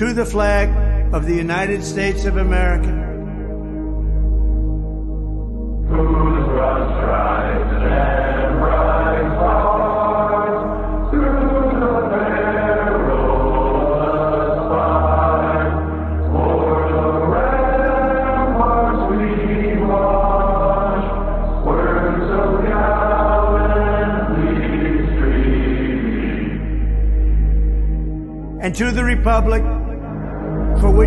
To the flag of the United States of America. and to the republic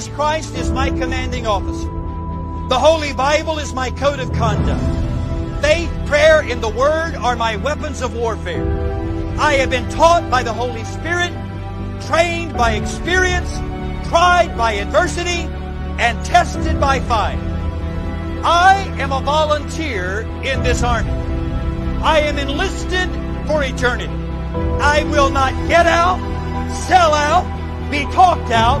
Jesus Christ is my commanding officer. The Holy Bible is my code of conduct. Faith, prayer, and the Word are my weapons of warfare. I have been taught by the Holy Spirit, trained by experience, tried by adversity, and tested by fire. I am a volunteer in this army. I am enlisted for eternity. I will not get out, sell out, be talked out,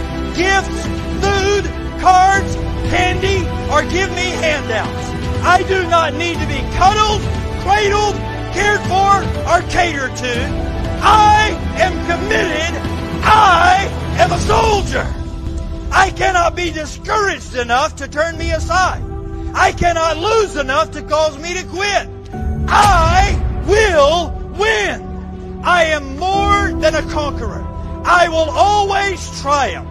gifts, food, cards, candy, or give me handouts. I do not need to be cuddled, cradled, cared for, or catered to. I am committed. I am a soldier. I cannot be discouraged enough to turn me aside. I cannot lose enough to cause me to quit. I will win. I am more than a conqueror. I will always triumph.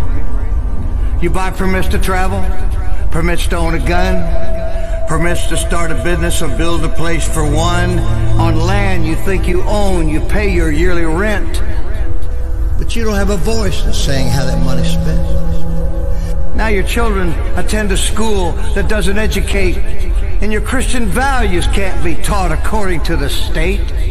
You buy permits to travel, permits to own a gun, permits to start a business or build a place for one on land you think you own. You pay your yearly rent, but you don't have a voice in saying how that money's spent. Now your children attend a school that doesn't educate, and your Christian values can't be taught according to the state.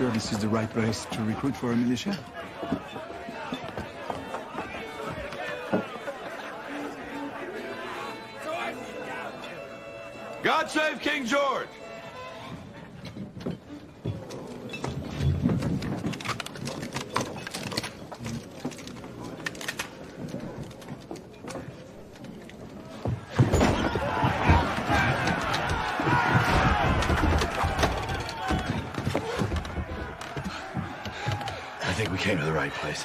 Sure this is the right place to recruit for a militia? God save King George! I think we came to the right place.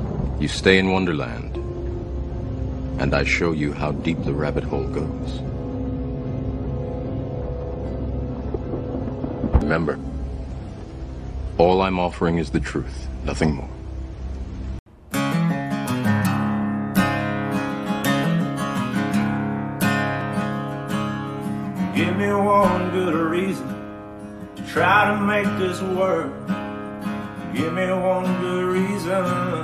you stay in Wonderland, and I show you how deep the rabbit hole goes. Remember, all I'm offering is the truth, nothing more. Give me one good reason to try to make this work. Give me one good reason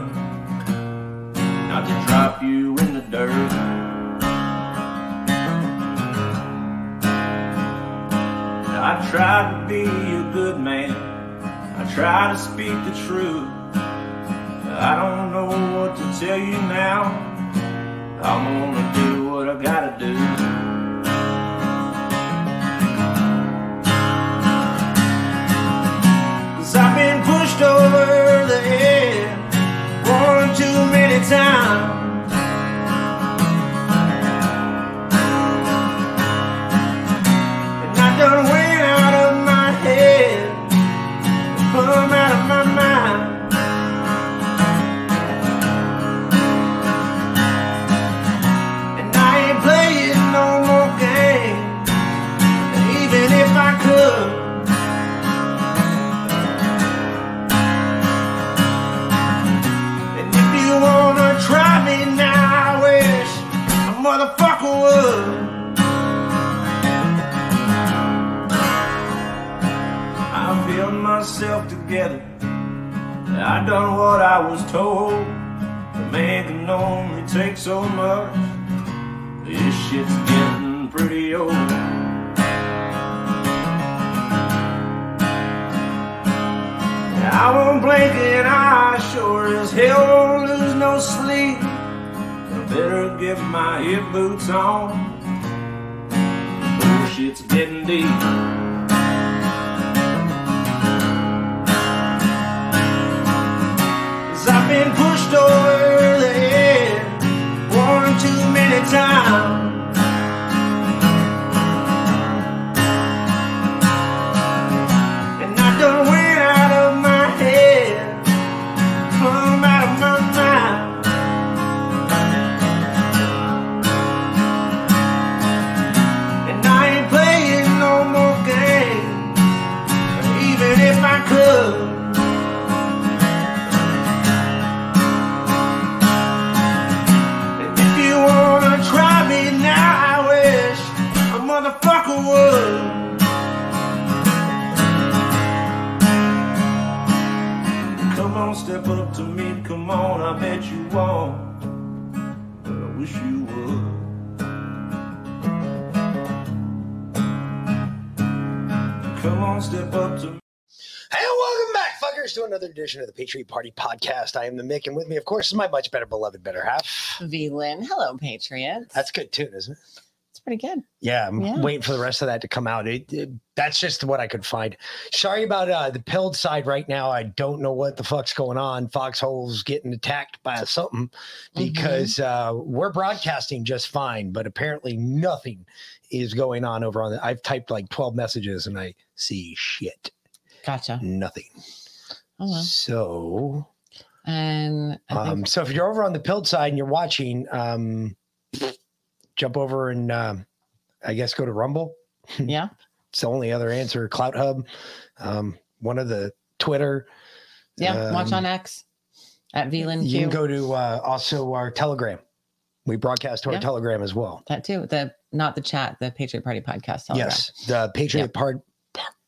to drop you in the dirt. I try to be a good man. I try to speak the truth. I don't know what to tell you now. I'm gonna do what I gotta do. Cause I've been pushed over the head one too many times. Myself together. I done what I was told. A man can only take so much. This shit's getting pretty old. I won't blink an eye, sure as hell won't lose no sleep. I better get my hip boots on. Bullshit's getting deep. Been pushed over the head one too many times. To me, come on, I bet you won't. But I wish you would. Come on, step up to me. Hey, welcome back, fuckers, to another edition of the Patriot Party Podcast. I am the Mick, and with me, of course, is my much better beloved better half. V Lynn. Hello, Patriots. That's good tune, isn't it? Pretty good. Yeah, I'm Yeah. waiting for the rest of that to come out. It, it- that's just what I could find. Sorry about uh, the pilled side right now. I don't know what the fuck's going on. Foxhole's getting attacked by something because uh, we're broadcasting just fine, but apparently nothing is going on over on the. I've typed like 12 messages and I see shit, Gotcha. nothing. Oh well. So, And um, so if you're over on the pilled side and you're watching, um, jump over and um, I guess go to Rumble. yeah. It's the only other answer. CloutHub, um, one of the Twitter. Yeah. Watch Um, on X at V You can go to uh, also our Telegram. We broadcast to our Yeah. Telegram as well. that too. The not the chat, the Patriot Party podcast. Telegram. Yes, the Patriot Part.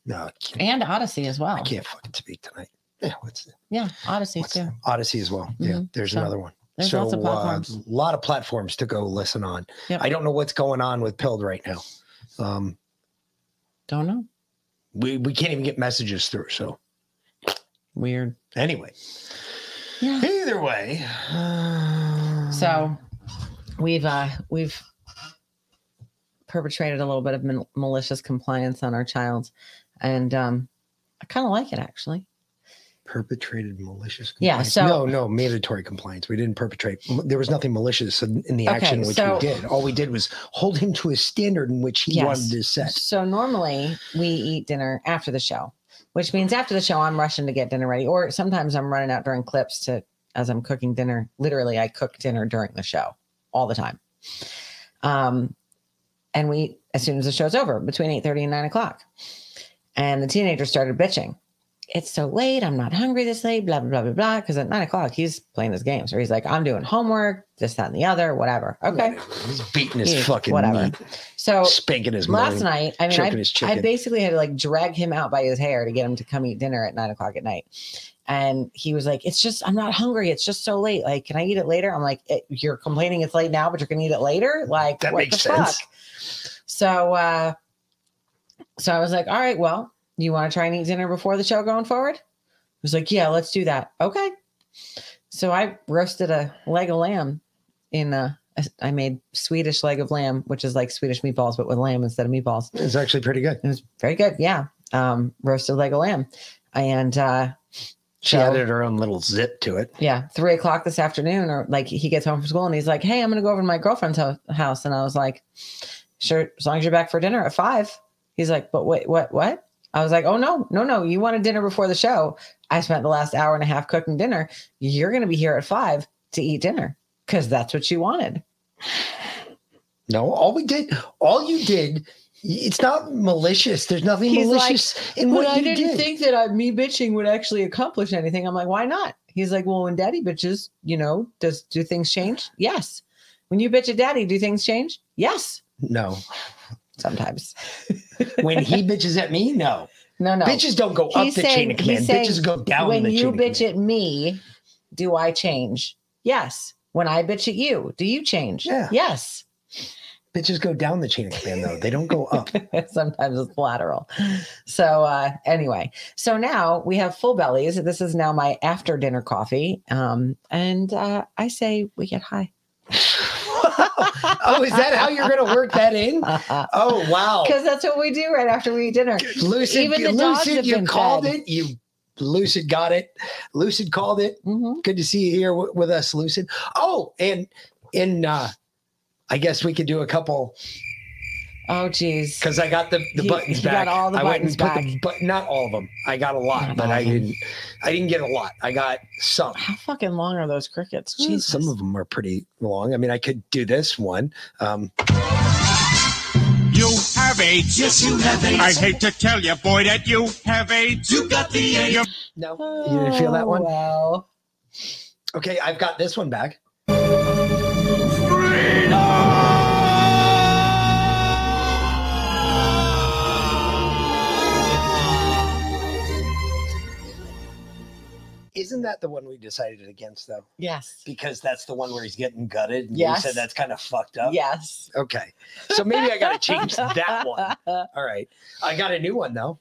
No, I can't, And Odysee as well. I can't fucking speak tonight. Yeah, what's, the- Yeah. Odysee what's too. Odysee as well. Yeah, Mhm. there's So, another one. There's lots of uh, platforms. a lot of platforms to go listen on. Yep. I don't know what's going on with Pilled right now. Um, Don't know. we we can't even get messages through. So Weird. anyway, Yeah. either way. So we've uh we've perpetrated a little bit of malicious compliance on our child, and um, I kind of like it actually. Perpetrated malicious Yeah, so- no no mandatory complaints we didn't perpetrate there was nothing malicious in, the Okay, action which so- we did all we did was hold him to a standard in which he Yes. wanted to set So normally we eat dinner after the show, which means after the show I'm rushing to get dinner ready, or sometimes I'm running out during clips to as I'm cooking dinner. Literally, I cook dinner during the show all the time. Um, and we as soon as the show's over between eight thirty and nine o'clock. And the teenager started bitching. It's so late. I'm not hungry this late. Blah blah blah blah blah. Because at nine o'clock he's playing his games, or he's like, I'm doing homework, this that and the other, whatever. Okay, he's beating his Yeah, fucking whatever. meat so spanking his last mind, night i mean I, I basically had to like drag him out by his hair to get him to come eat dinner at nine o'clock at night and he was like it's just i'm not hungry it's just so late like can i eat it later i'm like "Eh, you're complaining it's late now but you're gonna eat it later like That what makes the sense. fuck so uh so i was like all right well you want to try and eat dinner before the show going forward I was like yeah let's do that okay so i roasted a leg of lamb in uh I made Swedish leg of lamb, which is like Swedish meatballs, but with lamb instead of meatballs. it's actually pretty good It was very good. Yeah. Um, roasted leg of lamb. And uh, she So- added her own little zip to it yeah, three o'clock this afternoon, or like he gets home from school and he's like, Hey, I'm going to go over to my girlfriend's ho- house. And I was like, Sure, as long as you're back for dinner at five. He's like, But wait, what, what? I was like, Oh, no, no, no. You wanted dinner before the show. I spent the last hour and a half cooking dinner. You're going to be here at five to eat dinner because that's what you wanted. no all we did all you did it's not malicious there's nothing He's like, malicious in but what I you didn't did think that I, me bitching would actually accomplish anything. I'm like, why not? He's like, well, when daddy bitches, you know, does do things change? Yes. When you bitch at daddy, do things change? Yes. no Sometimes. when he bitches at me no No, no. bitches don't go up He's the chain of he's command bitches go down When the you bitch at me, do I change? Yes. When I bitch at you, do you change? Yeah. Yes. bitches go down the chain of command though they don't go up Sometimes it's lateral. So uh anyway, so now we have full bellies. This is now my after dinner coffee. Um, and uh I say we get high. oh is that how you're gonna work that in oh wow Because that's what we do right after we eat dinner. lucid Even the dogs lucid have you been called fed. it you lucid got it lucid called it Mhm. good to see you here w- with us lucid oh and in uh i guess we could do a couple Oh geez. because i got the, the He- buttons he back got all the i went and buttons put the but not all of them i got a lot Not but i didn't i didn't get a lot i got some How fucking long are those crickets? Jesus. some of them are pretty long i mean i could do this one um You have AIDS. Yes, you have AIDS. I hate to tell you, boy, that you have AIDS. You got the AIDS. no you didn't feel that one Oh, Well, okay i've got this one back Isn't that the one we decided against though? yes. Because that's the one where he's getting gutted. And Yes. You said that's kind of fucked up. Yes. Okay. So maybe I got to change that one. All right. I got a new one though.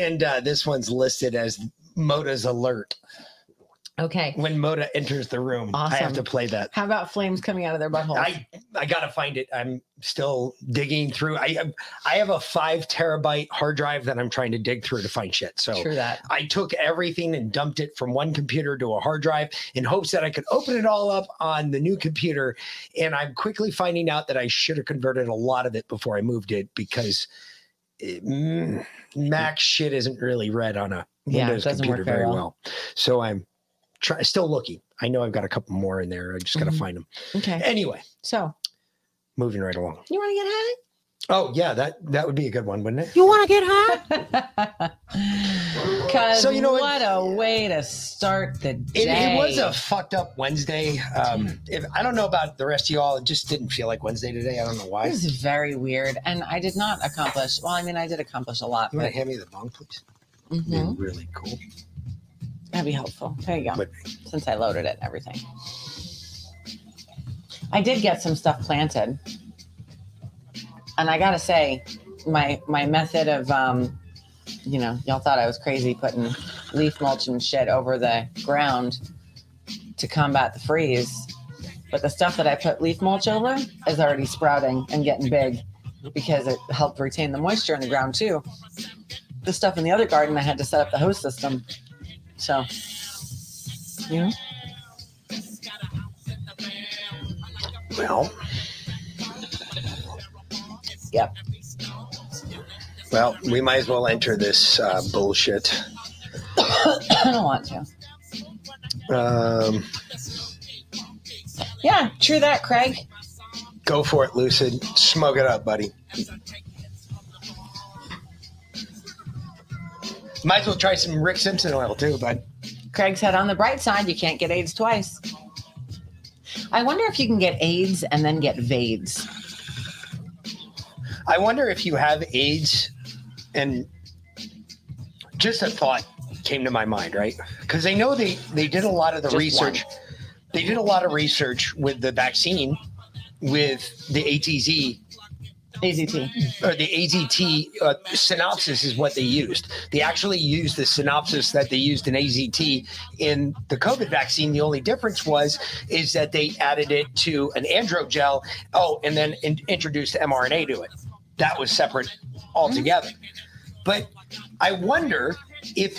And uh, this one's listed as Moda's alert. Okay. When Moda enters the room, I have to play that. How about flames coming out of their buttholes? I I gotta find it. I'm still digging through. I have, I have a five terabyte hard drive that I'm trying to dig through to find shit. So True that. I took everything and dumped it from one computer to a hard drive in hopes that I could open it all up on the new computer. And I'm quickly finding out that I should have converted a lot of it before I moved it because it, mm, Mac shit isn't really read on a Yeah, Windows computer very well. well. So I'm try, still looking. I know I've got a couple more in there. I just got to Mhm. find them. Okay. Anyway, So moving right along. you want to get high? Oh yeah, that that would be a good one, wouldn't it? You want to get hot? Because So, you know what? what a way to start the day. it was a fucked up Wednesday. Um, if, I don't know about the rest of y'all. It just didn't feel like Wednesday today. I don't know why. It was very weird, and I did not accomplish. Well, I mean, I did accomplish a lot, You but want to hand me the bong, please? Mhm. Be really cool. that'd be helpful. There you go. Would Since I loaded it, everything. I did get some stuff planted. And I gotta say, my my method of um, you know, y'all thought I was crazy putting leaf mulch and shit over the ground to combat the freeze. But the stuff that I put leaf mulch over is already sprouting and getting big because it helped retain the moisture in the ground too. The stuff in the other garden, I had to set up the hose system. So, you know, Well, yep. well, we might as well enter this uh, bullshit. I don't want to. Um, Yeah, true that, Craig. go for it, Lucid. Smoke it up, buddy. Might as well try some Rick Simpson oil too, bud. Craig said, on the bright side, you can't get AIDS twice. I wonder if you can get AIDS and then get VAIDS. I wonder if you have AIDS and just a thought came to my mind, right? Because they know they they did a lot of the Just research. They did a lot of research with the vaccine with the ATZ AZT. or the AZT uh, synopsis is what they used. They actually used the synopsis that they used in AZT in the COVID vaccine. The only difference was is that they added it to an androgel. Oh, and then in- introduced mRNA to it. That was separate altogether. But I wonder if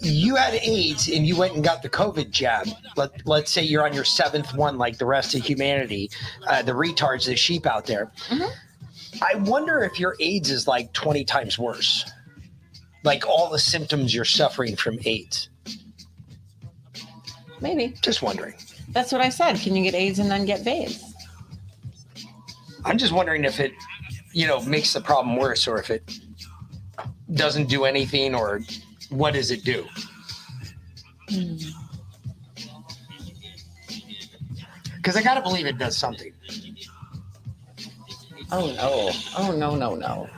you had AIDS and you went and got the COVID jab. Let, let's say you're on your seventh one, like the rest of humanity, uh, the retards, the sheep out there. I wonder if your AIDS is like 20 times worse. Like all the symptoms you're suffering from AIDS. Maybe. Just wondering. That's what I said. Can you get AIDS and then get VAIDS? I'm just wondering if it, you know, makes the problem worse or if it doesn't do anything or what does it do? Hmm. Because I got to believe it does something. Oh no. Oh no, no, no.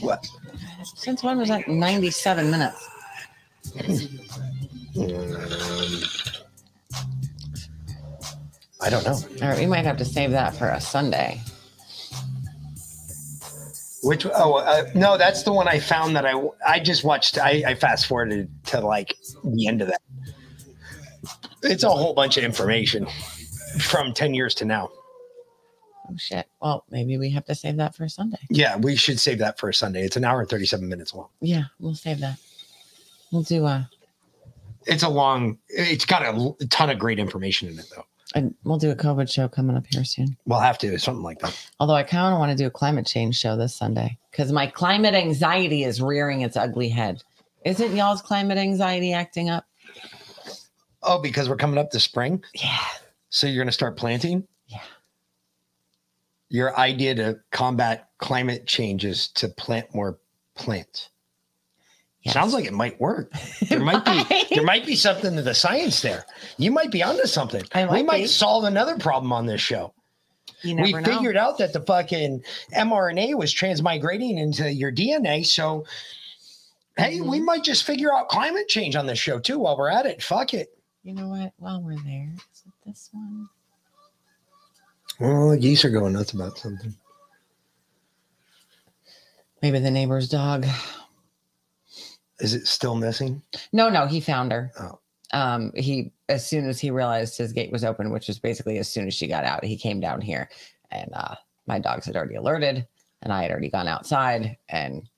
What? Since when was that 97 minutes? Hmm. Um, I don't know. All right, we might have to save that for a Sunday. Which oh uh, no, that's the one I found that I I just watched. I, I fast forwarded to like the end of that. It's a whole bunch of information from ten years to now. Oh shit. Well, maybe we have to save that for a Sunday. Yeah, we should save that for a Sunday. It's an hour and thirty seven minutes long. Yeah, we'll save that. We'll do uh It's a long. It's got a, a ton of great information in it though. And we'll do a COVID show coming up here soon. We'll have to something like that. Although I kind of want to do a climate change show this Sunday because my climate anxiety is rearing its ugly head. Isn't y'all's climate anxiety acting up? Oh, because we're coming up to spring. Yeah. So you're gonna start planting. Yeah. Your idea to combat climate change is to plant more plants. Yes. Sounds like it might work. There might be there might be something to the science there. You might be onto something. I we might might be. solve another problem on this show. You We know. figured out that the fucking mRNA was transmigrating into your DNA. So hey, we Mm-hmm. might just figure out climate change on this show too while we're at it. Fuck it. You know what? While we're there, is it this one? Well, the geese are going nuts about something. Maybe the neighbor's dog. Is it still missing? No, no, he found her. Oh. Um, he as soon as he realized his gate was open, which was basically as soon as she got out, he came down here, and uh, my dogs had already alerted, and I had already gone outside, and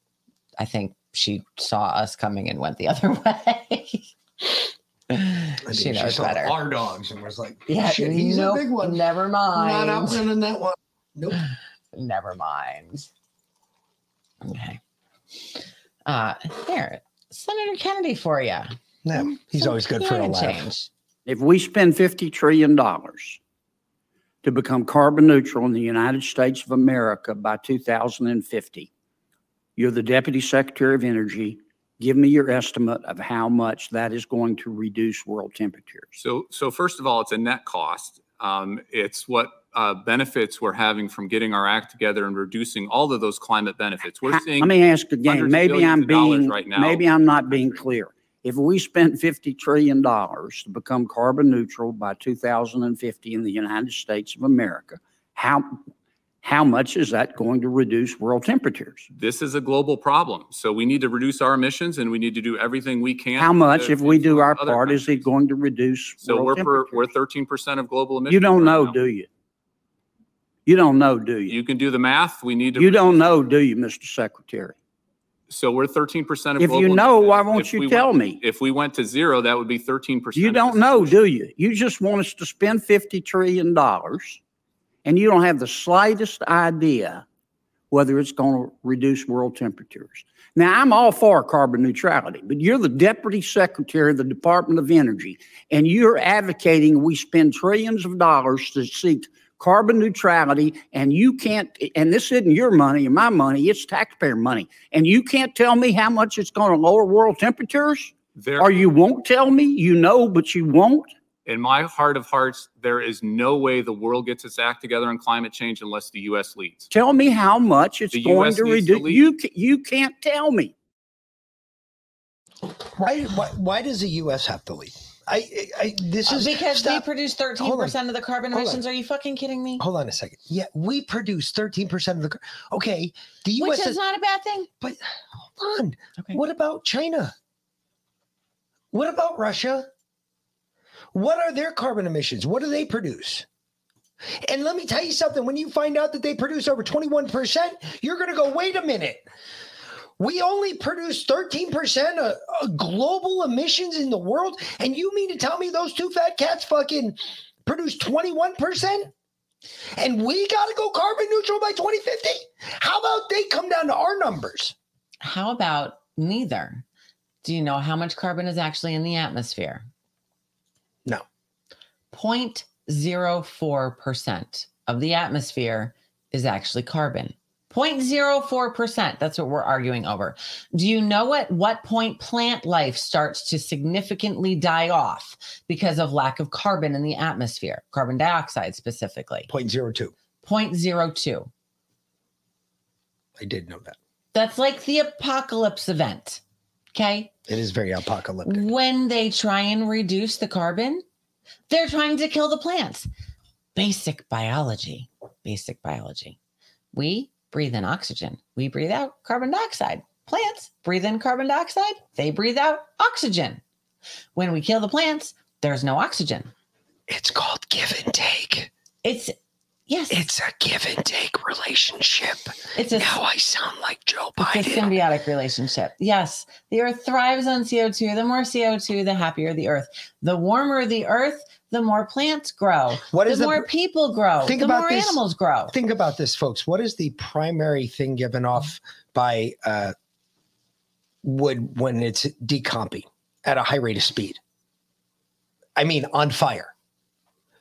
I think she saw us coming and went the other way. She knows saw better. Our dogs and was like, Yeah, shit, he's nope, a big one. Never mind. Not outrunning that one. Nope. Never mind. Okay. Uh, there, Senator Kennedy for you. Yeah, he's always good for a laugh. change. If we spend $50 trillion to become carbon neutral in the United States of America by 2050, you're the Deputy Secretary of Energy. Give me your estimate of how much that is going to reduce world temperatures. So, so first of all, it's a net cost. Um, it's what uh, benefits we're having from getting our act together and reducing all of those climate benefits. We're seeing. Let me ask again, hundreds of maybe billions I'm of dollars being, right now. maybe I'm not being clear. if we spent $50 trillion to become carbon neutral by 2050 in the United States of America, how, how much is that going to reduce world temperatures? This is a global problem. So we need to reduce our emissions and we need to do everything we can. How much, to if we do our other part, is countries. it going to reduce So world we're, temperatures? per- we're thirteen percent of global emissions. You don't right know, now. do you? You don't know, do you? You can do the math. We need to. You don't know, do you, Mr. Secretary? So we're thirteen percent of. If you global know, why won't If you we tell went- me? If we went to zero, that would be thirteen percent. You don't know, do you? You just want us to spend $50 trillion and you don't have the slightest idea whether it's going to reduce world temperatures. Now, I'm all for carbon neutrality, but you're the deputy secretary of the Department of Energy and you're advocating we spend trillions of dollars to seek carbon neutrality and you can't and this isn't your money or my money it's taxpayer money and you can't tell me how much it's going to lower world temperatures There- or you won't tell me you know but you won't In my heart of hearts, there is no way the world gets its act together on climate change unless the U.S. leads. tell me how much it's The going US to needs to reduce you you can't tell me Why, why, why does the U.S. have to lead? I, I, this Uh, is because stop. we produce 13% of the carbon emissions. Are you fucking kidding me? Hold on a second. Yeah, we produce 13% of the. Okay, the U.S. Which is has- not a bad thing. But hold on. Okay. What about China? What about Russia? What are their carbon emissions? What do they produce? And let me tell you something when you find out that they produce over 21%, you're going to go, wait a minute. We only produce 13% of, of global emissions in the world. And you mean to tell me those two fat cats fucking produce 21%? And we got to go carbon neutral by 2050? How about they come down to our numbers? How about neither? Do you know how much carbon is actually in the atmosphere? No. 0.04% of the atmosphere is actually carbon. 0.04%. That's what we're arguing over. Do you know at what point plant life starts to significantly die off because of lack of carbon in the atmosphere? Carbon dioxide specifically. 0.02. 0.02. I did know that. That's like the apocalypse event. Okay. It is very apocalyptic. When they try and reduce the carbon, they're trying to kill the plants. Basic biology. Basic biology. We breathe in oxygen, we breathe out carbon dioxide. Plants breathe in carbon dioxide, they breathe out oxygen. When we kill the plants, there's no oxygen. It's called give and take. It's yes. It's a give and take relationship. It's a now I sound like Joe Biden. It's a symbiotic relationship. Yes, the earth thrives on CO2. The more CO2, the happier the earth. The warmer the earth, the more plants grow. What the the more people grow. Think the about more this. animals grow. Think about this, folks. What is the primary thing given off by uh, wood when it's decomping at a high rate of speed? I mean, on fire.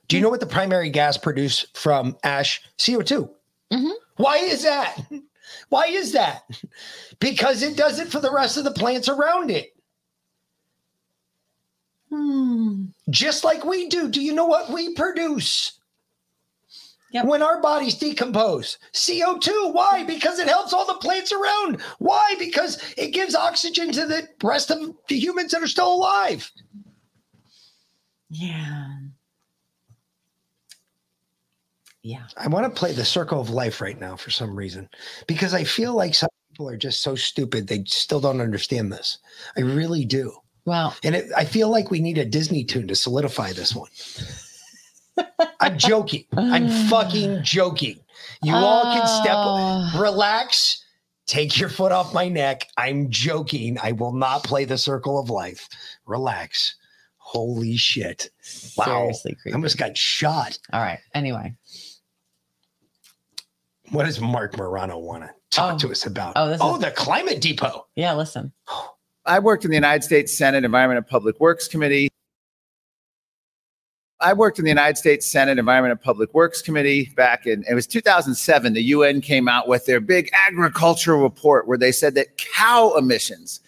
Do you know what the primary gas produced from ash? CO2. Why is that? Why is that? Because it does it for the rest of the plants around it. Hmm. Just like we do. Do you know what we produce? When our bodies decompose, CO2. Why? Because it helps all the plants around. Why? Because it gives oxygen to the rest of the humans that are still alive. Yeah. Yeah. I want to play the circle of life right now for some reason because I feel like some people are just so stupid they still don't understand this. I really do. Wow. and it, I feel like we need a Disney tune to solidify this one. I'm joking. I'm fucking joking. You all can step, ah. relax, take your foot off my neck. I'm joking. I will not play the circle of life. Relax. Holy shit. Wow. Seriously I almost got shot. All right. Anyway. What does Marc Morano want to talk Oh. to us about? Oh, this oh is- the climate depot. Yeah, listen. I worked in the United States Senate Environment and Public Works Committee. I worked in the United States Senate Environment and Public Works Committee back in it was 2007. The UN came out with their big agricultural report where they said that cow emissions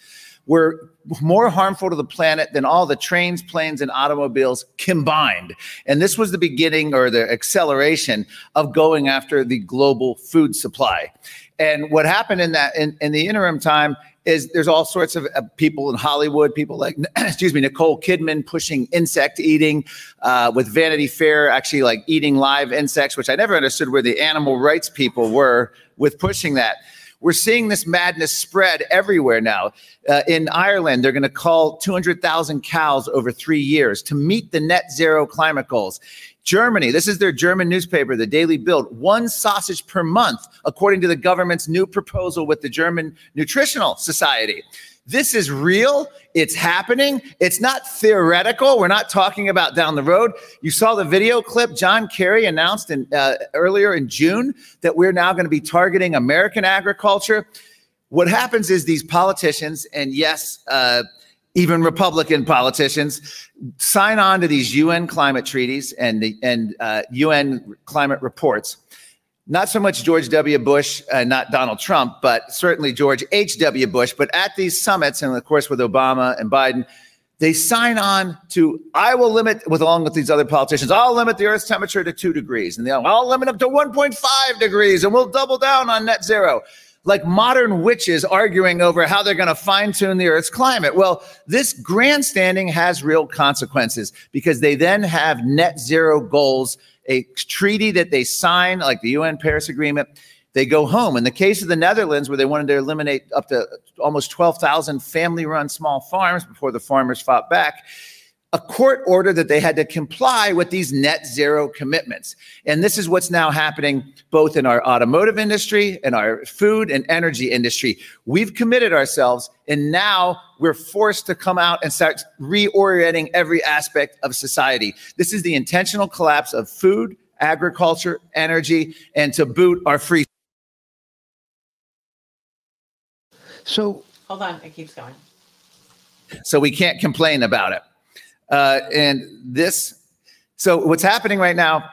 were more harmful to the planet than all the trains, planes, and automobiles combined. And this was the beginning or the acceleration of going after the global food supply. And what happened in that in, in the interim time is there's all sorts of uh, people in Hollywood, people like, excuse me, Nicole Kidman pushing insect eating uh, with Vanity Fair, actually like eating live insects, which I never understood where the animal rights people were with pushing that. We're seeing this madness spread everywhere now. Uh, in Ireland, they're going to cull 200,000 cows over three years to meet the net zero climate goals. Germany, this is their German newspaper, the Daily Bild, one sausage per month, according to the government's new proposal with the German Nutritional Society. This is real. It's happening. It's not theoretical. We're not talking about down the road. You saw the video clip. John Kerry announced in, uh, earlier in June that we're now going to be targeting American agriculture. What happens is these politicians, and yes, uh, even Republican politicians sign on to these UN climate treaties and the and uh, UN climate reports. Not so much George W. Bush, uh, not Donald Trump, but certainly George H. W. Bush. But at these summits, and of course with Obama and Biden, they sign on to I will limit with along with these other politicians. I'll limit the Earth's temperature to two degrees, and they'll I'll limit up to 1.5 degrees, and we'll double down on net zero like modern witches arguing over how they're going to fine tune the Earth's climate. Well, this grandstanding has real consequences because they then have net zero goals, a treaty that they sign, like the UN Paris Agreement. They go home. In the case of the Netherlands, where they wanted to eliminate up to almost 12,000 family run small farms before the farmers fought back, a court order that they had to comply with these net zero commitments. And this is what's now happening both in our automotive industry and our food and energy industry. We've committed ourselves, and now we're forced to come out and start reorienting every aspect of society. This is the intentional collapse of food, agriculture, energy, and to boot our free. So hold on, it keeps going. So we can't complain about it. Uh, and this, so what's happening right now,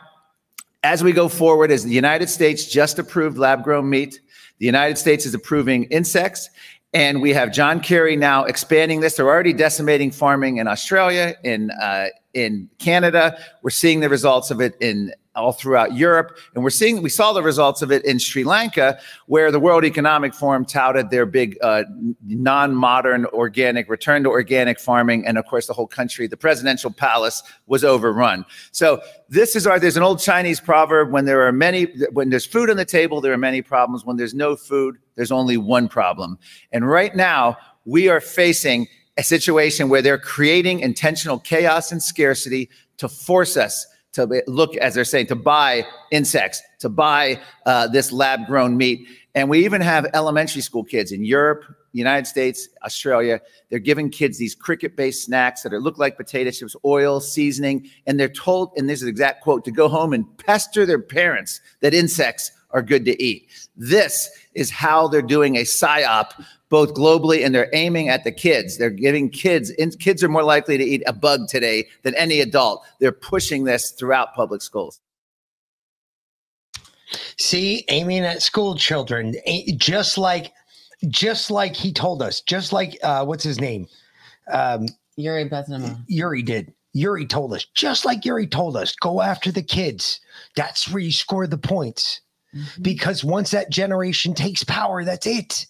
as we go forward, is the United States just approved lab grown meat. The United States is approving insects. And we have John Kerry now expanding this. They're already decimating farming in Australia, in uh, in Canada. We're seeing the results of it in all throughout Europe. And we're seeing, we saw the results of it in Sri Lanka, where the World Economic Forum touted their big uh, non modern organic return to organic farming. And of course, the whole country, the presidential palace was overrun. So this is our, there's an old Chinese proverb when there are many, when there's food on the table, there are many problems. When there's no food, there's only one problem. And right now, we are facing a situation where they're creating intentional chaos and scarcity to force us to look, as they're saying, to buy insects, to buy uh, this lab grown meat. And we even have elementary school kids in Europe, United States, Australia. They're giving kids these cricket based snacks that are, look like potato chips, oil, seasoning. And they're told, and this is an exact quote, to go home and pester their parents that insects are good to eat. This is how they're doing a psyop both globally and they're aiming at the kids. They're giving kids, kids are more likely to eat a bug today than any adult. They're pushing this throughout public schools. See, aiming at school children, just like, just like he told us, just like, uh, what's his name? Um, Yuri Bezmenov. Yuri did. Yuri told us, just like Yuri told us, go after the kids. That's where you score the points. Mm-hmm. Because once that generation takes power, that's it.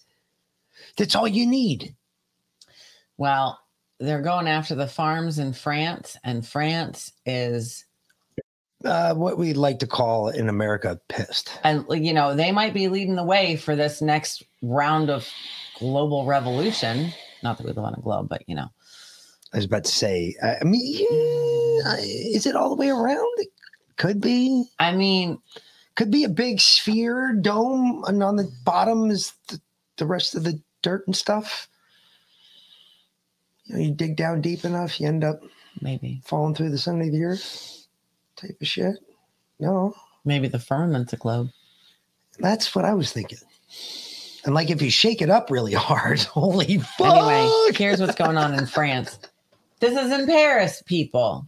That's all you need. Well, they're going after the farms in France, and France is uh, what we like to call in America pissed. And you know, they might be leading the way for this next round of global revolution. Not that we live on a globe, but you know. I was about to say, I mean, yeah, is it all the way around? It could be. I mean, could be a big sphere dome, and on the bottom is the, the rest of the dirt and stuff. You know, you dig down deep enough, you end up maybe falling through the center of the earth type of shit. No. Maybe the firmament's a globe. That's what I was thinking. And like if you shake it up really hard, holy fuck. Anyway, here's what's going on in France. This is in Paris, people.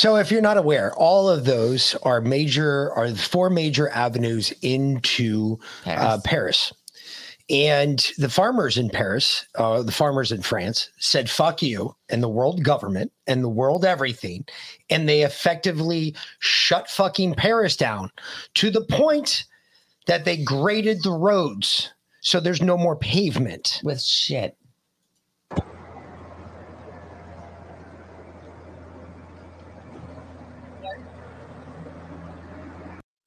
So, if you're not aware, all of those are major, are the four major avenues into uh, Paris. And the farmers in Paris, uh, the farmers in France, said "fuck you" and the world government and the world everything, and they effectively shut fucking Paris down to the point that they graded the roads so there's no more pavement with shit.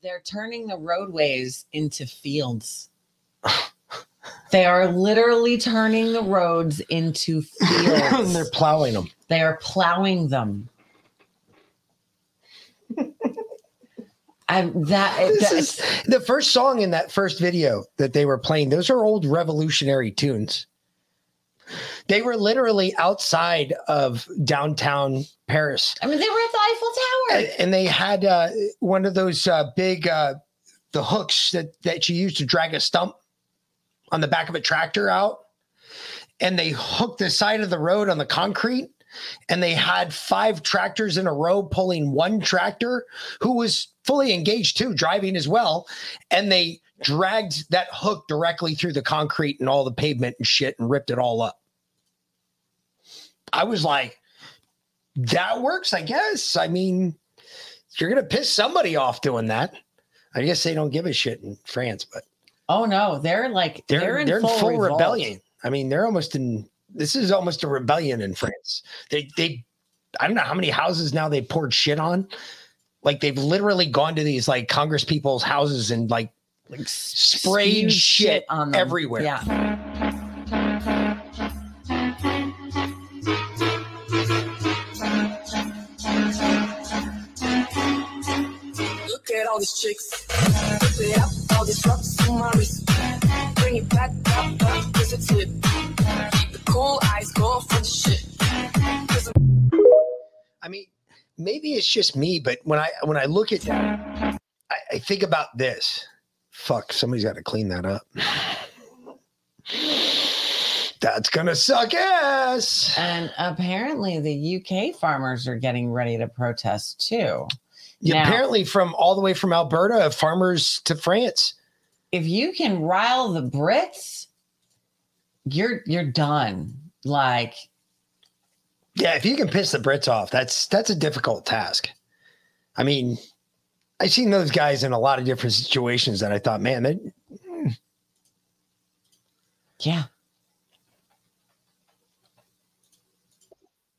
They're turning the roadways into fields. they are literally turning the roads into fields. They're plowing them. They are plowing them. I'm that, This that's the first song in that first video that they were playing, those are old revolutionary tunes. They were literally outside of downtown Paris. I mean, they were at the Eiffel Tower. And, and they had uh, one of those uh, big uh, the hooks that that you use to drag a stump on the back of a tractor out, and they hooked the side of the road on the concrete, and they had five tractors in a row pulling one tractor who was fully engaged too, driving as well, and they dragged that hook directly through the concrete and all the pavement and shit and ripped it all up. I was like, that works, I guess. I mean, you're gonna piss somebody off doing that. I guess they don't give a shit in France, but oh no, they're like they're they're, they're, in full, rebellion. I mean, they're almost in. This is almost a rebellion in France. They they, I don't know how many houses now they poured shit on. Like they've literally gone to these like Congress people's houses and like like sprayed Spewed shit, on them. everywhere. Yeah. All these chicks. Whip it up, all these rocks on my wrist. Bring it back up, up, kiss it tip. Keep the cool eyes, go for the shit. I mean, maybe it's just me, but when I when I look at that, I, I think about this. Fuck, somebody's got to clean that up. That's gonna suck ass. And apparently, the UK farmers are getting ready to protest too. Yeah, Now- apparently, from all the way from Alberta, farmers to France. If you can rile the Brits, you're you're done. Like Yeah, if you can piss the Brits off, that's that's a difficult task. I mean, I've seen those guys in a lot of different situations that I thought, man, they, hmm. yeah.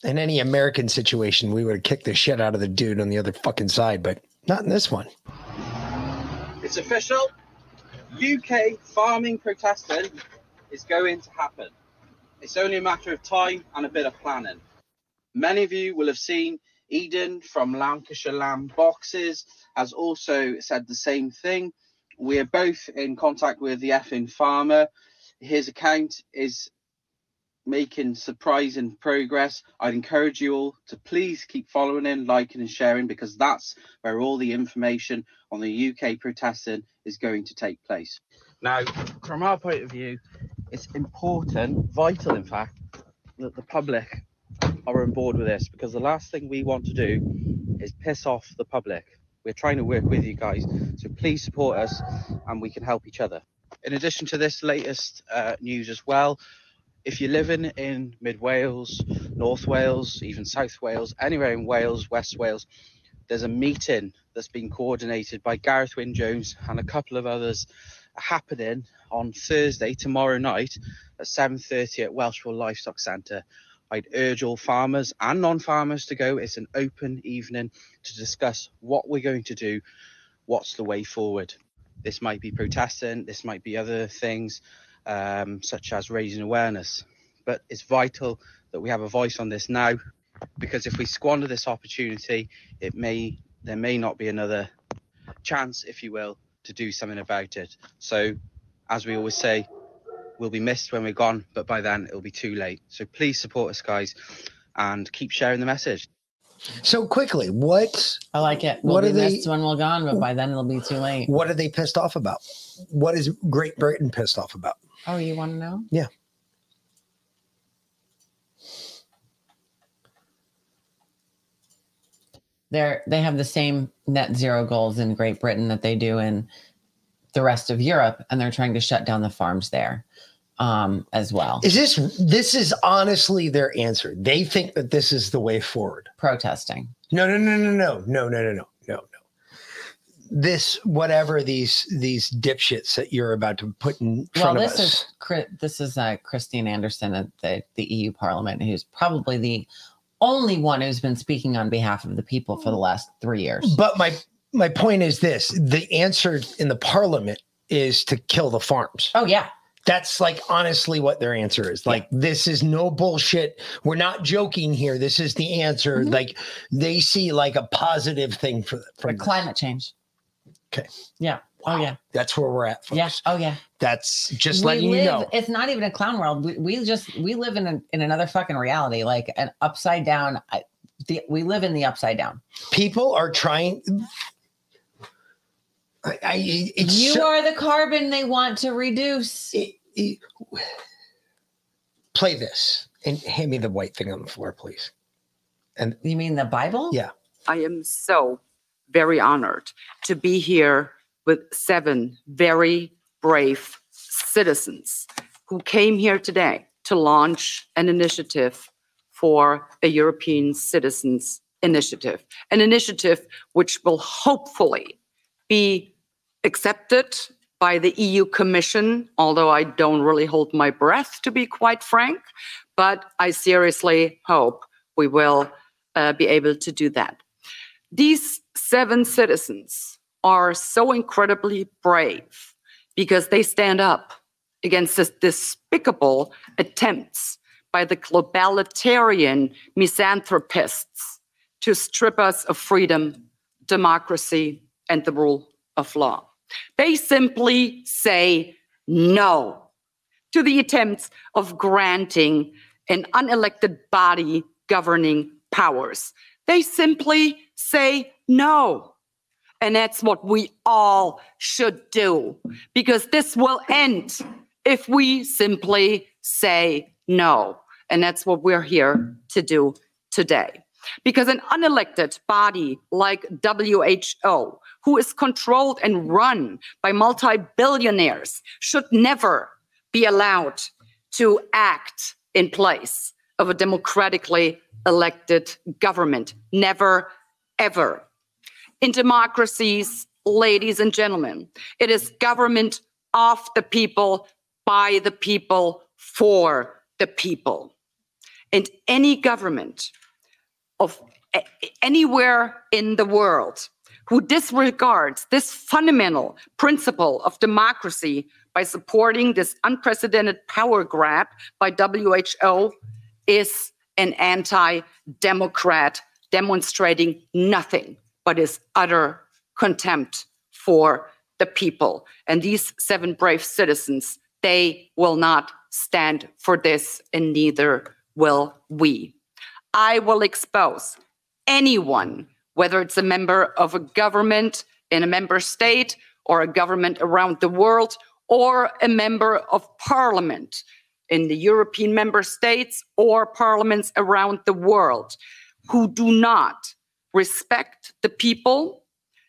In any American situation, we would have kicked the shit out of the dude on the other fucking side, but not in this one. It's official. UK farming protesting is going to happen. It's only a matter of time and a bit of planning. Many of you will have seen Eden from Lancashire Lamb Boxes has also said the same thing. We are both in contact with the effing farmer. His account is making surprising progress. I'd encourage you all to please keep following in, liking, and sharing because that's where all the information on the UK protesting is going to take place. Now, from our point of view, it's important, vital in fact, that the public are on board with this because the last thing we want to do is piss off the public. We're trying to work with you guys, so please support us and we can help each other. In addition to this latest uh, news as well, if you're living in mid Wales, North Wales, even South Wales, anywhere in Wales, West Wales, there's a meeting that's been coordinated by Gareth Wyn Jones and a couple of others happening on Thursday, tomorrow night at 7.30 at Welshpool Livestock Centre. I'd urge all farmers and non-farmers to go. It's an open evening to discuss what we're going to do, what's the way forward. This might be protesting, this might be other things, um, such as raising awareness. But it's vital that we have a voice on this now, because if we squander this opportunity, it may there may not be another chance, if you will, to do something about it. So, as we always say, we'll be missed when we're gone, but by then it'll be too late. So please support us, guys, and keep sharing the message. So quickly, what? I like it. We'll What be are they- when we're gone, but by then it'll be too late. What are they pissed off about? What is Great Britain pissed off about? Oh, you want to know? Yeah. They're they have the same net zero goals in Great Britain that they do in the rest of Europe, and they're trying to shut down the farms there um, as well. Is this this is honestly their answer? They think that this is the way forward. Protesting. No, no, no, no, no, no, no, no, no, no, no. This whatever these these dipshits that you're about to put in Well, front of this us. is this is uh, Christine Anderson at the, the EU Parliament, who's probably the only one who's been speaking on behalf of the people for the last three years. But my my point is this: the answer in the parliament is to kill the farms. Oh yeah. That's like honestly what their answer is. Like this is no bullshit. We're not joking here. This is the answer. Mm-hmm. Like they see like a positive thing for For climate change. Okay. Yeah. Oh yeah. That's where we're at. Folks. Yeah. Oh yeah. That's just we letting live, you know. It's not even a clown world. We, we just we live in a, in another fucking reality, like an upside down. I, the, we live in the upside down. People are trying. I, I it's you so- are the carbon they want to reduce. play this and hand me the white thing on the floor, please. And you mean the Bible? Yeah. I am so very honored to be here with seven very brave citizens who came here today to launch an initiative for a European Citizens Initiative, an initiative which will hopefully be accepted by the EU Commission, although I don't really hold my breath, to be quite frank. But I seriously hope we will uh, be able to do that. These seven citizens are so incredibly brave because they stand up against this despicable attempts by the globalitarian misanthropists to strip us of freedom, democracy, and the rule of law. They simply say no to the attempts of granting an unelected body governing powers. They simply say no. And that's what we all should do because this will end if we simply say no. And that's what we're here to do today. Because an unelected body like WHO, who is controlled and run by multi billionaires, should never be allowed to act in place of a democratically elected government. Never, ever. In democracies, ladies and gentlemen, it is government of the people, by the people, for the people. And any government of anywhere in the world who disregards this fundamental principle of democracy by supporting this unprecedented power grab by WHO is an anti democrat demonstrating nothing but his utter contempt for the people. And these seven brave citizens, they will not stand for this, and neither will we. I will expose anyone, whether it's a member of a government in a member state or a government around the world or a member of parliament in the European member states or parliaments around the world who do not respect the people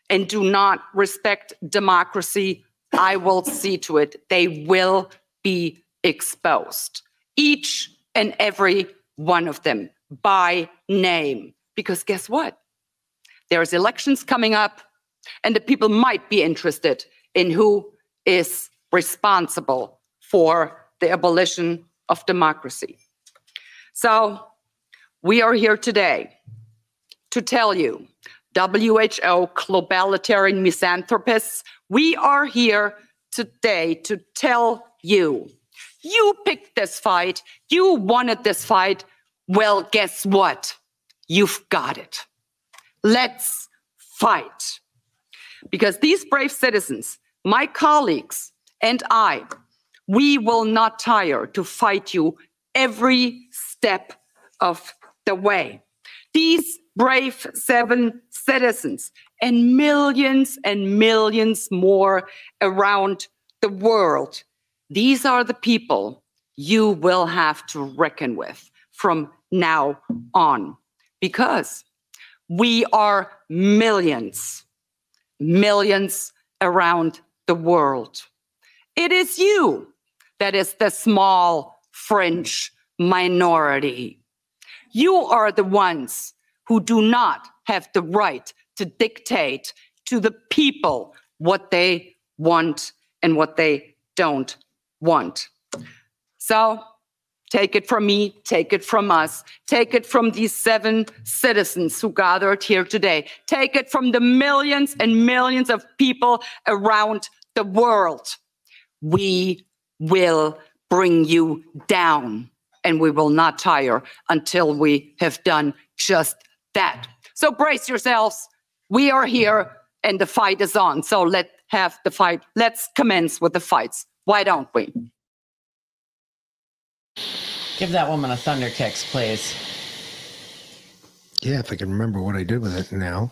and do not respect democracy, I will see to it they will be exposed. Each and every one of them by name. Because guess what? There's elections coming up, and the people might be interested in who is responsible for the abolition of democracy. So we are here today to tell you, WHO globalitarian misanthropists, we are here today to tell you, you picked this fight, you wanted this fight. Well, guess what? You've got it. Let's fight. Because these brave citizens, my colleagues, and I, we will not tire to fight you every step of the way. These brave seven citizens, and millions and millions more around the world. These are the people you will have to reckon with from now on because we are millions, millions around the world. It is you that is the small fringe minority. You are the ones who do not have the right to dictate to the people what they want and what they don't want. So take it from me, take it from us, take it from these seven citizens who gathered here today, take it from the millions and millions of people around the world. We will bring you down and we will not tire until we have done just that. So brace yourselves. We are here and the fight is on. So let's have the fight. Let's commence with the fights. Why don't we? Give that woman a thunder kicks, please. Yeah, if I can remember what I did with it now.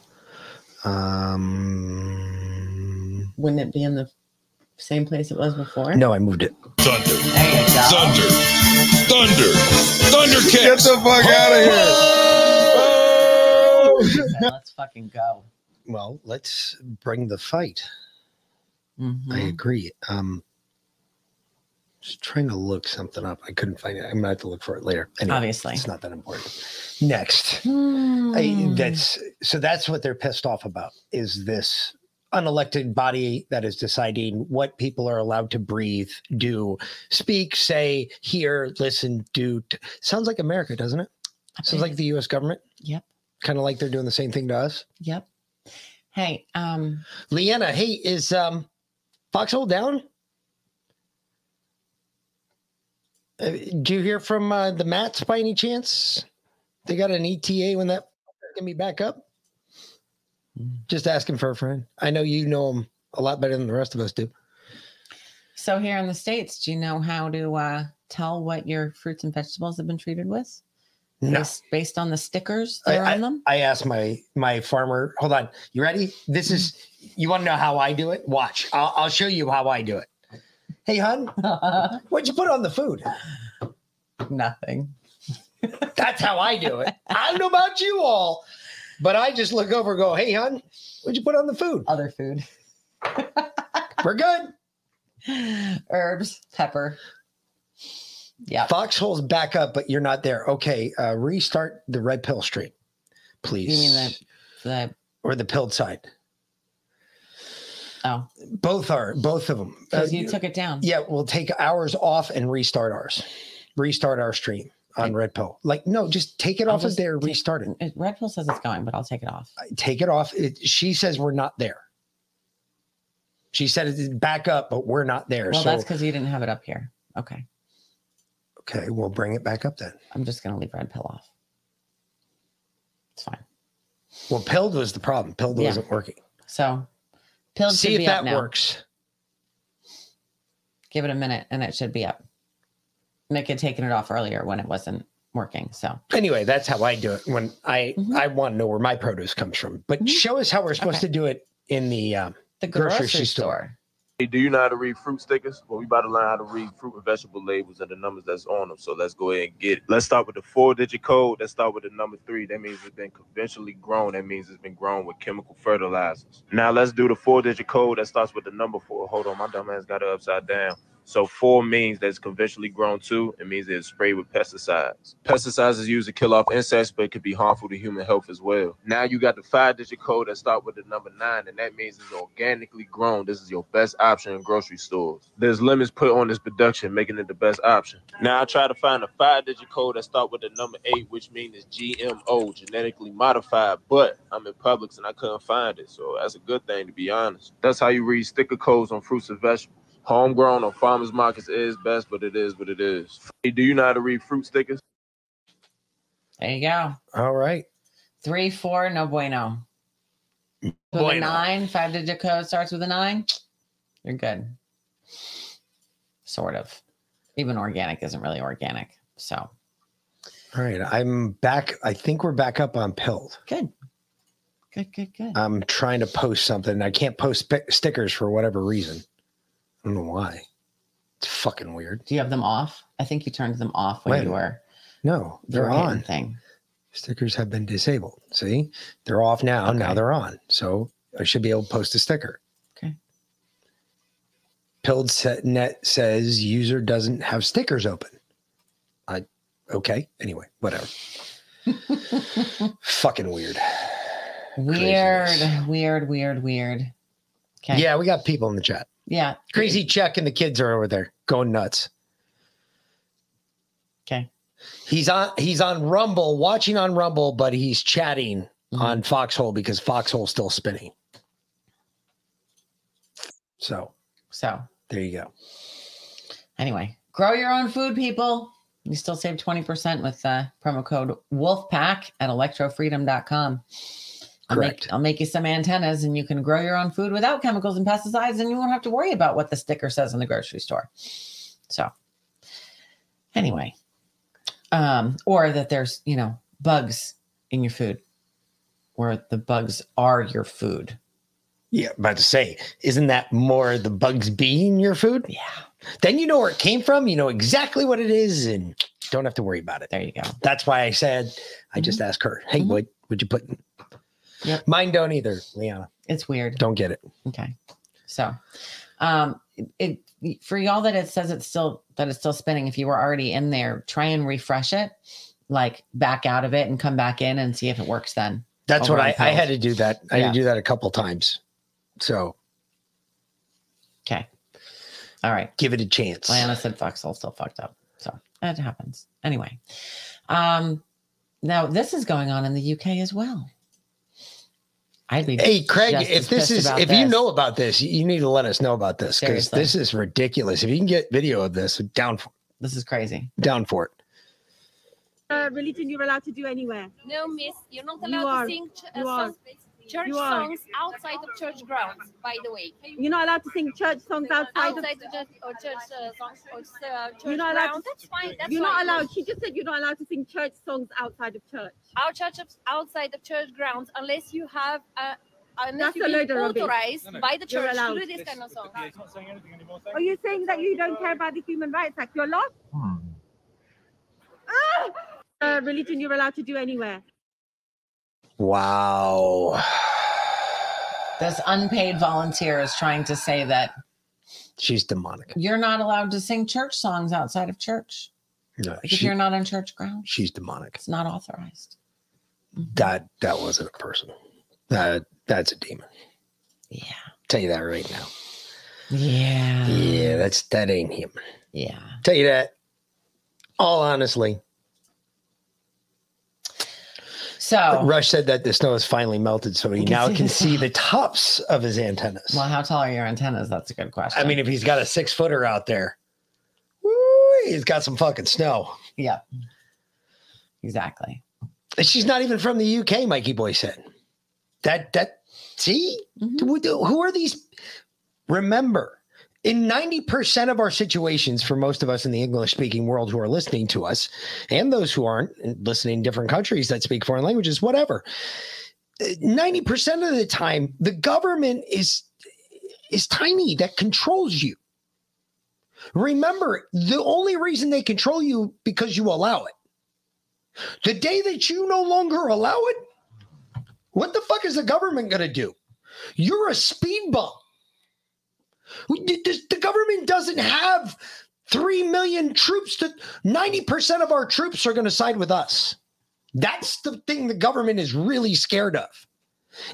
Um, Wouldn't it be in the same place it was before? no, I moved it. Thunder. There you go. Thunder. Thunder. Thunder kicks. Get the fuck out of here. Okay, let's fucking go. Well, let's bring the fight. I Mhm. agree. Um, just trying to look something up. I couldn't find it. I'm gonna have to look for it later. Anyway, Obviously. it's not that important. Next, I, Hmm. that's so that's what they're pissed off about. Is this unelected body that is deciding what people are allowed to breathe, do, speak, say, hear, listen, do? T- Sounds like America, doesn't it? Sounds like the U.S. government. Yep. Kind of like they're doing the same thing to us. Yep. Hey, um, Leanna, hey, is um Foxhole down? Uh, did you hear from uh, the Mats by any chance? They got an ETA when that can be back up? Just asking for a friend. I know you know him a lot better than the rest of us do. so here in the States, do you know how to uh, tell what your fruits and vegetables have been treated with? No. Based, on the stickers I, that are I- on them? I asked my my farmer. Hold on, you ready? This is you want to know how I do it? Watch. I'll, I'll show you how I do it. Hey, hun, what'd you put on the food? Nothing. That's how I do it. I don't know about you all, but I just look over and go, hey, hun, what'd you put on the food? Other food. We're good. Herbs, pepper. Yeah. Foxhole's back up, but you're not there. Okay, uh, restart the red pill stream, please. You mean the the or the pilled side? oh Both are both of them. because you took it down. Yeah, we'll take ours off and restart ours. Restart our stream on Red Pill. Like, no, just take it I'll off of there, take- restart it. It- Red Pill says it's going, but I'll take it off. Take it off. It, she says we're not there. She said it's back up, but we're not there. Well, so that's because you didn't have it up here. Okay. Okay, we'll bring it back up then. I'm just gonna leave Red Pill off. It's fine. Well, pilled was the problem. Pilled Yeah. wasn't working. So Pilled See should if be that up now. works. Give it a minute and it should be up. Nick had taken it off earlier when it wasn't working. So Anyway, that's how I do it when I Mm-hmm. I want to know where my produce comes from. But show us how we're supposed to do it in the um, the grocery, store. Hey, do you know how to read fruit stickers? Well, we about to learn how to read fruit and vegetable labels and the numbers that's on them. So let's go ahead and get it. Let's start with the four-digit code. Let's start with the number three. That means it's been conventionally grown. That means it's been grown with chemical fertilizers. Now let's do the four-digit code that starts with the number four. Hold on, my dumb ass got it upside down. So four means that it's conventionally grown too. It means it's sprayed with pesticides. Pesticides is used to kill off insects, but it could be harmful to human health as well. Now you got the five-digit code that start with the number nine, and that means it's organically grown. This is your best option in grocery stores. There's limits put on this production, making it the best option. Now I try to find a five-digit code that start with the number eight, which means it's GMO, genetically modified. But I'm in Publix and I couldn't find it, so that's a good thing to be honest. That's how you read sticker codes on fruits and vegetables. Homegrown or farmers markets is best, but it is what it is. Hey, do you know how to read fruit stickers? there you go. All right. Three, four, no bueno. With a nine, five digit code starts with a nine. You're good. Sort of. Even organic isn't really organic. So All right, I'm back. I think we're back up on Pilled. Good. Good, good, good. I'm trying to post something. I can't post pi- stickers for whatever reason. I don't know why. It's fucking weird. Do you have them off? I think you turned them off when, When? you were. No, they're on. Thing. Stickers have been disabled. See, they're off now. Now they're on. So I should be able to post a sticker. Okay. Pilled set net says user doesn't have stickers open. I okay. Anyway, whatever. Fucking weird. Weird, weird, weird, weird. Okay. Yeah, we got people in the chat. Yeah. Crazy Chuck and the kids are over there going nuts. Okay. He's on he's on Rumble, watching on Rumble, but he's chatting on Foxhole because Foxhole's still spinning. So So there you go. anyway, grow your own food, people. You still save 20% with uh, promo code WOLFPACK at electrofreedom.com. I'll make, I'll make you some antennas and you can grow your own food without chemicals and pesticides and you won't have to worry about what the sticker says in the grocery store. So, anyway, um, or that there's, you know, bugs in your food or the bugs are your food. Yeah, about to say, isn't that more the bugs being your food? Yeah. Then you know where it came from, you know exactly what it is, and don't have to worry about it. There you go. That's why I said I just asked her, Hey, what would you put? Yep. Mine don't either, Liana. It's weird. Don't get it. Okay. So, um, it, for y'all that it says it's still that it's still spinning. If you were already in there, try and refresh it, like back out of it and come back in and see if it works. Then That's what I, I had to do that. I had to do that a couple times. So Okay. All right. give it a chance. Lana said Foxhole still fucked up. So that happens. Anyway. Um now this is going on in the UK as well. I'd be Hey Craig, if this is about if you know about this, you need to let us know about this because this is ridiculous. If you can get video of this, down for this is crazy. down for it. uh, religion you're allowed to do anywhere. No, miss, you're not You allowed are. to sing ch- uh, You are. songs, church You are. songs outside of church grounds, by the way. You're not allowed to sing church songs outside of. Outside the church, or church uh, songs or uh, church You're not allowed grounds. to. That's fine. That's you're not allowed. She just said you're not allowed to sing church songs outside of church. Our church is outside of church grounds unless you have uh, unless That's you've a load been of rubbish. authorized by the church to allowed. do this kind of song. Are you saying that you don't care about the Human Rights Act? You're lost. Ah! Uh, religion you're allowed to do anywhere. Wow. This unpaid volunteer is trying to say that She's demonic. you're not allowed to sing church songs outside of church. No, Like if you're not on church ground, she's demonic. it's not authorized. Mm-hmm. That that wasn't a person. That that's a demon. Yeah. Tell you that right now. Yeah. Yeah, that's that ain't human. Yeah. Tell you that. All honestly. So Rush said that the snow has finally melted, so he now can see the tops of his antennas. Well, how tall are your antennas? That's a good question. I mean, if he's got a six footer out there, woo, he's got some fucking snow. yeah. Exactly. And she's not even from the UK, Mikey Boy said. That that see? Mm-hmm. Who who are these? Remember, in 90% of our situations, for most of us in the English speaking world who are listening to us, and those who aren't listening in different countries that speak foreign languages, whatever, uh, 90% of the time, the government is is tiny that controls you. Remember, the only reason they control you because you allow it. The day that you no longer allow it, what the fuck is the government going to do? You're a speed bump. The the government doesn't have 3 million troops to 90% of our troops are going to side with us. That's the thing the government is really scared of.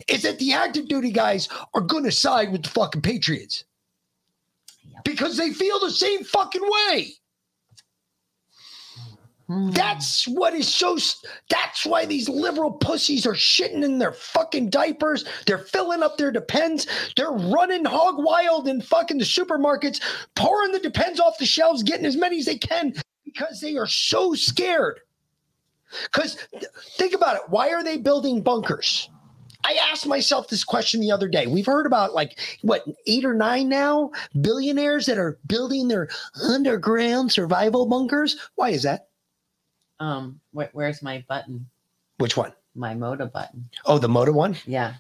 Is that the active duty guys are going to side with the fucking patriots. Because they feel the same fucking way. That's what is so. That's why these liberal pussies are shitting in their fucking diapers. They're filling up their depends. They're running hog wild in fucking the supermarkets, pouring the depends off the shelves, getting as many as they can because they are so scared. Because think about it. Why are they building bunkers? I asked myself this question the other day. We've heard about like what eight or nine now billionaires that are building their underground survival bunkers. Why is that? Um, wh- where's my button? Which one? My Moda button. Oh, the Moda one? Yeah.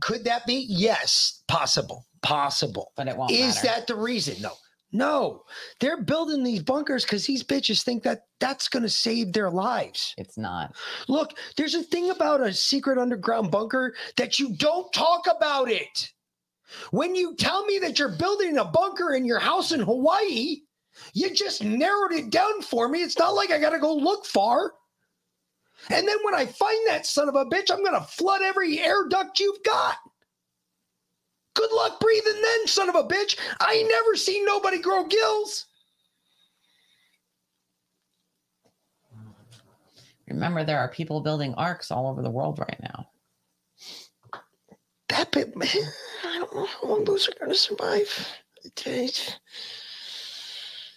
Could that be? Yes, possible. Possible. But it won't Is matter. that the reason? No. No. They're building these bunkers because these bitches think that that's going to save their lives. It's not. Look, there's a thing about a secret underground bunker that you don't talk about it. When you tell me that you're building a bunker in your house in Hawaii, you just narrowed it down for me. It's not like I got to go look far. And then when I find that son of a bitch, I'm going to flood every air duct you've got. Good luck breathing then, son of a bitch. I ain't never seen nobody grow gills. Remember, there are people building arcs all over the world right now. That bit, man, I don't know how long those are going to survive.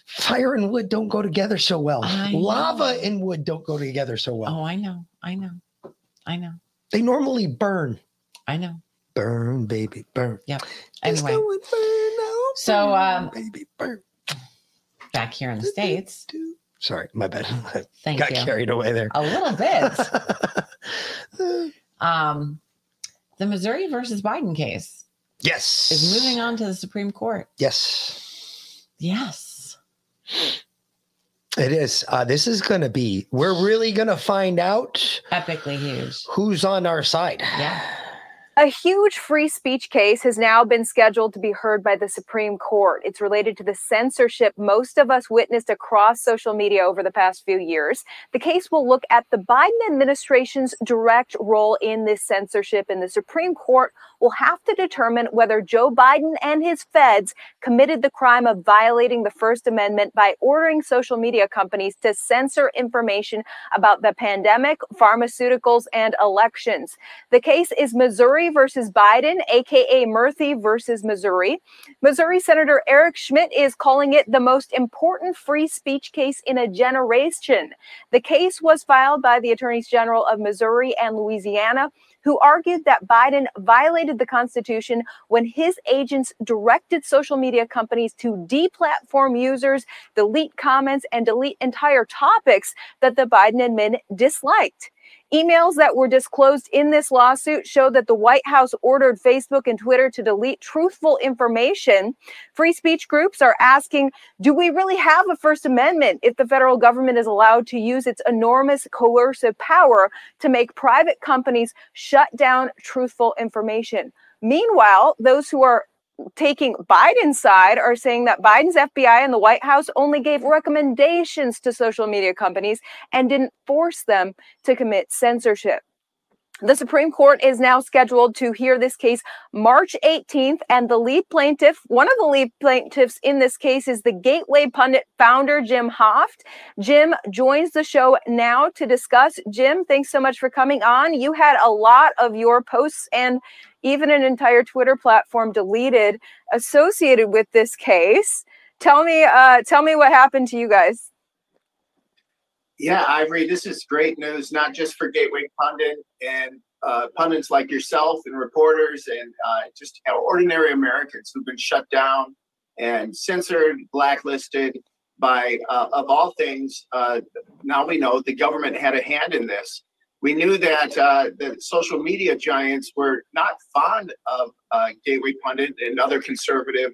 Fire and wood don't go together so well. I Lava know. and wood don't go together so well. Oh, I know. I know. I know. They normally burn. I know. Burn, baby, burn. Yep. It's Anyway, burn, oh, so um, baby, burn. back here in the states, Sorry, my bad. I Thank got you. carried away there. a little bit. um, the Missouri versus Biden case Yes. is moving on to the Supreme Court. Yes. Yes. It is. Uh, this is going to be, we're really going to find out Epically huge. who's on our side. Yeah. A huge free speech case has now been scheduled to be heard by the Supreme Court. It's related to the censorship most of us witnessed across social media over the past few years. The case will look at the Biden administration's direct role in this censorship, and the Supreme Court will have to determine whether Joe Biden and his feds committed the crime of violating the First Amendment by ordering social media companies to censor information about the pandemic, pharmaceuticals, and elections. The case is Missouri versus Biden, aka Murthy versus Missouri. Missouri Senator Eric Schmitt is calling it the most important free speech case in a generation. The case was filed by the attorneys general of Missouri and Louisiana, who argued that Biden violated the Constitution when his agents directed social media companies to deplatform users, delete comments, and delete entire topics that the Biden admin disliked. Emails that were disclosed in this lawsuit show that the White House ordered Facebook and Twitter to delete truthful information. Free speech groups are asking Do we really have a First Amendment if the federal government is allowed to use its enormous coercive power to make private companies shut down truthful information? Meanwhile, those who are taking Biden's side are saying that Biden's FBI and the White House only gave recommendations to social media companies and didn't force them to commit censorship. The Supreme Court is now scheduled to hear this case March 18th, and the lead plaintiff, one of the lead plaintiffs in this case, is the Gateway Pundit founder, Jim Hoft. Jim joins the show now to discuss. Jim, thanks so much for coming on. You had a lot of your posts and even an entire Twitter platform deleted associated with this case. Tell me, uh, tell me what happened to you guys. Yeah, Ivory, this is great news, not just for Gateway Pundit and uh, pundits like yourself and reporters and uh, just ordinary Americans who've been shut down and censored, blacklisted by, uh, of all things, uh, now we know the government had a hand in this. We knew that uh, the social media giants were not fond of uh, Gateway Pundit and other conservative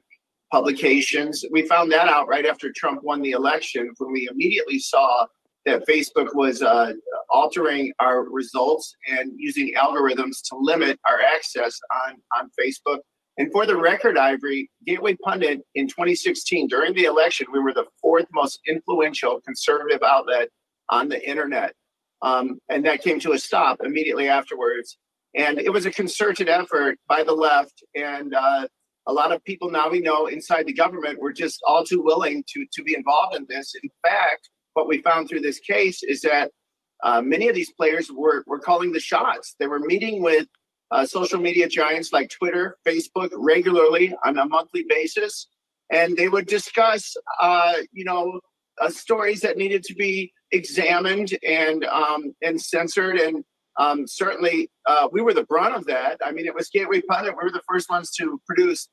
publications. We found that out right after Trump won the election when we immediately saw that Facebook was uh, altering our results and using algorithms to limit our access on, on Facebook. And for the record, Ivory, Gateway Pundit in 2016, during the election, we were the fourth most influential conservative outlet on the internet. Um, and that came to a stop immediately afterwards. And it was a concerted effort by the left. And uh, a lot of people now we know inside the government were just all too willing to, to be involved in this. In fact, what we found through this case is that uh, many of these players were, were calling the shots. They were meeting with uh, social media giants like Twitter, Facebook regularly on a monthly basis, and they would discuss, uh, you know, uh, stories that needed to be examined and um, and censored. And um, certainly uh, we were the brunt of that. I mean, it was Gateway Pundit. We were the first ones to produce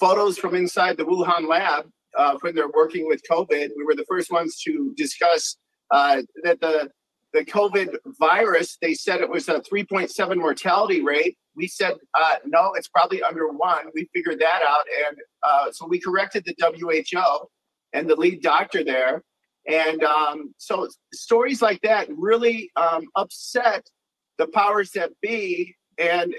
photos from inside the Wuhan lab uh, when they're working with COVID. We were the first ones to discuss uh, that the the COVID virus. They said it was a 3.7 mortality rate. We said uh, no, it's probably under one. We figured that out, and uh, so we corrected the WHO and the lead doctor there. And um, so stories like that really um, upset the powers that be, and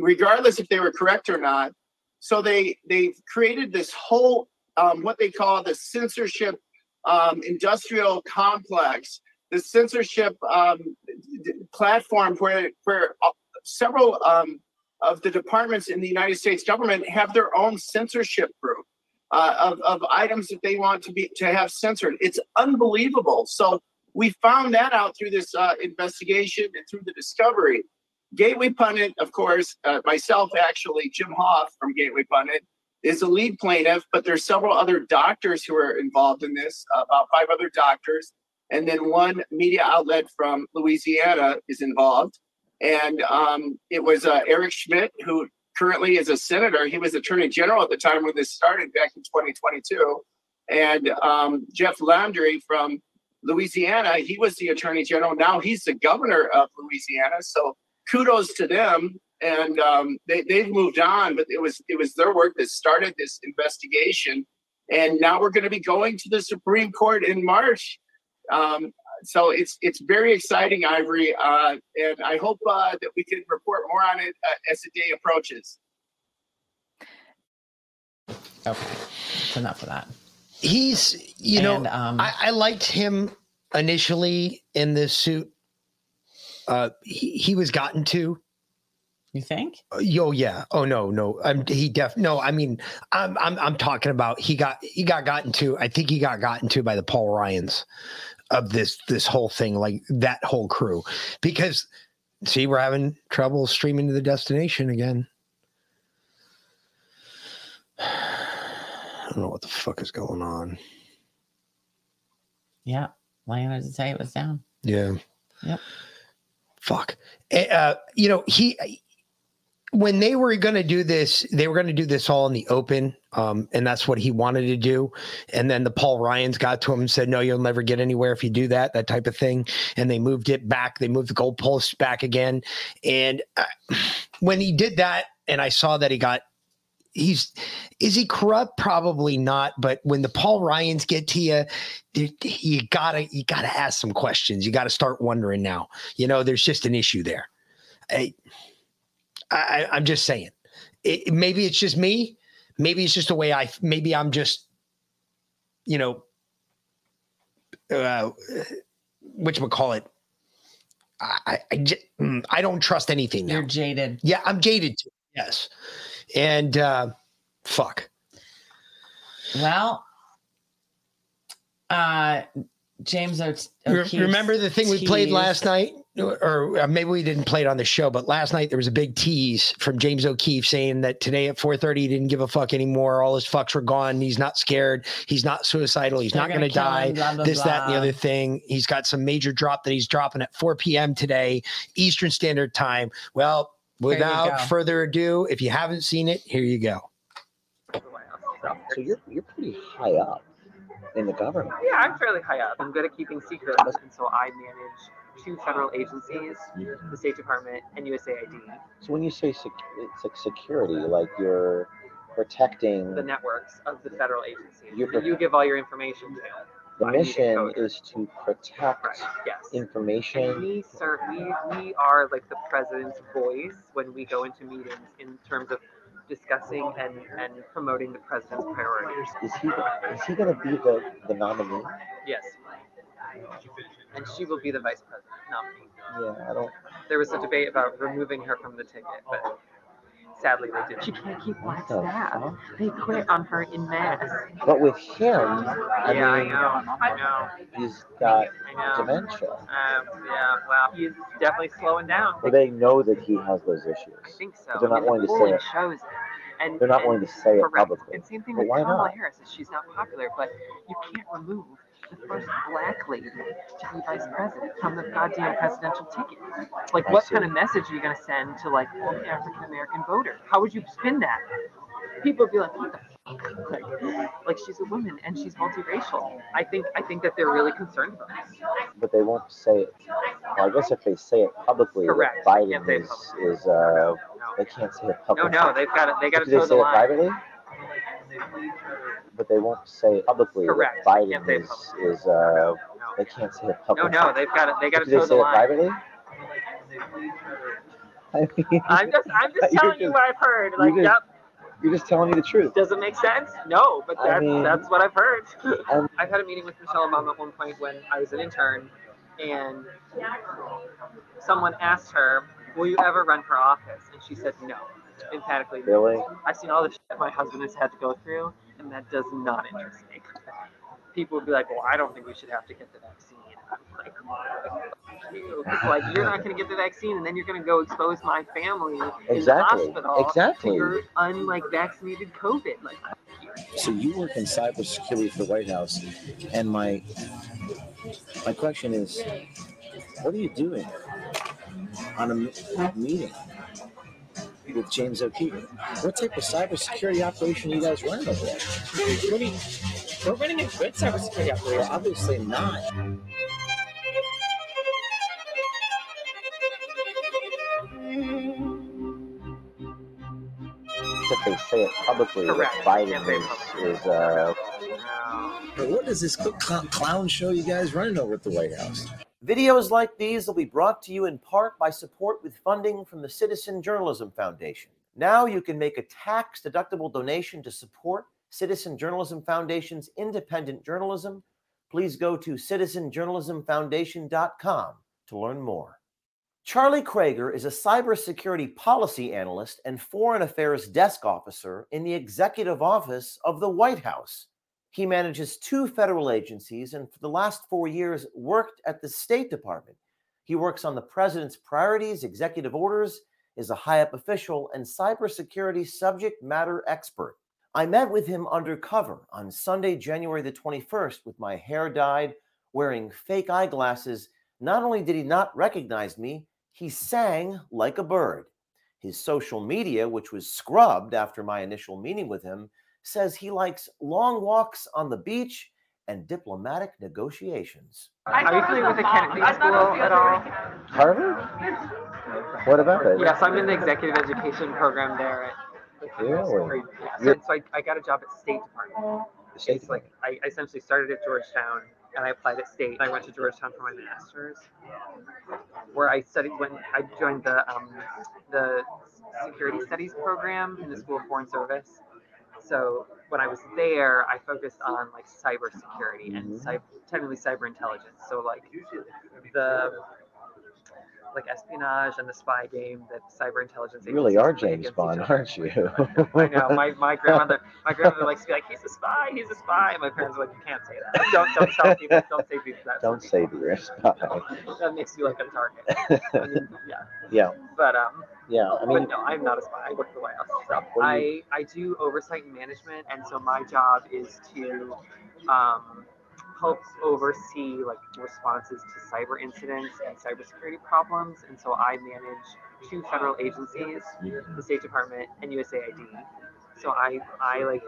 regardless if they were correct or not. So they they created this whole um, what they call the censorship um, industrial complex, the censorship um, platform where where uh, several um, of the departments in the United States government have their own censorship group uh, of, of items that they want to be to have censored. It's unbelievable. So we found that out through this uh, investigation and through the discovery. Gateway Pundit, of course, uh, myself actually, Jim Hoff from Gateway Pundit is a lead plaintiff, but there's several other doctors who are involved in this, uh, about five other doctors, and then one media outlet from Louisiana is involved. And um, it was uh, Eric Schmitt, who currently is a senator. He was attorney general at the time when this started back in 2022. And um, Jeff Landry from Louisiana, he was the attorney general. Now he's the governor of Louisiana. So kudos to them. And um, they, they've moved on, but it was it was their work that started this investigation. And now we're going to be going to the Supreme Court in March. Um, so it's it's very exciting, Ivory, uh, and I hope uh, that we can report more on it uh, as the day approaches. Okay, that's enough of that. He's, you And, know, um, I, I liked him initially in this suit. Uh, he, he was gotten to. You think? Yo, yeah. Oh no, no. I'm he def. No, I mean, I'm I'm I'm talking about he got he got gotten to. I think he got gotten to by the Paul Ryans of this this whole thing, like that whole crew, because see, we're having trouble streaming to the destination again. I don't know what the fuck is going on. Yeah. Lana did say it was down. Yeah. Yep. Fuck. Eh, Uh, you know, he when they were going to do this, they were going to do this all in the open, um, and that's what he wanted to do. And then the Paul Ryans got to him and said, "No, you'll never get anywhere if you do that." That type of thing. And they moved it back. They moved the goalposts back again. And uh, when he did that, and I saw that he got. He's is he corrupt? Probably not. But when the Paul Ryans get to you, you gotta you gotta ask some questions. You gotta start wondering now. You know, there's just an issue there. I, I I'm just saying. It, maybe it's just me. Maybe it's just the way I. Maybe I'm just, you know, uh, which would call it. I I, I, mm, I don't trust anything now. You're jaded. Yeah, I'm jaded too. Yes, and uh, fuck. Well, uh, James O- Remember the thing we played last night, or uh, maybe we didn't play it on the show, but last night there was a big tease from James O'Keefe saying that today at 4:30 he didn't give a fuck anymore. All his fucks were gone. He's not scared. He's not suicidal. He's They're not gonna going to kill die. him, blah, blah, this, that, and the other thing. He's got some major drop that he's dropping at 4 p.m. today, Eastern Standard Time. Well, without further ado, if you haven't seen it, here you go. So you're you're pretty high up in the government. Yeah, I'm fairly high up. I'm good at keeping secrets, and so I manage two federal agencies, the State Department and USAID, So when you say sec- it's like security, like you're protecting the networks of the federal agencies that you give all your information to. the I need a mission is to protect Yes. And information. we serve, we, we are like the president's voice when we go into meetings in terms of discussing and, and promoting the president's priorities. Is he is he going to be the, the nominee? Yes. And she will be the vice president nominee. Yeah, I don't. There was a debate about removing her from the ticket, but sadly they didn't. She can't keep What the fuck? They quit on her in mass. But with him, I yeah, mean, I know. I know. he's got I know. dementia. Um, yeah, well, he's definitely slowing down. Or they know that he has those issues. I think so. But they're I not mean, willing the to say it. shows it. And, They're not and- willing to say it correct. publicly. And same thing But with why Kamala not? Harris. Is she's not popular, but you can't remove the first black lady to be vice president from the goddamn presidential ticket. Like, I what see. kind of message are you going to send to like an African American voter? How would you spin that? People would be like, what the fuck? Like, like she's a woman and she's multiracial. I think I think that they're really concerned about this. But they won't say it. Well, I guess if they say it publicly, Correct. Biden say it is, is uh, they can't say it publicly. no, no, they've got to they got to toe say the it line. privately? But they won't say it publicly. that Correct. Can't say Biden it is, is uh, they can't say it publicly. no, no, they've got to they got to Do they say the it line. privately? I mean, I'm just I'm just You're telling you what I've heard. you're Like, just- yep. You're just telling me the truth. Does it make sense? No, but I that's mean- that's what I've heard. Um, I've had a meeting with Michelle Obama at one point when I was an intern, and someone asked her, "Will you ever run for office?" And she said no, emphatically. Really? I've seen all the shit my husband has had to go through, and that does not interest me. People would be like, "Well, I don't think we should have to get the vaccine." I'm like, "Fuck you. like you're not going to get the vaccine, and then you're going to go expose my family Exactly, in the hospital exactly. to your unlike vaccinated COVID. Like, So you work in cybersecurity for the White House, and my my question is, what are you doing on a meeting with James O'Keefe? What type of cybersecurity operation are you guys running over there? What you, we're running a good cybersecurity operation. Well, obviously not. If they say it publicly, Correct. Biden is, is uh, But what is this cl- clown show you guys running over at the White House? Videos like these will be brought to you in part by support with funding from the Citizen Journalism Foundation. Now you can make a tax deductible donation to support Citizen Journalism Foundation's independent journalism. Please go to citizenjournalismfoundation.com to learn more. Charlie Krager is a cybersecurity policy analyst and foreign affairs desk officer in the executive office of the White House. He manages two federal agencies and for the last four years worked at the State Department. He works on the president's priorities, executive orders, is a high up official, and cybersecurity subject matter expert. I met with him undercover on Sunday, January the 21st, with my hair dyed, wearing fake eyeglasses. Not only did he not recognize me, he sang like a bird. His social media, which was scrubbed after my initial meeting with him, says he likes long walks on the beach and diplomatic negotiations. Are you familiar with the Kennedy School at all? Harvard. What about it? Yes, I'm in the executive education program there. At, Really? yeah, so, so I, I got a job at State Department. The State It's like I I essentially started at Georgetown and I applied at State. I went to Georgetown for my master's, where I studied when I joined the um, the security studies program in the School of Foreign Service. So when I was there, I focused on like cybersecurity and cyber, technically cyber intelligence. So like the like espionage and the spy game that cyber intelligence. You really are James Bond, aren't you? I know. My, my grandmother my grandmother likes to be like, he's a spy, he's a spy. And my parents are like, you can't say that. Don't don't tell people. Don't say that. Don't say that you're a spy. That makes you like a target. I mean, yeah. Yeah, But um. Yeah. I mean, but no, I'm not a spy. I work for the White House. So do I I do oversight and management, and so my job is to um help oversee like responses to cyber incidents and cybersecurity problems, and so I manage two federal agencies, the State Department and USAID. So I I like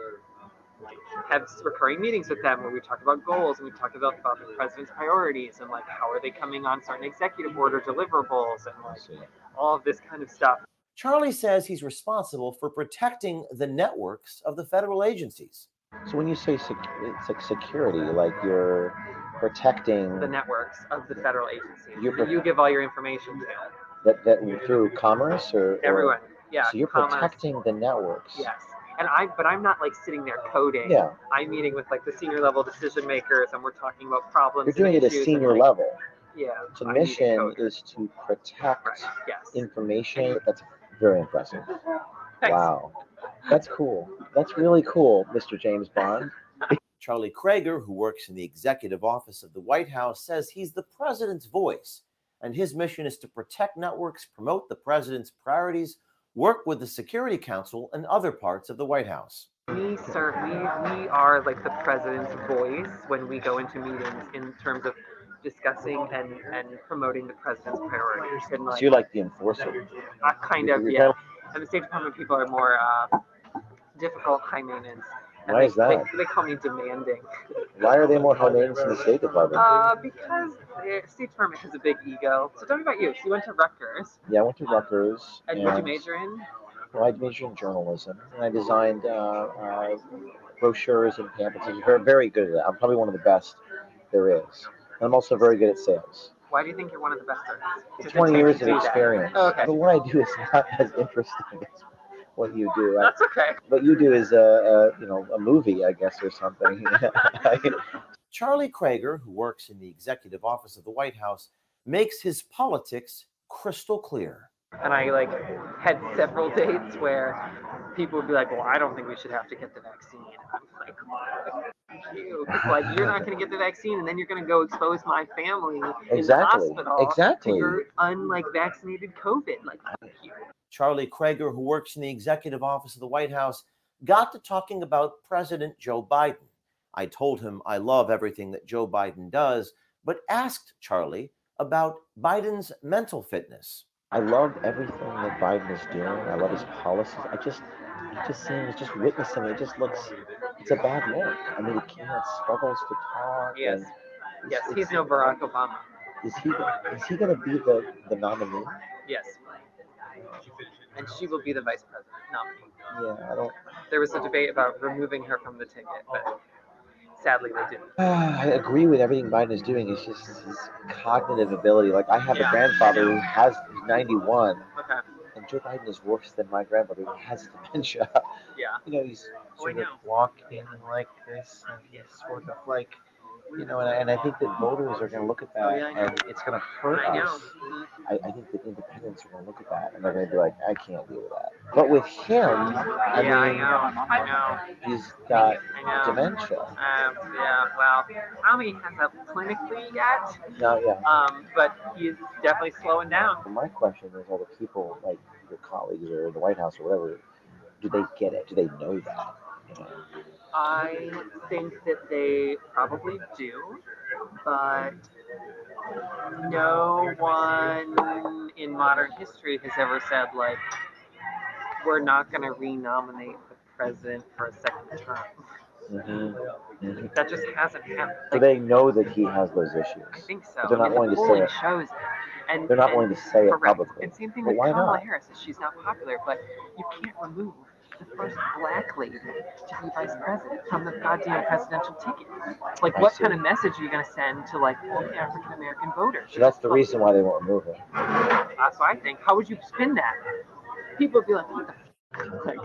have recurring meetings with them where we talk about goals and we talk about, about the president's priorities and like how are they coming on certain executive order deliverables and like all of this kind of stuff. Charlie says he's responsible for protecting the networks of the federal agencies. so when you say sec- it's like security, like you're protecting the networks of the federal agencies You're that pro- you give all your information to. that that through commerce or, or- Everyone. Yeah, So you're commerce. protecting the networks. Yes. And I, but I'm not like sitting there coding. Yeah. I'm meeting with like the senior level decision makers, and we're talking about problems. You're doing and it at issues and, senior like, level. Yeah. The I need a mission coder. is to protect Yes. information. That's very impressive. Thanks. Wow, that's cool. That's really cool, Mr. James Bond. Charlie Krager, who works in the executive office of the White House, says he's the president's voice, and his mission is to protect networks, promote the president's priorities, work with the Security Council, and other parts of the White House. We serve. We we are like the president's voice when we go into meetings in terms of discussing and and promoting the president's priorities. And So you're like the enforcer. uh, kind of yeah. And the State Department people are more uh, difficult, high maintenance. And Why they, is that? They, they call me demanding. Why are they more high maintenance in the State Department? Uh, because the State Department has a big ego. So tell me about you. So you went to Rutgers. yeah, I went to Rutgers. And what'd you major in? Well, I majored in journalism, and I designed uh, uh, brochures and pamphlets. I'm very, very good at it. I'm probably one of the best there is. And I'm also very good at sales. Why do you think you're one of the best there is? Does 20 years of to do that? experience. Oh, okay. But what I do is not as interesting as what you do. I- That's okay. what you do is a, a you know a movie, I guess, or something. Charlie Krager, who works in the executive office of the White House, makes his politics crystal clear. And I like had several dates where people would be like, "Well, I don't think we should have to get the vaccine." I'm like, "Fuck you. Like you're not going to get the vaccine, and then you're going to go expose my family in the Exactly. hospital Exactly. to your unlike vaccinated COVID. Like. Charlie Krager, who works in the executive office of the White House, got to talking about President Joe Biden. I told him I love everything that Joe Biden does, but asked Charlie about Biden's mental fitness. I love everything that Biden is doing. I love his policies. I just, it just seems, just witnessing it, just looks, it's a bad look. I mean, he can't, struggles to talk. Yes. Yes, he's no Barack Obama. Is he, is he going to be the, the nominee? Yes. And she will be the vice president nominee. Yeah, I don't. There was a debate about removing her from the ticket, but sadly they didn't. I agree with everything Biden is doing. It's just his cognitive ability. Like I have Yeah, a grandfather who has who's 91, Okay. And Joe Biden is worse than my grandfather who has dementia. Yeah. You know, he's Oh, sort of know. walking like this, and he's sort of like, you know, and I, and I think that voters are going to look at that, Oh, yeah, I know. and it's going to hurt us. I, I think that independents are going to look at that, and they're going to be like, I can't deal with that. But with him, I yeah, mean, I know. I know. he's got dementia. Um, yeah, well, I don't think he has that clinically yet, No, yeah. um, but he's definitely slowing down. My question is, are the people like your colleagues or in the White House or whatever, do they get it? Do they know that? You know? I think that they probably do, but no one in modern history has ever said, like, we're not going to renominate the president for a second term. Mm-hmm. Mm-hmm. That just hasn't happened. So they know that he has those issues. I think so. They're not willing the to say it. shows it. And, They're not willing to say it publicly. And same thing But with Kamala not? Harris. She's not popular, but you can't remove the first black lady to be vice president from the goddamn presidential ticket. Like, I what see. kind of message are you going to send to like all the African American voters? So that's the reason why they won't remove him. That's what I think. How would you spin that? People would be like, what the. Like,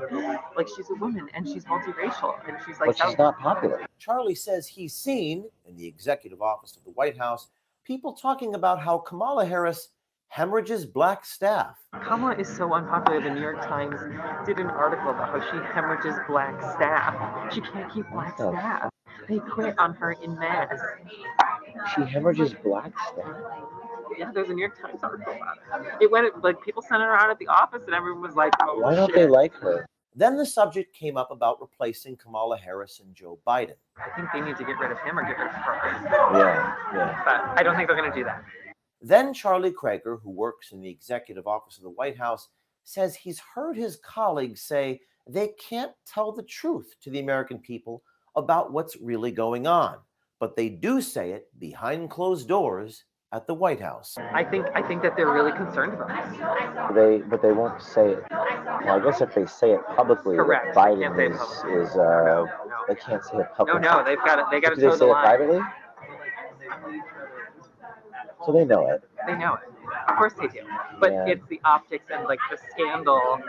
like she's a woman and she's multiracial and she's like But she's not popular. Charlie says he's seen in the executive office of the White House people talking about how Kamala Harris hemorrhages black staff. Kamala is so unpopular. The New York Times did an article about how she hemorrhages black staff. She can't keep black Oh. staff. They quit on her in mass. She hemorrhages black staff. Yeah, there's a New York Times article about it. It went like people sent it around at the office, and everyone was like, "Oh Why don't shit." they like her? Then the subject came up about replacing Kamala Harris and Joe Biden. I think they need to get rid of him or get rid of her. Yeah, yeah. But I don't think they're going to do that. Then Charlie Krager, who works in the executive office of the White House, says he's heard his colleagues say they can't tell the truth to the American people about what's really going on, but they do say it behind closed doors at the White House. I think I think that they're really concerned about this. They, but they won't say it. Well, I guess if they say it publicly, Correct. They Biden can't say it is, publicly. is uh, they can't say it publicly. no, no, they've got to they got to Do they say the it privately? So they know it. They know it. Of course they do. But Yeah. it's the optics and like the scandal.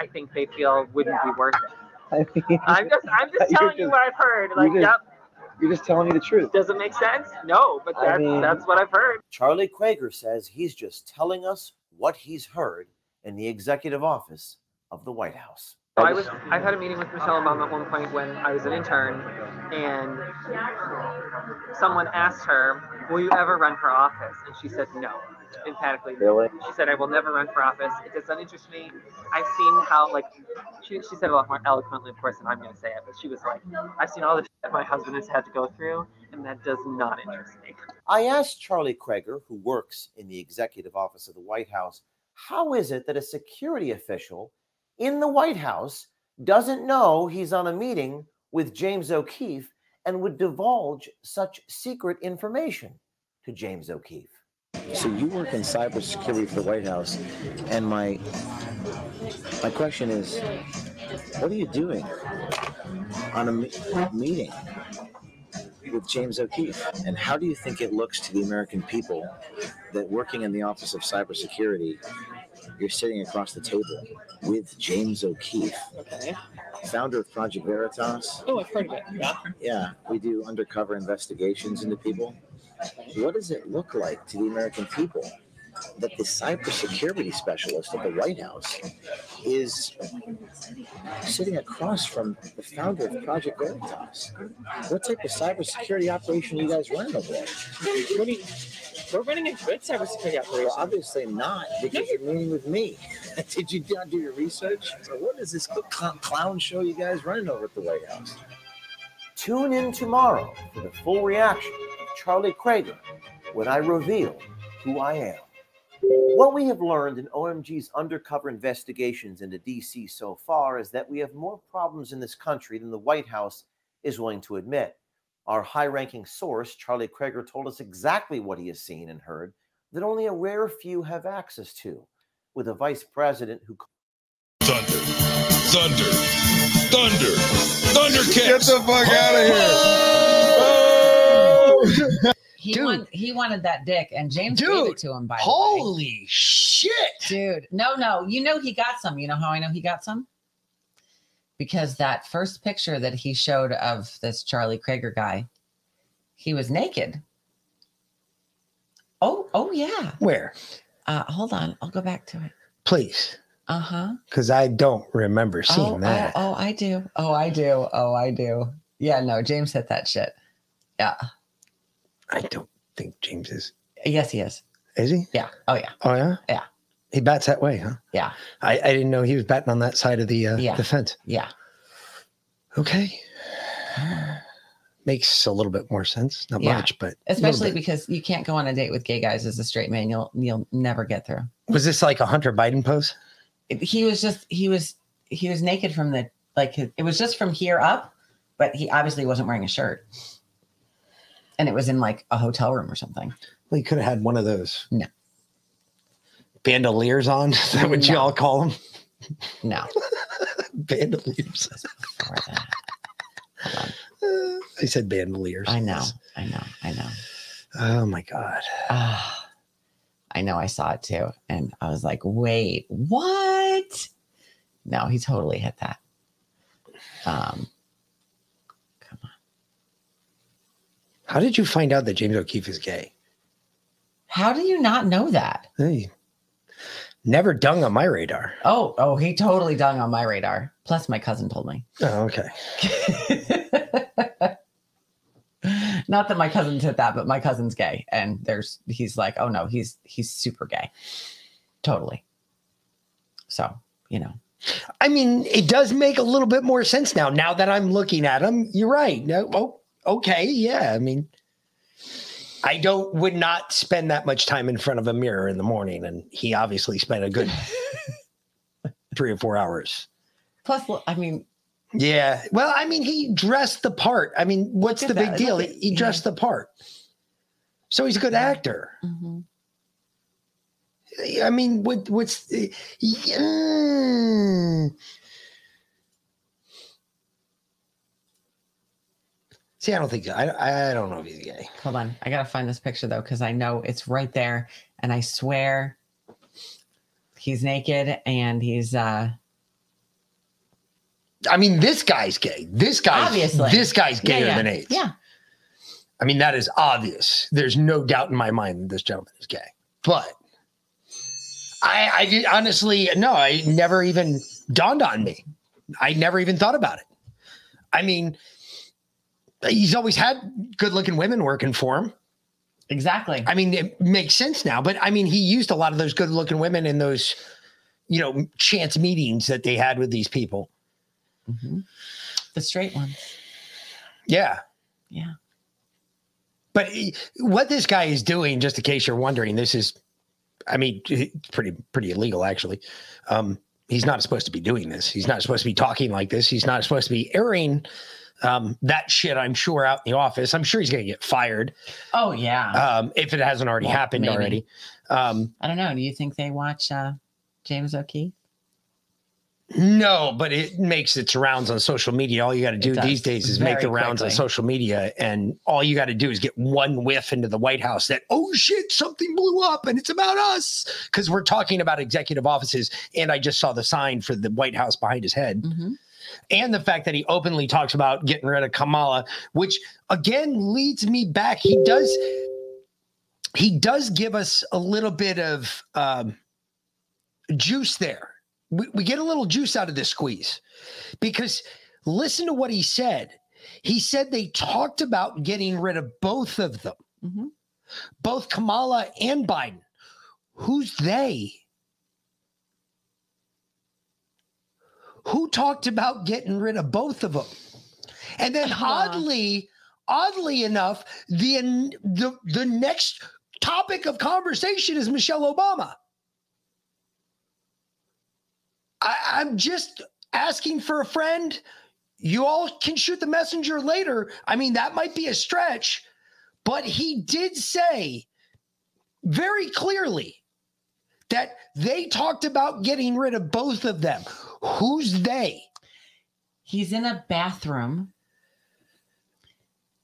I think they feel wouldn't be worth it. I mean, I'm just I'm just You're telling you what I've heard. you're Like, just- yep. You're just telling me the truth. Does it make sense? No, but I that's mean- that's what I've heard. Charlie Krager says he's just telling us what he's heard in the executive office of the White House. I was I've had a meeting with Michelle Obama at one point when I was an intern, and someone asked her, "Will you ever run for office?" And she said, "No." emphatically. Really? She said, "I will never run for office. It does not interest me. I've seen how like she, she said a lot more eloquently, of course, than I'm going to say it. But she was like, I've seen all the shit that my husband has had to go through, and that does not interest me." I asked Charlie Krager, who works in the executive office of the White House, how is it that a security official in the White House doesn't know he's on a meeting with James O'Keefe and would divulge such secret information to James O'Keefe? So you work in cybersecurity for the White House, and my my question is, what are you doing on a me- meeting with James O'Keefe? And how do you think it looks to the American people that working in the Office of Cybersecurity, you're sitting across the table with James O'Keefe, Okay. founder of Project Veritas? Oh, I've heard of it. Yeah. Yeah, we do undercover investigations into people. What does it look like to the American people that the cybersecurity specialist at the White House is sitting across from the founder of Project Veritas? What type of cybersecurity operation are you guys running over there? You, we're running a good cybersecurity operation. Well, obviously not, because you're meeting with me. Did you not do your research? Or what is this clown show you guys running over at the White House? Tune in tomorrow for the full reaction of Charlie Krager when I reveal who I am. What we have learned in OMG's undercover investigations into DC so far is that we have more problems in this country than the White House is willing to admit. Our high ranking source, Charlie Krager, told us exactly what he has seen and heard that only a rare few have access to, with a vice president who Thunder, thunder, thunder, Thundercats. Get the fuck out of here. Oh! He want, he wanted that dick, and James gave it to him. By the way. Holy shit, dude! No, no, you know he got some. You know how I know he got some? Because that first picture that he showed of this Charlie Krager guy, he was naked. Oh, oh yeah. Where? Uh, hold on, I'll go back to it. Please, Uh huh. because I don't remember seeing Oh, that. oh, oh, I do. Oh, I do. Oh, I do. Yeah, no, James hit that shit. Yeah. I don't think James is. Yes, he is. Is he? Yeah. Oh, yeah. Oh yeah. Yeah. He bats that way, huh? Yeah. I, I didn't know he was batting on that side of the uh, Yeah. the fence. Yeah. Okay. Makes a little bit more sense. Not Yeah. much, but Especially because you can't go on a date with gay guys as a straight man. You'll you'll never get through. was this like a Hunter Biden pose? He was just he was he was naked from the like it was just from here up, but he obviously wasn't wearing a shirt. And it was in like a hotel room or something. Well, he could have had one of those. No. Bandoliers on. Is that what you all call them? No. Bandoliers. I said bandoliers. I know. I know. I know. Oh my god. Ah, I know I saw it too. And I was like, wait, what? No, he totally hit that. Um, How did you find out that James O'Keefe is gay? how do you not know that? Hey, never dung on my radar. Oh, oh, he totally dung on my radar. Plus, my cousin told me. Oh, okay. Not that my cousin said that, but my cousin's gay, and there's he's like, oh no, he's he's super gay, totally. So you know, I mean, it does make a little bit more sense now. Now that I'm looking at him, you're right. No, oh, okay, yeah. I mean, I don't would not spend that much time in front of a mirror in the morning, and he obviously spent a good three or four hours. plus, I mean, Yeah. Well, I mean, he dressed the part. I mean, what's the big that. deal? He, he dressed the part. So he's a good actor. mhm. I mean, what what's the- yeah. See, I don't think I I don't know if he's gay. hold on, I gotta find this picture though because I know it's right there, and I swear he's naked and he's uh I mean, this guy's gay. This guy's Obviously. this guy's Yeah, gayer yeah. than AIDS. Yeah. I mean, that is obvious. There's no doubt in my mind that this gentleman is gay. But I, I did- honestly, no, I never even dawned on me. I never even thought about it. I mean, he's always had good looking women working for him. Exactly. I mean, it makes sense now, but I mean, he used a lot of those good looking women in those, you know, chance meetings that they had with these people. The straight ones. Yeah. Yeah. But he- what this guy is doing, just in case you're wondering, this is, I mean, it's pretty pretty illegal actually. Um, he's not supposed to be doing this. He's not supposed to be talking like this. He's not supposed to be airing um, that shit. I'm sure out in the office. I'm sure he's going to get fired Oh yeah. um, if it hasn't already Well, happened maybe. already. Um, I don't know. Do you think they watch uh, James O'Keefe? No, but it makes its rounds on social media. All you got to do these days is make the rounds on social media, and all you got to do is get one whiff into the White House that oh shit, something blew up, and it's about us because we're talking about executive offices. And I just saw the sign for the White House behind his head, and the fact that he openly talks about getting rid of Kamala, which again leads me back. He does, he does give us a little bit of. Um, juice there. We, we get a little juice out of this squeeze because listen to what he said. He said they talked about getting rid of both of them, both Kamala and Biden. Who's they? Who talked about getting rid of both of them? And then uh-huh. oddly, oddly enough, the the the next topic of conversation is Michelle Obama. I, I'm just asking for a friend. You all can shoot the messenger later. I mean, that might be a stretch, but he did say very clearly that they talked about getting rid of both of them. Who's they? He's in a bathroom.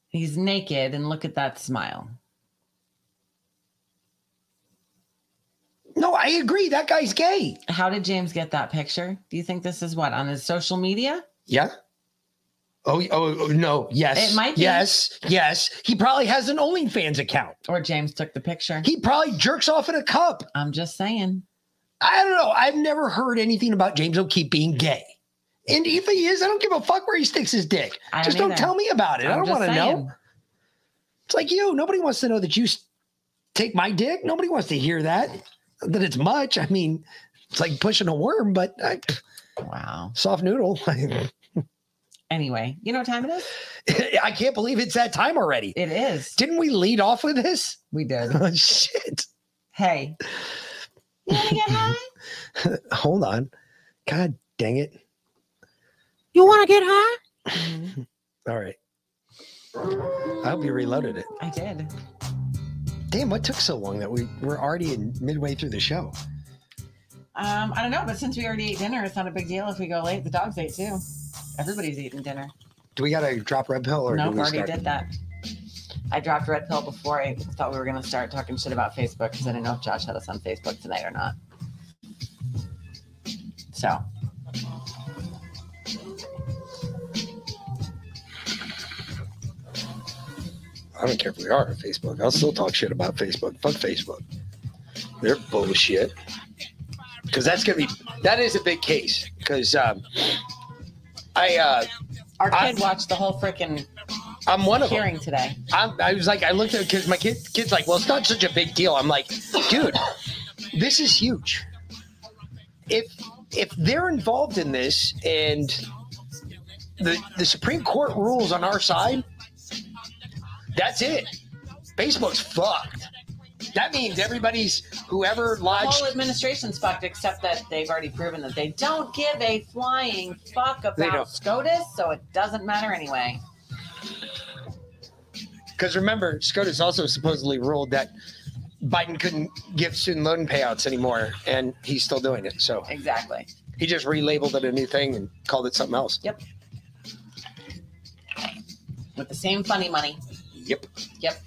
He's naked, and look at that smile. No, I agree. That guy's gay. How did James get that picture? Do you think this is what on his social media? Yeah. Oh, oh, oh, no. Yes. It might be. Yes. Yes. He probably has an OnlyFans account. Or James took the picture. He probably jerks off in a cup. I'm just saying. I don't know. I've never heard anything about James O'Keefe being gay. And if he is, I don't give a fuck where he sticks his dick. I just don't either. tell me about it. I I'm don't want to know. It's like you. Nobody wants to know that you take my dick. Nobody wants to hear that. That it's much. I mean, it's like pushing a worm, but I, wow, soft noodle. Anyway, you know what time it is? I can't believe it's that time already. It is. Didn't we lead off with this? We did. Oh, shit. Hey. You want to get high? Hold on. God dang it. You want to get high? All right. I hope you reloaded it. I did. Damn, what took so long that we were already in midway through the show? Um, I don't know, but since we already ate dinner, it's not a big deal if we go late. The dogs ate too. Everybody's eating dinner. Do we got to drop red pill or do nope, we already start? did that. I dropped red pill before I thought we were going to start talking shit about Facebook because I didn't know if Josh had us on Facebook tonight or not. So, I don't care if we are on Facebook. I'll still talk shit about Facebook. Fuck Facebook. They're bullshit. Because that's gonna be that is a big case. Because um, I uh, our kid watched the whole freaking I'm one of them. hearing today. I'm, I was like, I looked at because my kid, kid's like, well, it's not such a big deal. I'm like, dude, this is huge. If if they're involved in this and the the Supreme Court rules on our side, that's it. Facebook's fucked. That means everybody's whoever The lodged. whole administration's fucked, except that they've already proven that they don't give a flying fuck They about don't. SCOTUS, so it doesn't matter anyway. Because remember, SCOTUS also supposedly ruled that Biden couldn't give student loan payouts anymore, and he's still doing it. So Exactly. he just relabeled it a new thing and called it something else. Yep. With the same funny money. Yep. Yep.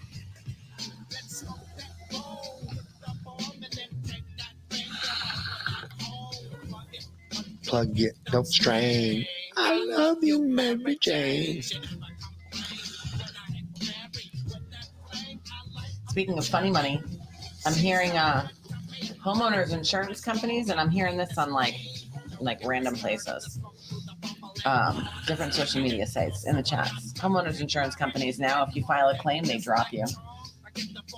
Plug it, don't strain. I love you, Mary Jane. Speaking of funny money, I'm hearing uh homeowners insurance companies, and I'm hearing this on like like random places. Um, different social media sites in the chats. Homeowners insurance companies now, if you file a claim, they drop you.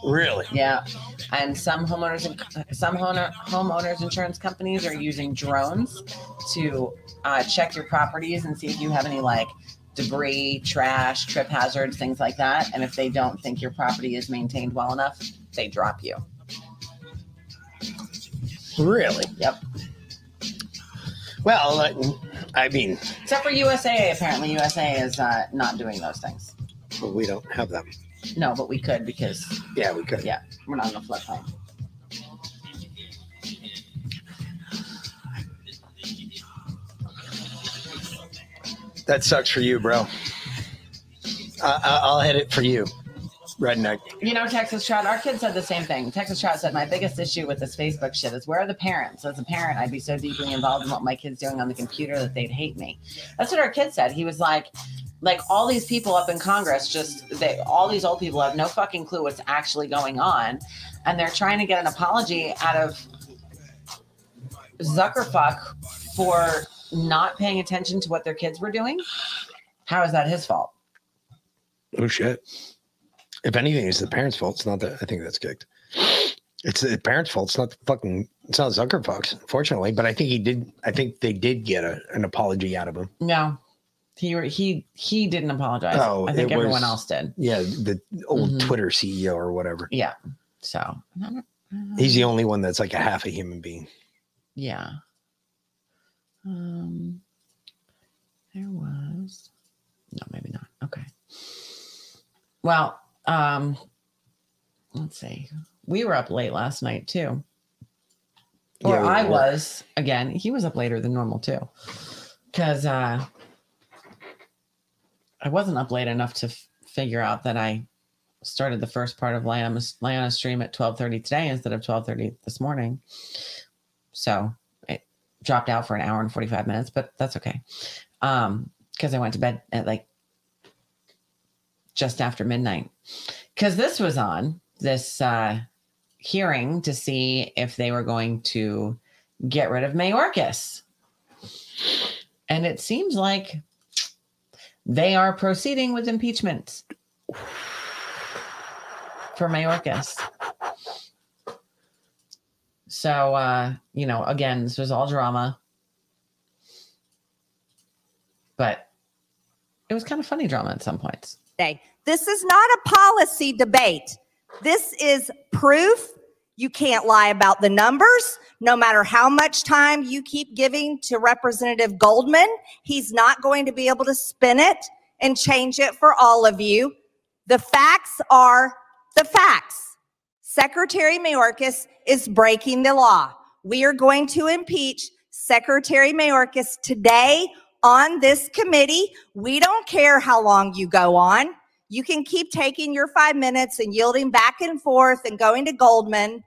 Really? Yeah, and some homeowners and some homeowner, homeowners insurance companies are using drones to uh, check your properties and see if you have any like debris, trash, trip hazards, things like that. And if they don't think your property is maintained well enough, they drop you. Really? Yep. Well, uh, I mean, Except for USAA, apparently USAA is uh, not doing those things. we don't have them. No, but we could because Yeah, we could. yeah, we're not in a floodplain. That sucks for you, bro. I, I, I'll hit it for you, redneck. You know, Texas Trout, our kid said the same thing. Texas Trout said, My biggest issue with this Facebook shit is where are the parents? As a parent, I'd be so deeply involved in what my kid's doing on the computer that they'd hate me. That's what our kid said. He was like, like all these people up in Congress, just they all these old people have no fucking clue what's actually going on. And they're trying to get an apology out of Zuckerfuck for not paying attention to what their kids were doing. How is that his fault? Oh shit. If anything, it's the parents' fault. It's not that I think that's kicked. It's the parents' fault. It's not the fucking. It's not Zuckerfuck's, fortunately. But I think he did. I think they did get a, an apology out of him. No. He he he didn't apologize. Oh, I think everyone was- else did. Yeah, the old Mhm. Twitter CEO or whatever. Yeah. So He's the only one that's like a half a human being. yeah. Um there was no maybe not. Okay. Well, um let's see. We were up late last night too. Or Yeah, we I was again. He was up later than normal too. Cause uh I wasn't up late enough to f- figure out that I started the first part of Liana's, Liana's stream at 12:30 today instead of 12:30 this morning. So dropped out for an hour and 45 minutes, but that's okay. Um, because I went to bed at like just after midnight. Because this was on this uh hearing to see if they were going to get rid of Mayorkas. And it seems like they are proceeding with impeachment for Mayorkas. So, uh, you know, again, this was all drama, but it was kind of funny drama at some points. This is not a policy debate. This is proof you can't lie about the numbers. No matter how much time you keep giving to Representative Goldman, he's not going to be able to spin it and change it for all of you. The facts are the facts. Secretary Mayorkas is breaking the law. We are going to impeach Secretary Mayorkas today on this committee. We don't care how long you go on. You can keep taking your five minutes and yielding back and forth and going to Goldman.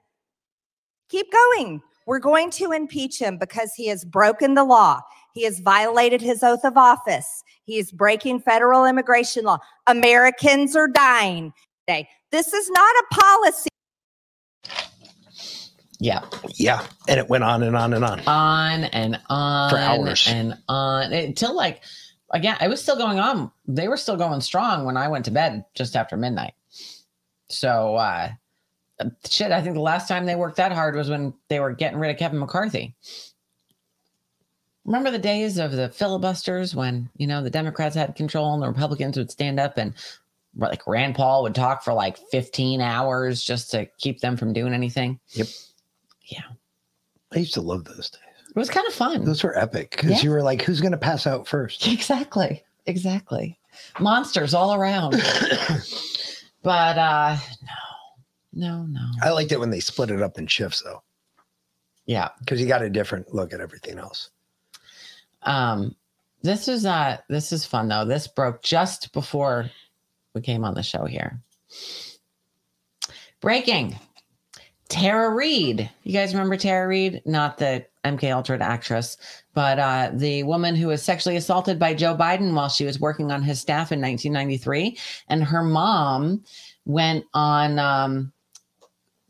Keep going. We're going to impeach him because he has broken the law. He has violated his oath of office. He is breaking federal immigration law. Americans are dying today. This is not a policy. Yeah. Yeah. And it went on and on and on. On and on For hours. and on until like again, it was still going on. They were still going strong when I went to bed just after midnight. So uh shit, I think the last time they worked that hard was when they were getting rid of Kevin McCarthy. Remember the days of the filibusters when, you know, the Democrats had control and the Republicans would stand up and like Rand Paul would talk for like 15 hours just to keep them from doing anything. Yep. Yeah. I used to love those days. It was kind of fun. Those were epic because Yeah. you were like, who's going to pass out first? Exactly. Exactly. Monsters all around. but uh no. No, no. I liked it when they split it up in shifts though. Yeah. Because you got a different look at everything else. Um this is uh this is fun though. This broke just before we came on the show here. Breaking. Tara Reade. You guys remember Tara Reade? Not the MK Ultra actress, but uh, the woman who was sexually assaulted by Joe Biden while she was working on his staff in 1993. And her mom went on, um,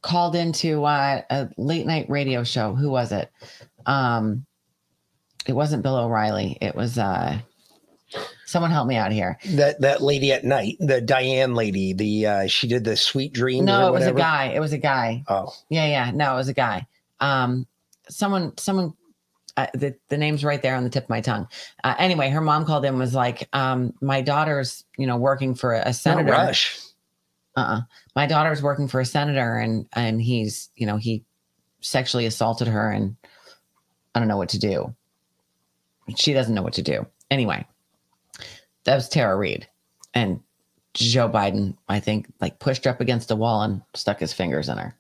called into uh, a late night radio show. Who was it? Um, it wasn't Bill O'Reilly. It was uh, Someone help me out here. That that lady at night, the Diane lady, the uh she did the sweet dreams. No, it was a guy. It was a guy. Oh, Yeah, yeah. No, it was a guy. Um, someone, someone. Uh, the the name's right there on the tip of my tongue. Uh, anyway, her mom called in and was like, um, "My daughter's, you know, working for a no senator. rush. Uh-uh. My daughter's working for a senator, and and he's, you know, he sexually assaulted her, and I don't know what to do. She doesn't know what to do. Anyway, that was Tara Reade, and Joe Biden, I think, like pushed her up against a wall and stuck his fingers in her.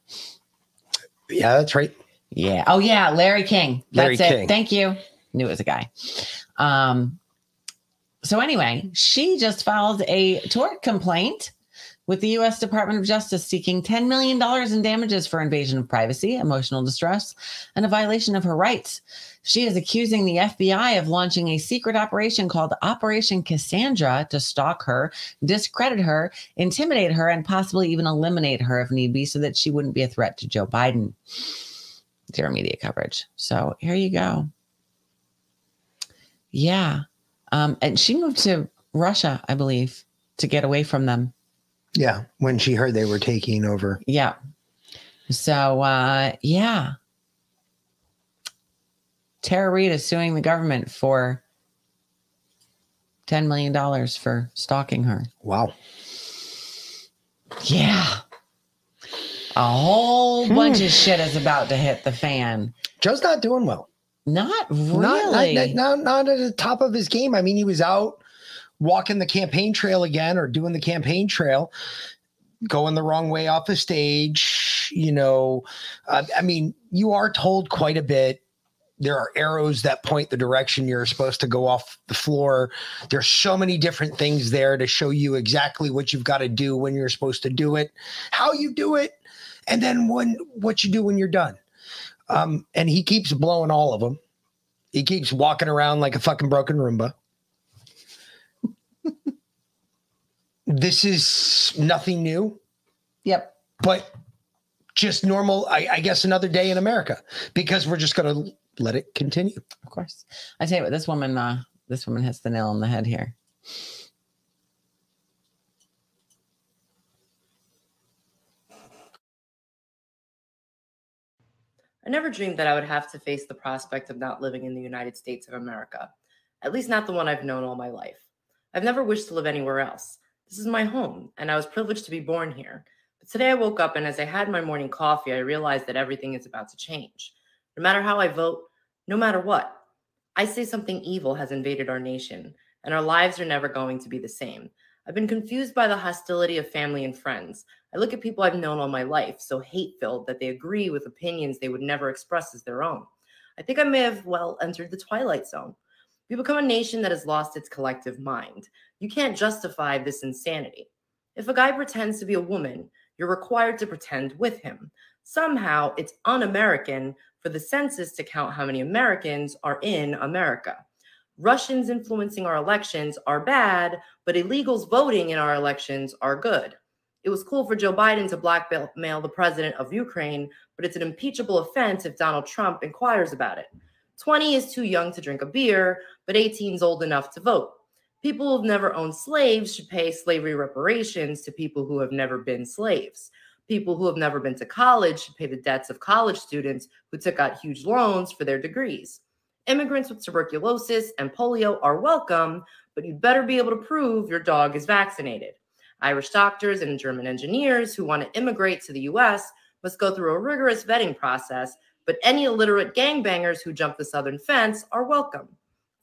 Yeah, that's right. Yeah. Oh yeah, Larry King. That's Larry it. King. Thank you. Knew it was a guy. Um so anyway, she just filed a tort complaint with the US Department of Justice seeking 10 million dollars in damages for invasion of privacy, emotional distress, and a violation of her rights. She is accusing the FBI of launching a secret operation called Operation Cassandra to stalk her, discredit her, intimidate her, and possibly even eliminate her if need be so that she wouldn't be a threat to Joe Biden zero media coverage. So here you go. Yeah. Um, and she moved to Russia, I believe, to get away from them. Yeah, when she heard they were taking over. Yeah. So uh yeah. Tara Reade is suing the government for $10 million for stalking her. Wow. Yeah. A whole Hmm. bunch of shit is about to hit the fan. Joe's not doing well. Not Not, really. not, not, not at the top of his game. I mean, he was out walking the campaign trail again or doing the campaign trail, going the wrong way off the stage. You know, uh, I mean, you are told quite a bit. There are arrows that point the direction you're supposed to go off the floor. There's so many different things there to show you exactly what you've got to do when you're supposed to do it, how you do it, and then when what you do when you're done. Um, and he keeps blowing all of them. He keeps walking around like a fucking broken Roomba. This is nothing new. Yep. But just normal, I, I guess, another day in America because we're just going to let it continue. Of course. I tell you what, this woman, uh, this woman hits the nail on the head here. I never dreamed that I would have to face the prospect of not living in the United States of America, at least not the one I've known all my life. I've never wished to live anywhere else. This is my home, and I was privileged to be born here. But today I woke up, and as I had my morning coffee, I realized that everything is about to change. No matter how I vote, no matter what, I say something evil has invaded our nation, and our lives are never going to be the same. I've been confused by the hostility of family and friends. I look at people I've known all my life, so hate filled that they agree with opinions they would never express as their own. I think I may have, well, entered the twilight zone. We become a nation that has lost its collective mind. You can't justify this insanity. If a guy pretends to be a woman, you're required to pretend with him. Somehow, it's un American for the census to count how many Americans are in America. Russians influencing our elections are bad, but illegals voting in our elections are good. It was cool for Joe Biden to blackmail the president of Ukraine, but it's an impeachable offense if Donald Trump inquires about it. 20 is too young to drink a beer, but 18 is old enough to vote. People who've never owned slaves should pay slavery reparations to people who have never been slaves. People who have never been to college should pay the debts of college students who took out huge loans for their degrees. Immigrants with tuberculosis and polio are welcome, but you'd better be able to prove your dog is vaccinated. Irish doctors and German engineers who want to immigrate to the US must go through a rigorous vetting process, but any illiterate gangbangers who jump the southern fence are welcome.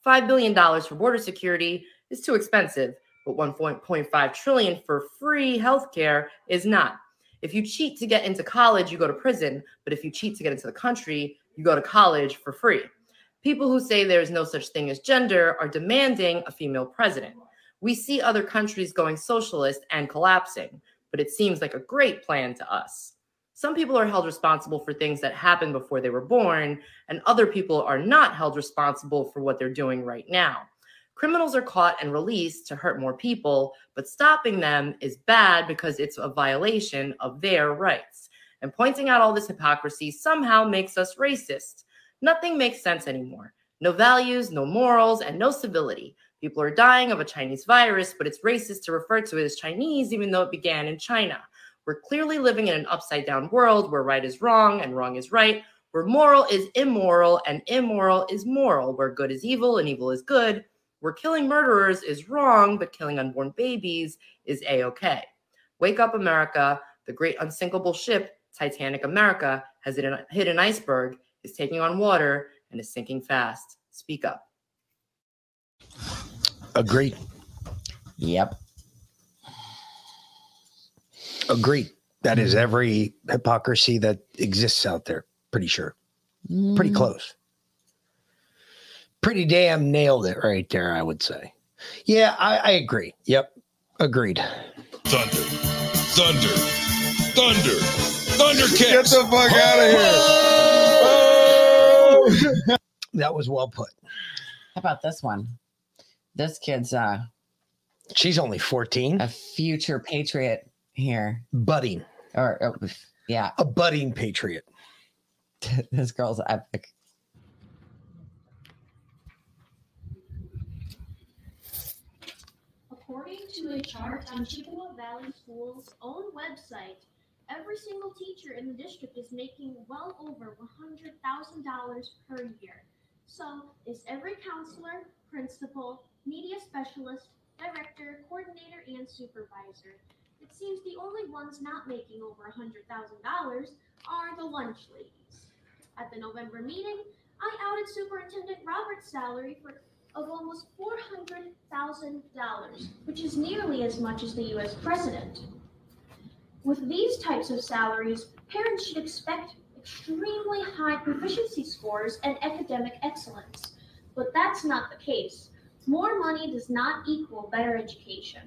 $5 billion for border security is too expensive, but 1.5 trillion for free healthcare is not. If you cheat to get into college, you go to prison, but if you cheat to get into the country, you go to college for free. People who say there is no such thing as gender are demanding a female president. We see other countries going socialist and collapsing, but it seems like a great plan to us. Some people are held responsible for things that happened before they were born, and other people are not held responsible for what they're doing right now. Criminals are caught and released to hurt more people, but stopping them is bad because it's a violation of their rights. And pointing out all this hypocrisy somehow makes us racist. Nothing makes sense anymore. No values, no morals, and no civility. People are dying of a Chinese virus, but it's racist to refer to it as Chinese, even though it began in China. We're clearly living in an upside down world where right is wrong and wrong is right, where moral is immoral and immoral is moral, where good is evil and evil is good, where killing murderers is wrong, but killing unborn babies is a okay. Wake up, America. The great unsinkable ship, Titanic America, has hit an, iceberg, is taking on water, and is sinking fast. Speak up. Agreed. Yep. Agreed. That is every hypocrisy that exists out there. Pretty sure. Pretty Mm. close. Pretty damn nailed it right there, I would say. Yeah, I, I agree. Yep. Agreed. Thunder, thunder, thunder, thundercats. Get the fuck out of here. That was well put. How about this one? This kid's uh she's only 14. A future patriot here. Budding. Or uh, yeah. A budding patriot. this girl's epic. According to a chart on Chippewa Valley School's own website, every single teacher in the district is making well over $100,000 per year. So is every counselor, principal, media specialist, director, coordinator, and supervisor. It seems the only ones not making over $100,000 are the lunch ladies. At the November meeting, I outed Superintendent Roberts' salary for of almost $400,000, which is nearly as much as the US president. With these types of salaries, parents should expect extremely high proficiency scores and academic excellence. But that's not the case. More money does not equal better education.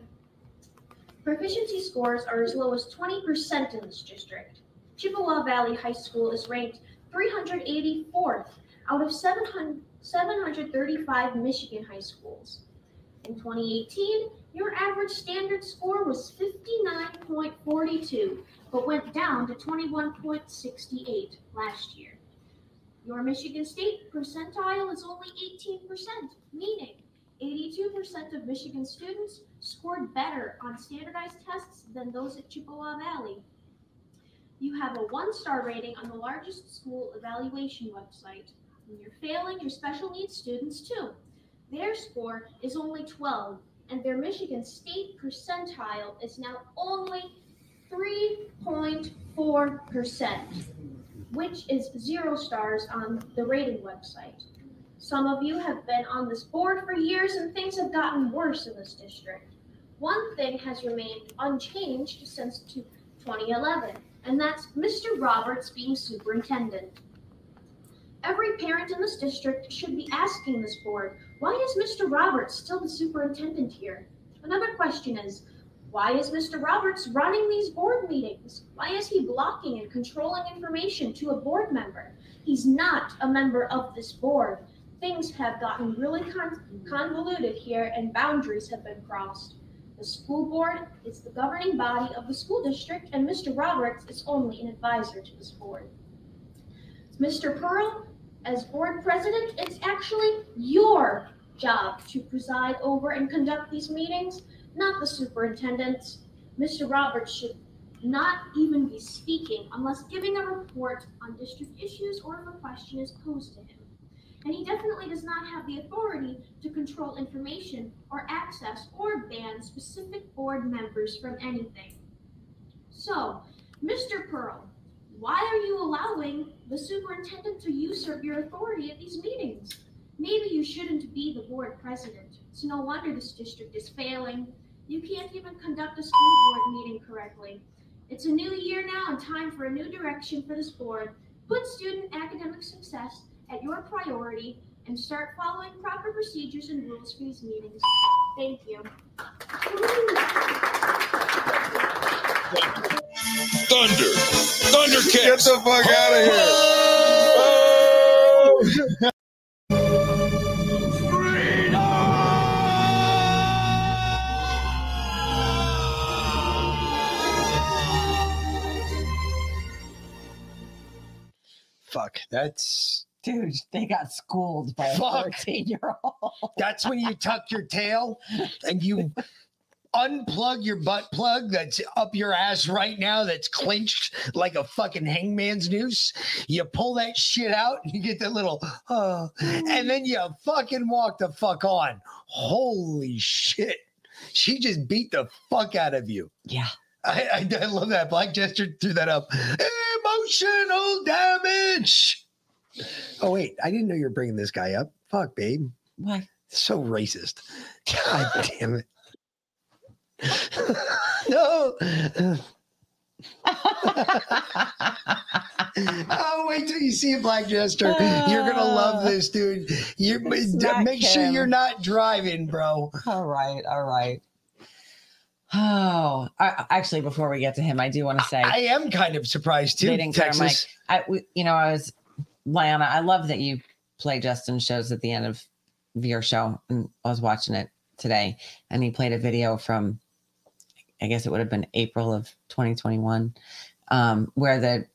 Proficiency scores are as low as 20% in this district. Chippewa Valley High School is ranked 384th out of 700 735 Michigan high schools. In 2018, your average standard score was 59.42, but went down to 21.68 last year. Your Michigan State percentile is only 18%, meaning 82% of Michigan students scored better on standardized tests than those at Chippewa Valley. You have a one star rating on the largest school evaluation website, and you're failing your special needs students too. Their score is only 12, and their Michigan State percentile is now only 3.4%, which is zero stars on the rating website. Some of you have been on this board for years, and things have gotten worse in this district. One thing has remained unchanged since 2011, and that's Mr. Roberts being superintendent. Every parent in this district should be asking this board, why is Mr. Roberts still the superintendent here? Another question is, why is Mr. Roberts running these board meetings? Why is he blocking and controlling information to a board member? He's not a member of this board. Things have gotten really con- convoluted here and boundaries have been crossed. The school board is the governing body of the school district, and Mr. Roberts is only an advisor to this board. Mr. Pearl, as board president, it's actually your job to preside over and conduct these meetings, not the superintendent's. Mr. Roberts should not even be speaking unless giving a report on district issues or if a question is posed to him. And he definitely does not have the authority to control information or access or ban specific board members from anything. So, Mr. Pearl, why are you allowing the superintendent to usurp your authority at these meetings? Maybe you shouldn't be the board president. It's no wonder this district is failing. You can't even conduct a school board meeting correctly. It's a new year now and time for a new direction for this board. Put student academic success at your priority and start following proper procedures and rules for these meetings. Thank you. Thunder, thundercats. Get the fuck out of here. Fuck. That's Dude, they got schooled by a Fuck. 14 year old. That's when you tuck your tail and you unplug your butt plug that's up your ass right now that's clenched like a fucking hangman's noose. You pull that shit out and you get that little, uh, and then you fucking walk the fuck on. Holy shit. She just beat the fuck out of you. Yeah. I, I, I love that. Black Jester threw that up. Emotional damage. Oh, wait. I didn't know you were bringing this guy up. Fuck, babe. Why? So racist. God damn it. no. oh, wait till you see a Black Jester. You're gonna love uh. this, dude. You make sure you're not driving, bro. All right, all right. Oh, I, actually, before we get to him, I do want to say I am kind of surprised too. they didn't care, Mike. Texas. I, we, you know, I was Lana. I love that you play Justin shows at the end of your show, and I was watching it today, and he played a video from, I guess it would have been April of 2021, um, where the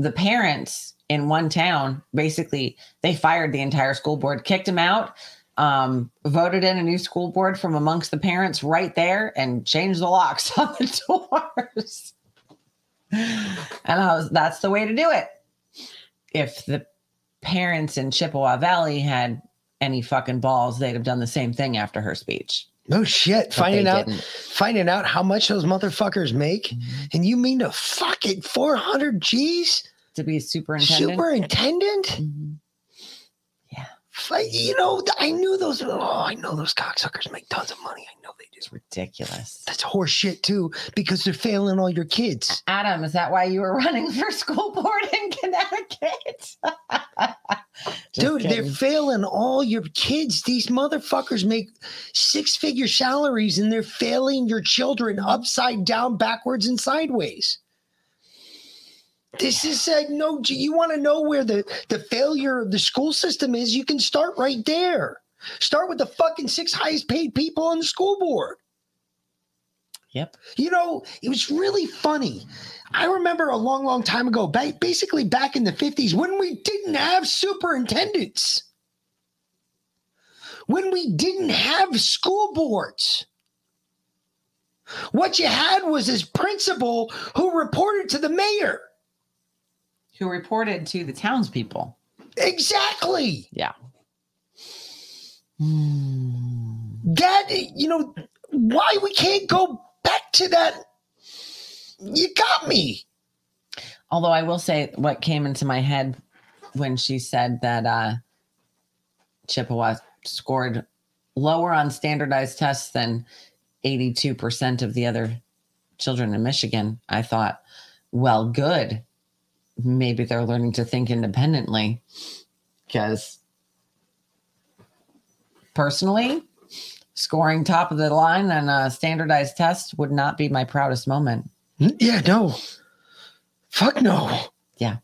the parents in one town basically they fired the entire school board, kicked him out. Um, voted in a new school board from amongst the parents right there and changed the locks on the doors. And I was, that's the way to do it. If the parents in Chippewa Valley had any fucking balls, they'd have done the same thing after her speech. No shit. But Finding out, didn't. finding out how much those motherfuckers make, mm-hmm. and you mean to fucking four hundred G's to be a superintendent? Superintendent. Mm-hmm. Yeah. You know, I knew those. Oh, I know those cocksuckers make tons of money. I know they do. It's ridiculous. That's horse shit too, because they're failing all your kids. Adam, is that why you were running for school board in Connecticut? Just Dude, they're failing all your kids. These motherfuckers make six figure salaries and they're failing your children upside down, backwards, and sideways. This is a no. You want to know where the, the failure of the school system is? You can start right there. Start with the fucking six highest paid people on the school board. Yep. You know, it was really funny. I remember a long, long time ago, ba- basically back in the 50s, when we didn't have superintendents, when we didn't have school boards. What you had was this principal who reported to the mayor. Who reported to the townspeople. Exactly. Yeah. That, you know, why we can't go back to that. You got me. Although I will say what came into my head when she said that uh, Chippewa scored lower on standardized tests than 82% of the other children in Michigan, I thought, well, good. Maybe they're learning to think independently. Because personally, scoring top of the line on a standardized test would not be my proudest moment. Yeah, no. Fuck no. Yeah.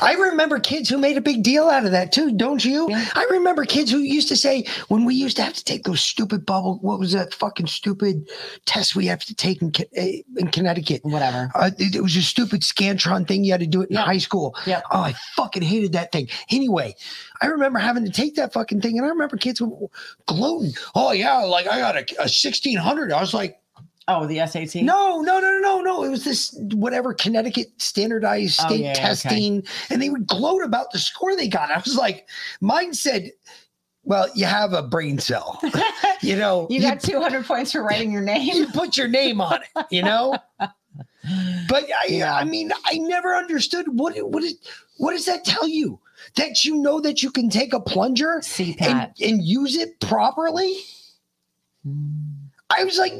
I remember kids who made a big deal out of that too, don't you? I remember kids who used to say when we used to have to take those stupid bubble, what was that fucking stupid test we have to take in, eh, in Connecticut? Whatever. Uh, it, it was a stupid Scantron thing. You had to do it in high school. Yeah. Oh, I fucking hated that thing. Anyway, I remember having to take that fucking thing, and I remember kids were gloating. Oh yeah, like I got a, a sixteen hundred. I was like, Oh, the SAT? no, no, no, no, no. It was this whatever Connecticut standardized Oh, state yeah, yeah, okay. testing, and they would gloat about the score they got. I was like, mine said, "Well, you have a brain cell, you know. You got 200 points for writing your name. You put your name on it, you know." But I, I mean, I never understood what it- what is what does that tell you? That you know that you can take a plunger and, and use it properly? Hmm. I was like,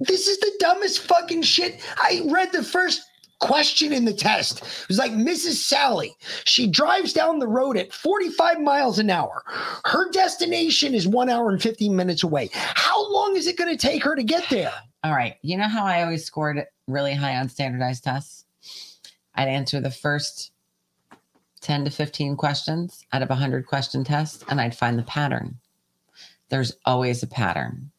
this is the dumbest fucking shit. I read the first question in the test. It was like Mrs. Sally. She drives down the road at 45 miles an hour. Her destination is one hour and 15 minutes away. How long is it going to take her to get there? All right. You know how I always scored really high on standardized tests? I'd answer the first 10 to 15 questions out of a 100 question test, and I'd find the pattern. There's always a pattern.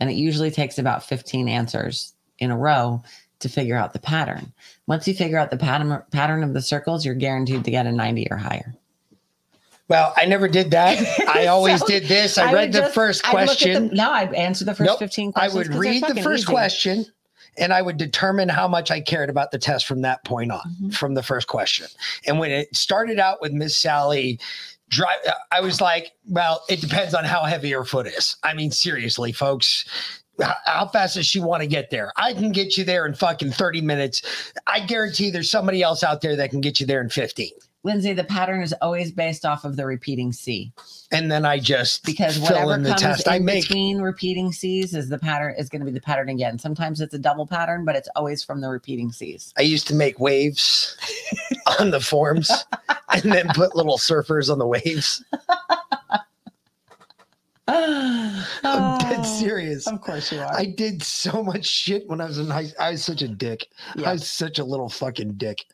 And it usually takes about 15 answers in a row to figure out the pattern. Once you figure out the pattern pattern of the circles, you're guaranteed to get a 90 or higher. Well, I never did that. I always So, did this. I, would read the just- first I'd look at the- question. no, I answered the first Nope. 15 I would read the first easy. question and I would determine how much I cared about the test from that point on, Mm-hmm. from the first question. And when it started out with Miss Sally, drive, I was like, well, it depends on how heavy her foot is. I mean, seriously, folks. How fast does she want to get there? I can get you there in fucking 30 minutes. I guarantee there's somebody else out there that can get you there in 15. Lindsay, the pattern is always based off of the repeating C. And then I just Because fill whatever in the comes test in I make. between repeating C's is the pattern is going to be the pattern again. Sometimes it's a double pattern, but it's always from the repeating C's. I used to make waves on the forms and then put little surfers on the waves. I'm dead oh, serious. Of course you are. I did so much shit when I was in high I was such a dick. I was such a little fucking dick.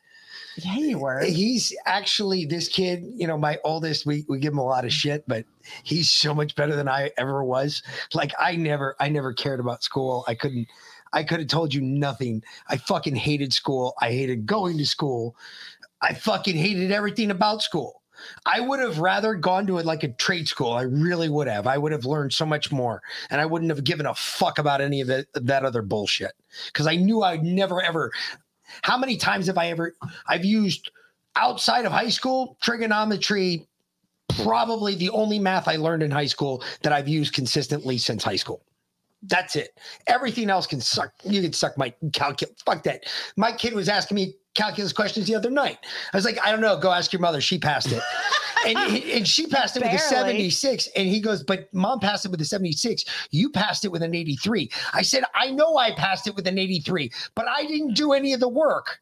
Yeah, you were. He's actually this kid, you know, my oldest, we, we give him a lot of shit, but he's so much better than I ever was. Like I never, I never cared about school. I couldn't, I could have told you nothing. I fucking hated school. I hated going to school. I fucking hated everything about school. I would have rather gone to it like a trade school. I really would have. I would have learned so much more, and I wouldn't have given a fuck about any of it, that other bullshit because I knew I'd never ever. How many times have I ever? I've used outside of high school trigonometry. Probably the only math I learned in high school that I've used consistently since high school. That's it. Everything else can suck. You can suck my calculus. Fuck that. My kid was asking me calculus questions the other night. I was like, I don't know. Go ask your mother. She passed it. and, and she passed it with a 76. And he goes, But mom passed it with a 76. You passed it with an 83. I said, I know I passed it with an 83, but I didn't do any of the work.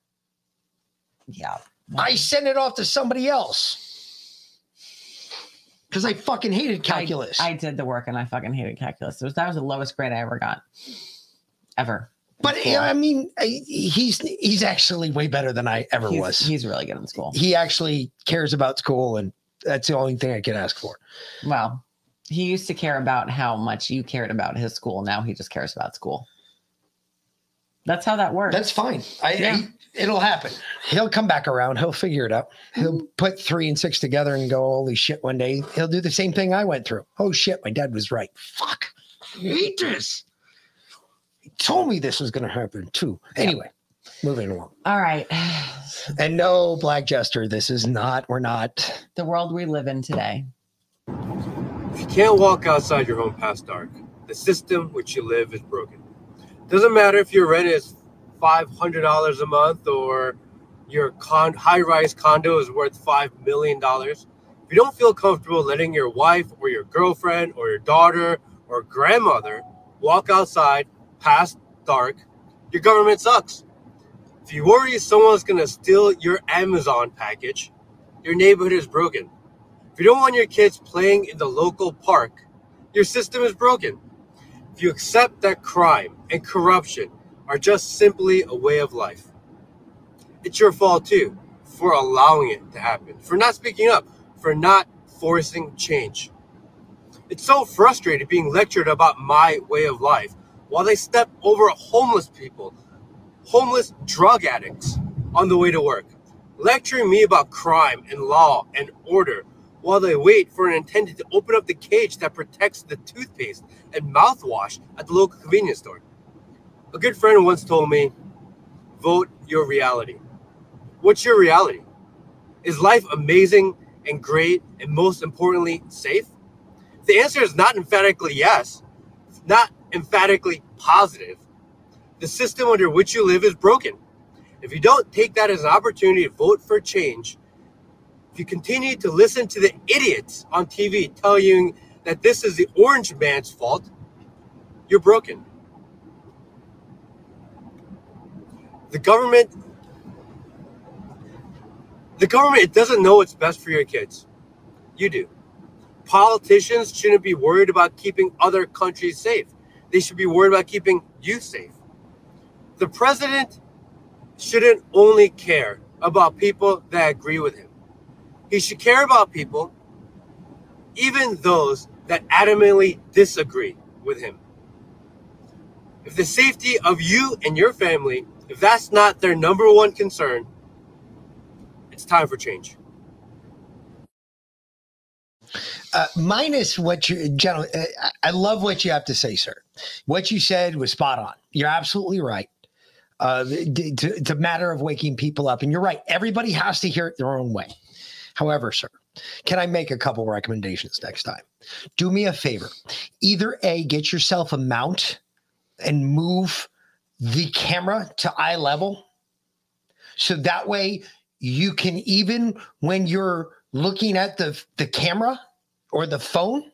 Yeah. I sent it off to somebody else. Because I fucking hated calculus. I, I did the work and I fucking hated calculus. It was, that was the lowest grade I ever got. Ever. But yeah, I mean, he's he's actually way better than I ever He's- was. He's really good in school. He actually cares about school, and that's the only thing I could ask for. Well, he used to care about how much you cared about his school. Now he just cares about school. That's how that works. That's fine. I, Yeah. I- it'll happen. He'll come back around. He'll figure it out. He'll put three and six together and go, "Holy shit!" One day he'll do the same thing I went through. Oh shit, my dad was right. Fuck, I hate this. He told me this was going to happen too. Anyway, moving along. All right. And no, Black Jester, this is not. We're not. The world we live in today. If you can't walk outside your home past dark, the system which you live is broken. Doesn't matter if your rent is five hundred dollars a month or your con- high-rise condo is worth five million dollars. If you don't feel comfortable letting your wife or your girlfriend or your daughter or grandmother walk outside past dark, your government sucks. If you worry someone's gonna steal your Amazon package, your neighborhood is broken. If you don't want your kids playing in the local park, your system is broken. If you accept that crime and corruption are just simply a way of life, it's your fault too for allowing it to happen, for not speaking up, for not forcing change. It's so frustrating being lectured about my way of life while they step over homeless people, homeless drug addicts on the way to work, lecturing me about crime and law and order while they wait for an attendant to open up the cage that protects the toothpaste and mouthwash at the local convenience store. A good friend once told me, vote your reality. What's your reality? Is life amazing and great and most importantly safe? The answer is not emphatically yes, it's not emphatically positive. The system under which you live is broken. If you don't take that as an opportunity to vote for change, if you continue to listen to the idiots on TV telling you that this is the orange man's fault, you're broken. The government the government it doesn't know what's best for your kids. You do. Politicians shouldn't be worried about keeping other countries safe. They should be worried about keeping you safe. The president shouldn't only care about people that agree with him. He should care about people, even those that adamantly disagree with him. If the safety of you and your family, if that's not their number one concern, it's time for change. uh, minus what you, gentlemen, uh, I- love what you have to say, sir. What you said was spot on. You're absolutely right. Uh, it's a matter of waking people up, and you're right. Everybody has to hear it their own way. However, sir, can I make a couple recommendations next time? Do me a favor. Either A, get yourself a mount and move the camera to eye level. So that way you can even when you're looking at the the camera or the phone,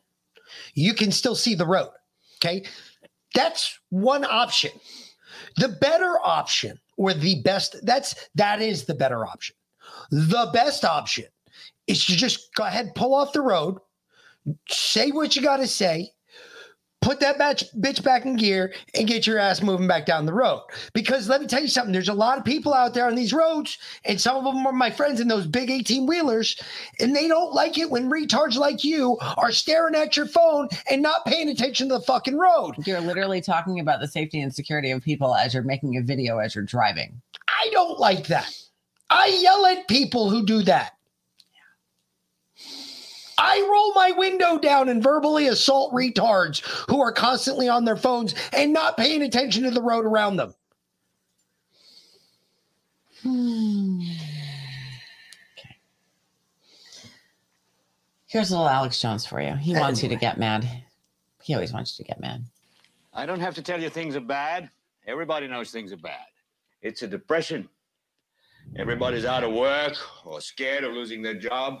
you can still see the road. Okay? That's one option. The better option or the best that's that is the better option. The best option is to just go ahead pull off the road, say what you got to say, put that batch, bitch back in gear and get your ass moving back down the road. Because let me tell you something, there's a lot of people out there on these roads, and some of them are my friends in those big 18 wheelers, and they don't like it when retards like you are staring at your phone and not paying attention to the fucking road. You're literally talking about the safety and security of people as you're making a video as you're driving. I don't like that. I yell at people who do that. I roll my window down and verbally assault retards who are constantly on their phones and not paying attention to the road around them. Okay, Here's a little Alex Jones for you. He wants you to get mad. He always wants you to get mad. I don't have to tell you things are bad. Everybody knows things are bad. It's a depression. Everybody's out of work or scared of losing their job.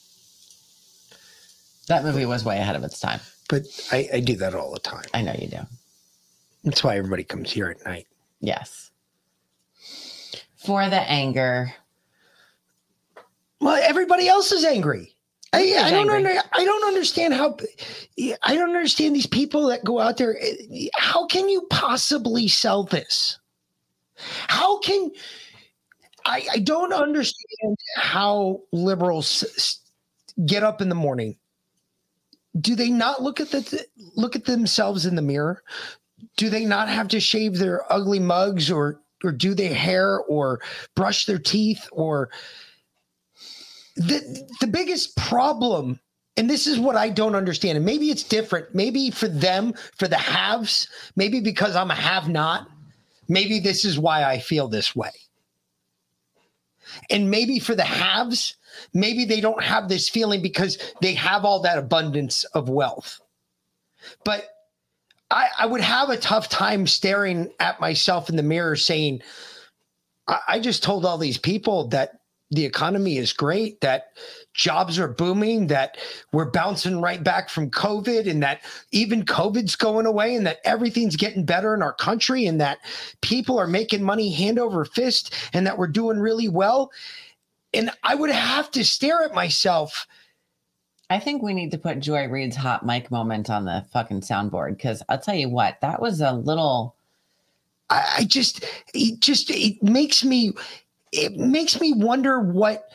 That movie was way ahead of its time. but I, I do that all the time. I know you do. That's why everybody comes here at night. Yes. For the anger. Well, everybody else is angry. I, I don't angry? under, I don't understand how I don't understand these people that go out there. How can you possibly sell this? How can I? I don't understand how liberals get up in the morning. Do they not look at the look at themselves in the mirror? Do they not have to shave their ugly mugs or or do their hair or brush their teeth or the the biggest problem and this is what I don't understand and maybe it's different maybe for them for the haves maybe because I'm a have not maybe this is why I feel this way and maybe for the haves maybe they don't have this feeling because they have all that abundance of wealth but I, I would have a tough time staring at myself in the mirror saying I, I just told all these people that the economy is great, that jobs are booming, that we're bouncing right back from COVID, and that even COVID's going away, and that everything's getting better in our country, and that people are making money hand over fist, and that we're doing really well. And I would have to stare at myself. I think we need to put Joy Reid's hot mic moment on the fucking soundboard because I'll tell you what, that was a little. I, I just, it just, it makes me, it makes me wonder what.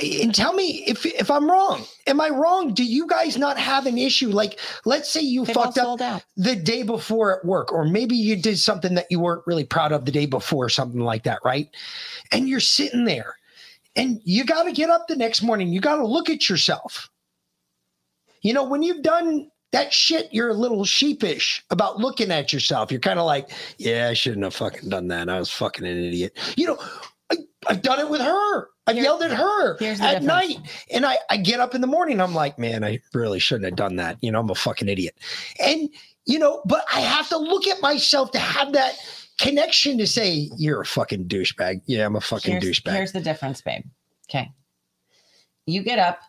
And tell me if if I'm wrong. Am I wrong? Do you guys not have an issue? Like, let's say you They've fucked up the day before at work, or maybe you did something that you weren't really proud of the day before, something like that, right? And you're sitting there, and you got to get up the next morning. You got to look at yourself. You know, when you've done that shit, you're a little sheepish about looking at yourself. You're kind of like, yeah, I shouldn't have fucking done that. I was fucking an idiot. You know, I, I've done it with her. I've Here- yelled at her at difference. night. And I, I get up in the morning. I'm like, man, I really shouldn't have done that. You know, I'm a fucking idiot. And, you know, but I have to look at myself to have that connection to say, you're a fucking douchebag. Yeah, I'm a fucking here's, douchebag. Here's the difference, babe. Okay. You get up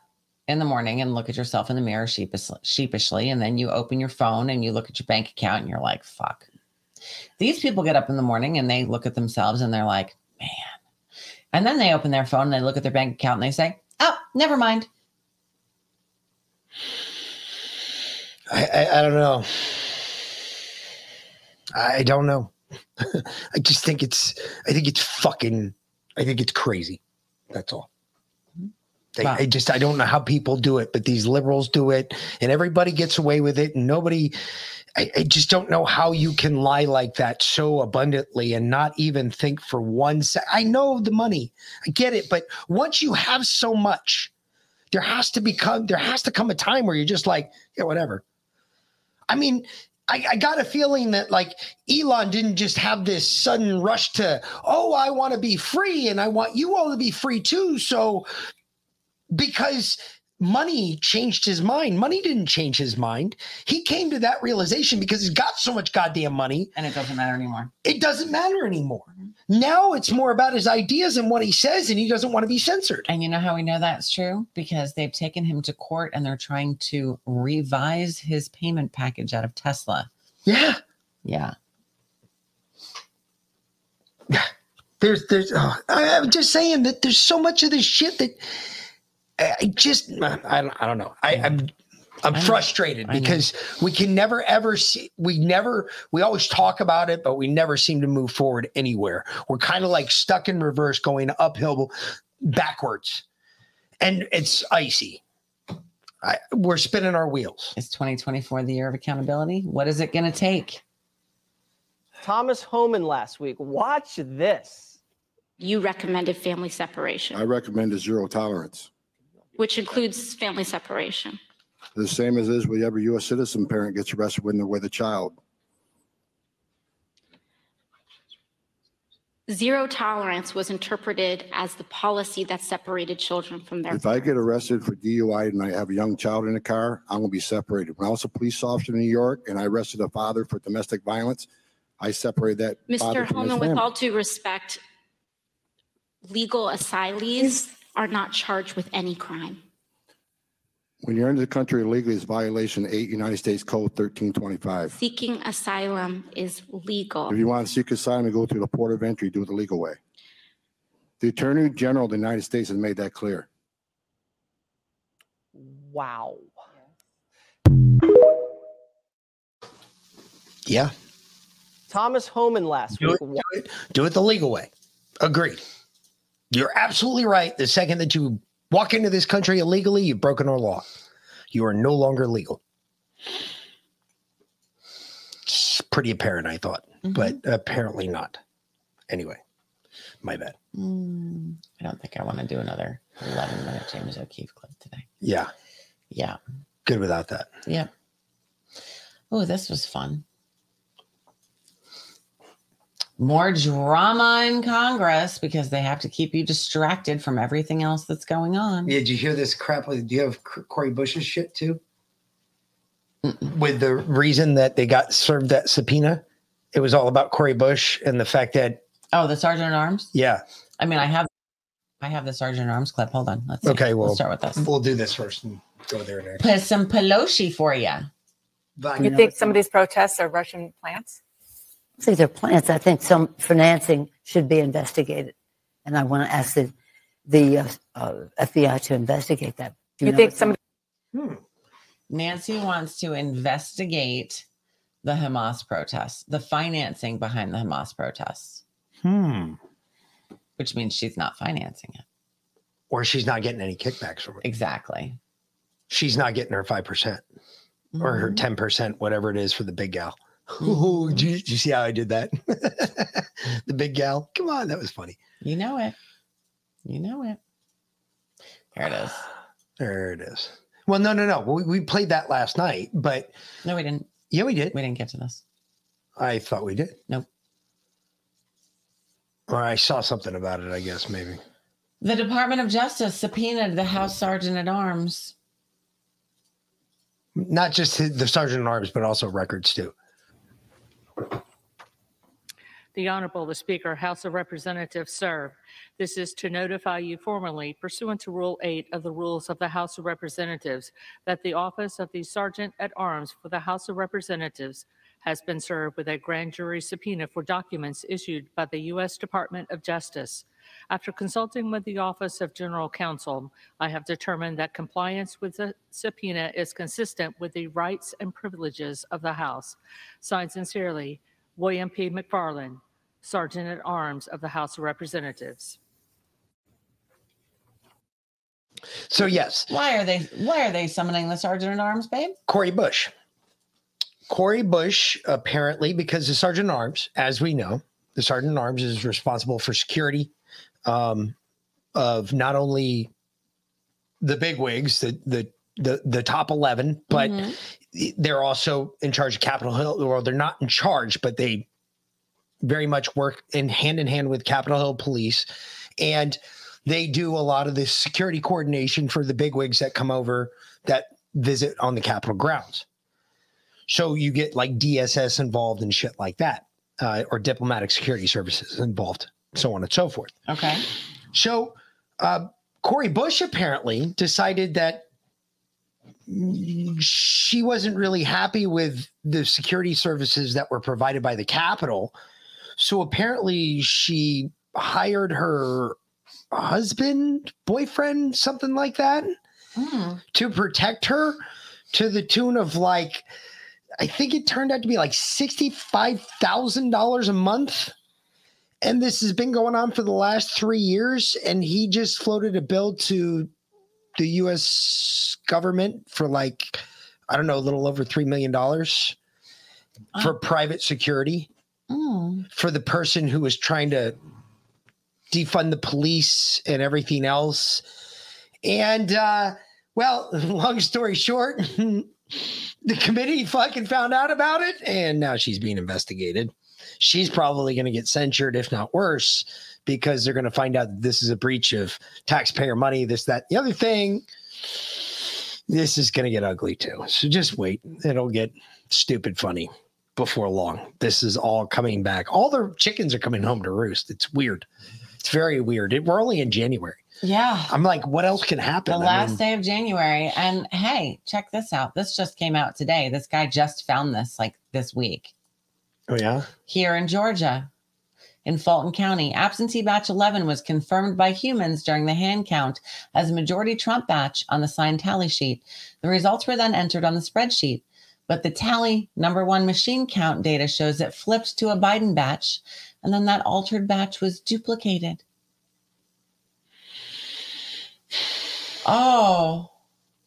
in the morning and look at yourself in the mirror sheepish, sheepishly, and then you open your phone and you look at your bank account and you're like, fuck. These people get up in the morning and they look at themselves and they're like, man. And then they open their phone and they look at their bank account and they say, oh, never mind. I, I, I don't know. I don't know. I just think it's, I think it's fucking, I think it's crazy. That's all. They, Wow. I just, I don't know how people do it, but these liberals do it and everybody gets away with it. And nobody, I, I just don't know how you can lie like that so abundantly and not even think for one sec. I know the money, I get it. But once you have so much, there has to become, there has to come a time where you're just like, yeah, whatever. I mean, I, I got a feeling that like Elon didn't just have this sudden rush to, oh, I want to be free and I want you all to be free too. So because money changed his mind, money didn't change his mind. He came to that realization because he's got so much goddamn money. And it doesn't matter anymore. It doesn't matter anymore. Now it's more about his ideas and what he says, and he doesn't want to be censored. And you know how we know that's true? Because they've taken him to court and they're trying to revise his payment package out of Tesla. Yeah. Yeah. There's, there's, oh, I, I'm just saying that there's so much of this shit that I I just, I, don't- I don't know. I, I'm, I'm frustrated because we can never ever see, we never, we always talk about it, but we never seem to move forward anywhere. We're kind of like stuck in reverse, going uphill backwards, and it's icy. I, we're spinning our wheels. Is 2024 the year of accountability? What is it going to take? Thomas Homan last week. Watch this. You recommended family separation, I recommend a zero tolerance. which includes family separation. The same as is with every U.S. citizen parent gets arrested when they're with a child. Zero tolerance was interpreted as the policy that separated children from their If I get arrested for DUI and I have a young child in the car, I'm gonna be separated. When I was a police officer in New York and I arrested a father for domestic violence, I separated that father Mr. from his Holman, with family. all due respect, legal asylees are not charged with any crime. When you're into the country illegally, it's violation eight United States Code thirteen twenty-five. Seeking asylum is legal. If you want to seek asylum and go through the port of entry, do it the legal way. The Attorney General of the United States has made that clear. Wow. Yeah. Thomas Homan last Do week. it, do it, do it the legal way. Agreed. You're absolutely right. The second that you walk into this country illegally, you've broken our law. You are no longer legal. It's pretty apparent, I thought, but apparently not. Anyway, my bad. Mm, I don't think I want to do another 11 minute James O'Keefe clip today. Yeah. Yeah. Good without that. Yeah. Oh, this was fun. More drama in Congress because they have to keep you distracted from everything else that's going on. Yeah, did you hear this crap? with- Do you have C- Cori Bush's shit too? With the reason that they got served that subpoena, it was all about Cori Bush and the fact that Oh, the sergeant at arms? yeah. I mean, I have I have the sergeant at arms clip. Hold on. Let's see. Okay, well, let's start with this. We'll do this first and go there next. Put some Pelosi for you. You think some of these protests are Russian plants? See, they're plants. I think some financing should be investigated. And I want to ask the, the uh, uh, FBI to investigate that. Do You know think what's some Hmm. Nancy wants to investigate the Hamas protests, the financing behind the Hamas protests, Hmm. which means she's not financing it. Or she's not getting any kickbacks from it. Exactly. She's not getting her 5% or her Mhm. 10%, whatever it is for the big gal. Ooh, did you, did you see how I did that? the big gal. Come on, that was funny. You know it. You know it. There it is. There it is. Well, no, no, no. We, we played that last night, but No, we didn't. yeah, we did. We didn't get to this. I thought we did. Nope. Or I saw something about it, I guess, maybe. The Department of Justice subpoenaed the House Sergeant at Arms. Not just the sergeant at arms, but also records too. The Honorable, the Speaker, House of Representatives, sir. This is to notify you formally pursuant to Rule 8 of the Rules of the House of Representatives that the office of the Sergeant at Arms for the House of Representatives has been served with a grand jury subpoena for documents issued by the U.S. Department of Justice. After consulting with the Office of General Counsel, I have determined that compliance with the subpoena is consistent with the rights and privileges of the House. Signed sincerely, William P. McFarland, Sergeant at Arms of the House of Representatives. So yes, Why are they why are they summoning the Sergeant at Arms, babe? Cori Bush. Cori Bush, apparently, because the sergeant at arms, as we know, the sergeant at arms is responsible for security um, of not only the bigwigs, the the the the top eleven, but they're also in charge of Capitol Hill. Well, they're not in charge, but they very much work in hand in hand with Capitol Hill Police, and they do a lot of the security coordination for the big wigs that come over that visit on the Capitol grounds. So you get like DSS involved and shit like that, uh, or diplomatic security services involved, so on and so forth. Okay. So uh, Cori Bush apparently decided that she wasn't really happy with the security services that were provided by the Capitol. So apparently she hired her husband, boyfriend, something like that, to protect her to the tune of like, I think it turned out to be like $65,000 a month. And this has been going on for the last three years. And he just floated a bill to the US government for like, I don't know, a little over $3 million for private security Mm. for the person who was trying to defund the police and everything else. And uh, well, long story short, the committee fucking found out about it and now she's being investigated. She's probably going to get censured, if not worse, because they're going to find out that this is a breach of taxpayer money, this, that, the other thing. This is going to get ugly too. So just wait. It'll get stupid funny before long. This is all coming back. All the chickens are coming home to roost. It's weird. It's very weird. It, we're only in January. Yeah. I'm like, what else can happen? The I last mean, day of January. And hey, check this out. This just came out today. This guy just found this like this week oh yeah. here in Georgia. In Fulton County, absentee batch 11 was confirmed by humans during the hand count as a majority Trump batch on the signed tally sheet. The results were then entered on the spreadsheet, but the tally number one machine count data shows it flipped to a Biden batch, and then that altered batch was duplicated. Oh,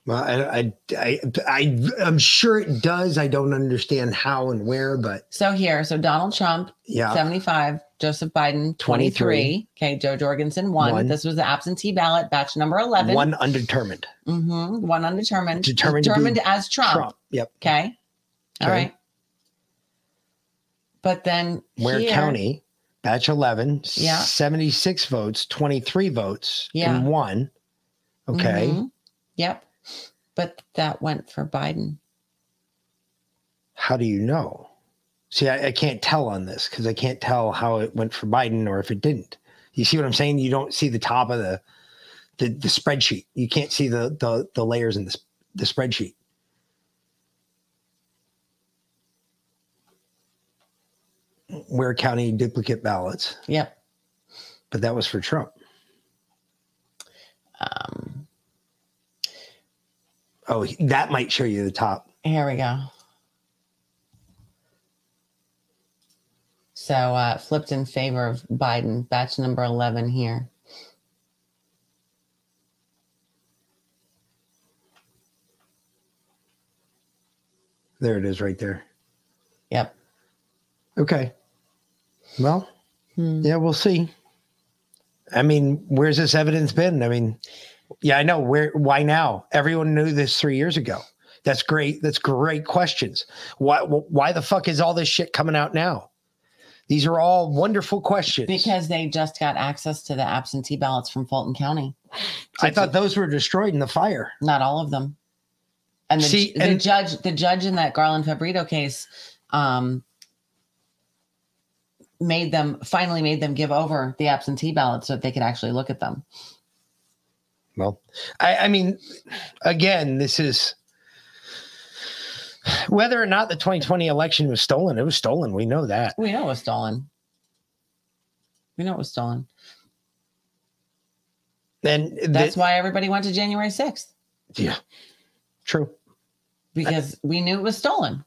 Well, I, I, I, I, I'm sure it does. I don't understand how and where, but so here, so Donald Trump, Yeah. 75, Joseph Biden, 23. Okay, Jo Jorgensen, one. One. This was the absentee ballot, batch number 11. one undetermined. hmm One undetermined. Determined be as Trump. Trump. Yep. Okay. All Okay. right. But then Ware here- County, batch 11, Yeah. 76 votes, 23 votes, Yeah. and one. Okay. Mhm. Yep. But that went for Biden. How do you know? See, I, I can't tell on this because I can't tell how it went for Biden or if it didn't. You see what I'm saying? You don't see the top of the the, the spreadsheet. You can't see the the, the layers in the, the spreadsheet. Ware County duplicate ballots. Yep. But that was for Trump. Um, Oh, that might show you the top. Here we go. So uh, flipped in favor of Biden, batch number 11 here. There it is right there. Yep. Okay. Well, Hmm. yeah, we'll see. I mean, where's this evidence been? I mean, yeah, I know where why now? Everyone knew this 3 years ago. That's great. That's great questions. Why why the fuck is all this shit coming out now? These are all wonderful questions. Because they just got access to the absentee ballots from Fulton County. I thought those were destroyed in the fire. Not all of them. And the, See, the and- judge, the judge in that Garland Favorito case, um, made them finally made them give over the absentee ballots so that they could actually look at them. Well, I, I mean, again, this is whether or not the 2020 election was stolen. It was stolen. We know that. We know it was stolen. We know it was stolen. And That's why everybody went to January 6th yeah, true. because we knew it was stolen.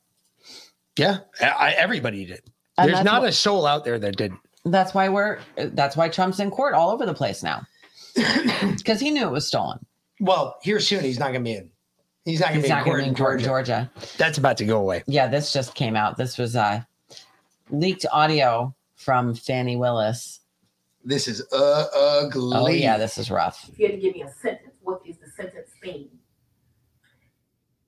Yeah, I, I- everybody did. And There's not what- a soul out there that didn't. That's why we're that's why Trump's in court all over the place now. Because he knew it was stolen. Well, here soon he's not going to be in. He's not going to be in not court in be in court Georgia. Georgia. That's about to go away. Yeah, this just came out. This was uh leaked audio from Fani Willis. This is uh, ugly. Oh yeah, this is rough. If you had to give me a sentence, what is the sentence theme?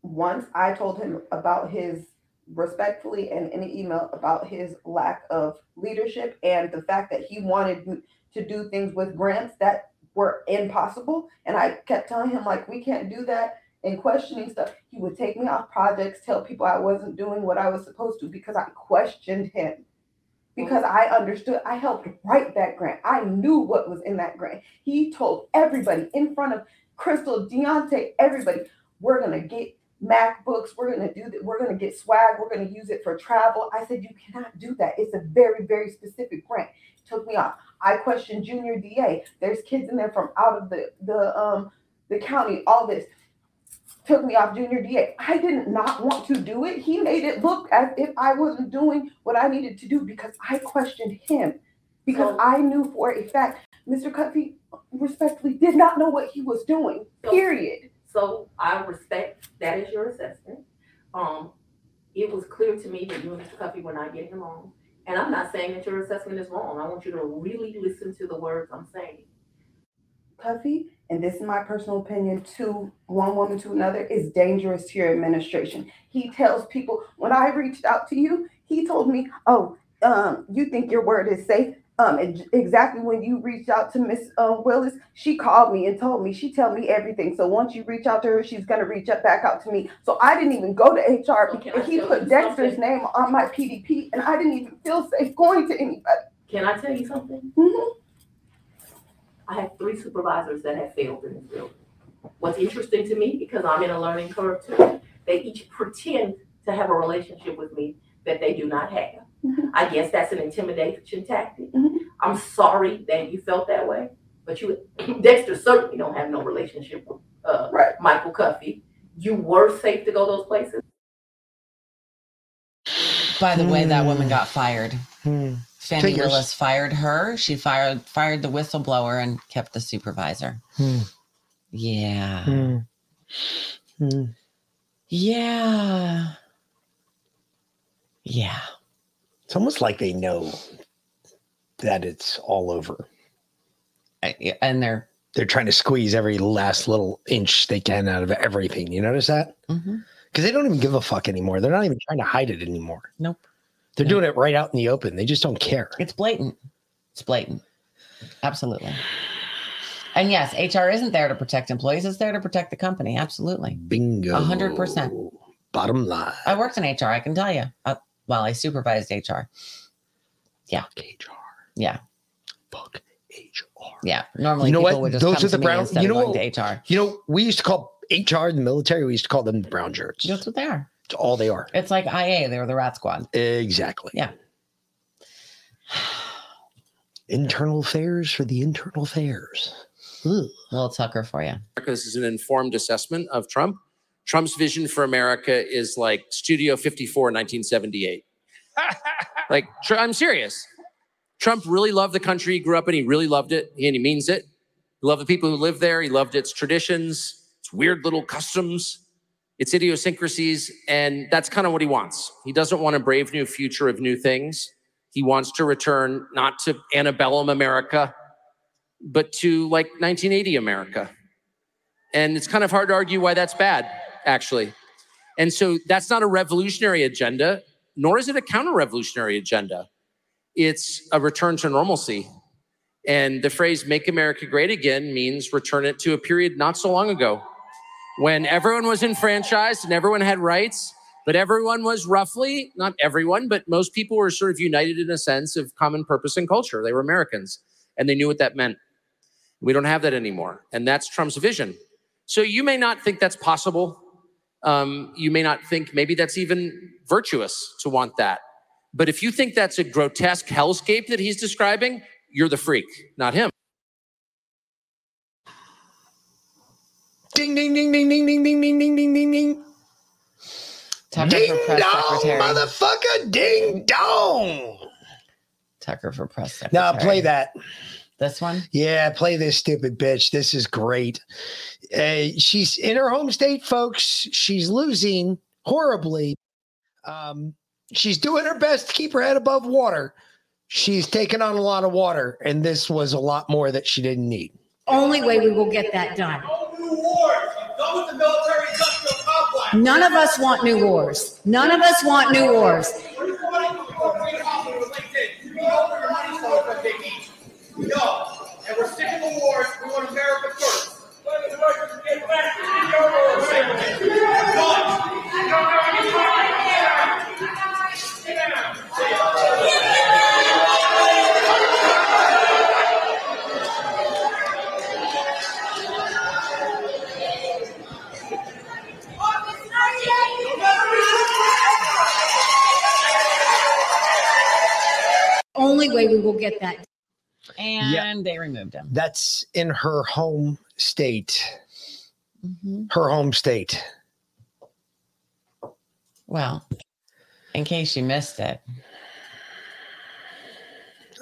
once I told him about his respectfully and in an email about his lack of leadership and the fact that he wanted to do things with grants that were impossible. And I kept telling him, like, we can't do that and questioning stuff. He would take me off projects, tell people I wasn't doing what I was supposed to because I questioned him. Because I understood, I helped write that grant. I knew what was in that grant. He told everybody in front of Crystal, Deontay, everybody, we're gonna get MacBooks, we're gonna do that, we're gonna get swag, we're gonna use it for travel. I said, you cannot do that. It's a very, very specific grant. Took me off. I questioned junior DA. There's kids in there from out of the the um the county, all this. Took me off junior DA. I did not want to do it. He made it look as if I wasn't doing what I needed to do because I questioned him. Because I knew for a fact Mr. Cuffee respectfully did not know what he was doing. Period. So I respect that is your assessment. Um, it was clear to me that you and Mr. Cuffee were not getting along. And I'm not saying that your assessment is wrong. I want you to really listen to the words I'm saying. Puffy, and this is my personal opinion, to one woman to another is dangerous to your administration. He tells people, when I reached out to you, he told me, oh, um, you think your word is safe. Um, and exactly when you reached out to Miss uh, Willis, she called me and told me she tell me everything. So once you reach out to her, she's gonna reach up back out to me. So I didn't even go to HR Okay, because I he put Dexter's something? name on my PDP, and I didn't even feel safe going to anybody. Can I tell you something? Mhm. I have three supervisors that have failed in this building. What's interesting to me, because I'm in a learning curve too, they each pretend to have a relationship with me that they do not have. I guess that's an intimidation tactic. I'm sorry that you felt that way, but you, Dexter certainly don't have no relationship with, uh, Michael Cuffee. You were safe to go those places. By the way, that Hmm. woman got fired. Fani Figures. Willis fired her. She fired fired the whistleblower and kept the supervisor. Hmm. Yeah. Hmm. Hmm. Yeah. Yeah. It's almost like they know that it's all over. And they're they're trying to squeeze every last little inch they can out of everything. You notice that? Because they don't even give a fuck anymore. They're not even trying to hide it anymore. Nope. They're doing it right out in the open. They just don't care. It's blatant. It's blatant. Absolutely. And yes, HR isn't there to protect employees, it's there to protect the company. Absolutely. Bingo. A hundred percent. Bottom line. I worked in HR, I can tell you. Uh, well, I supervised HR. Yeah. HR. Yeah. Fuck HR. Yeah. Normally you know people what? would just Those are the brown. You know what? HR. You know, we used to call HR in the military. We used to call them the brown shirts. That's what they are. It's all they are. It's like IA, they were the rat squad. Exactly. Yeah. Internal affairs for the internal affairs. Ugh. Little Tucker for you. America. This is an informed assessment of Trump. Trump's vision for America is like Studio 54, 1978. like, I'm serious. Trump really loved the country he grew up in. He really loved it, and he means it. He loved the people who live there. He loved its traditions, its weird little customs, its idiosyncrasies, and that's kind of what he wants. He doesn't want a brave new future of new things. He wants to return not to antebellum America, but to like 1980 America. And it's kind of hard to argue why that's bad, actually. And so that's not a revolutionary agenda, nor is it a counter revolutionary agenda. it's a return to normalcy. And the phrase make America great again means return it to a period not so long ago when everyone was enfranchised and everyone had rights, but everyone was roughly, not everyone, but most people were sort of united in a sense of common purpose and culture. They were Americans and they knew what that meant. We don't have that anymore. And that's Trump's vision. So you may not think that's possible. Um, you may not think maybe that's even virtuous to want that. But if you think that's a grotesque hellscape that he's describing, you're the freak, not him. Ding ding ding ding ding ding ding ding ding ding ding ding. Tucker Ding for press dong, secretary. motherfucker! Ding dong. Tucker for press secretary. Now play that. This one? Yeah, play this stupid bitch. This is great. Uh, she's in her home state, folks. She's losing horribly. Um, she's doing her best to keep her head above water. She's taken on a lot of water, and this was a lot more that she didn't need. Only way we will get that done. None of us want new wars. None of us want new wars. No, and we're sick of the wars. We want America first. Only way we will get that. And they removed him. That's in her home state. Mm-hmm. Her home state. Well, in case you missed it,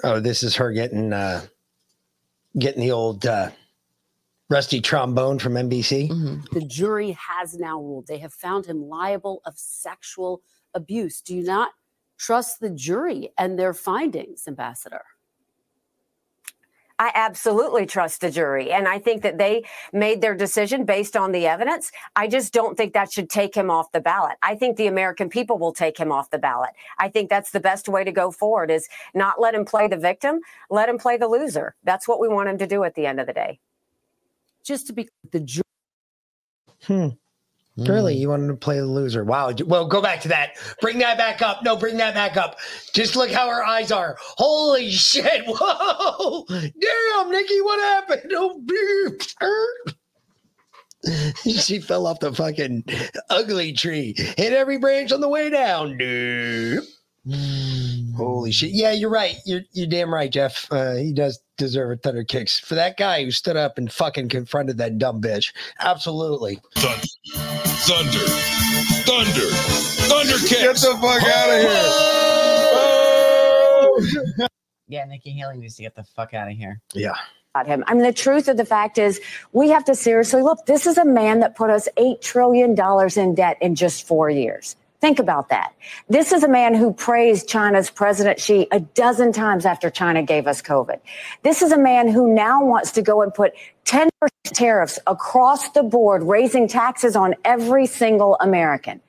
Oh, this is her getting uh getting the old uh rusty trombone from NBC. Mm-hmm. The jury has now ruled they have found him liable of sexual abuse. Do you not trust the jury and their findings, Ambassador? I absolutely trust the jury. And I think that they made their decision based on the evidence. I just don't think that should take him off the ballot. I think the American people will take him off the ballot. I think that's the best way to go forward is not let him play the victim, let him play the loser. That's what we want him to do at the end of the day. Just to be the jury. Hmm. Really? Mm. You wanted to play the loser? Wow. Well, go back to that. Bring that back up. No, bring that back up. Just look how her eyes are. Holy shit. Whoa. Damn, Nikki, what happened? Oh, she fell off the fucking ugly tree. Hit every branch on the way down, dude. Holy shit. Yeah, you're right. You're you're damn right, Jeff. Uh, he does deserve a thunder kicks for that guy who stood up and fucking confronted that dumb bitch. Absolutely. Thunder, thunder, thunder, thunder kicks. Get the fuck out of here. yeah, Nikki Haley needs to get the fuck out of here. Yeah. about him. I mean, the truth of the fact is, we have to seriously look. This is a man that put us $8 trillion in debt in just four years. Think about that. This is a man who praised China's President Xi a dozen times after China gave us COVID. This is a man who now wants to go and put 10% tariffs across the board, raising taxes on every single American.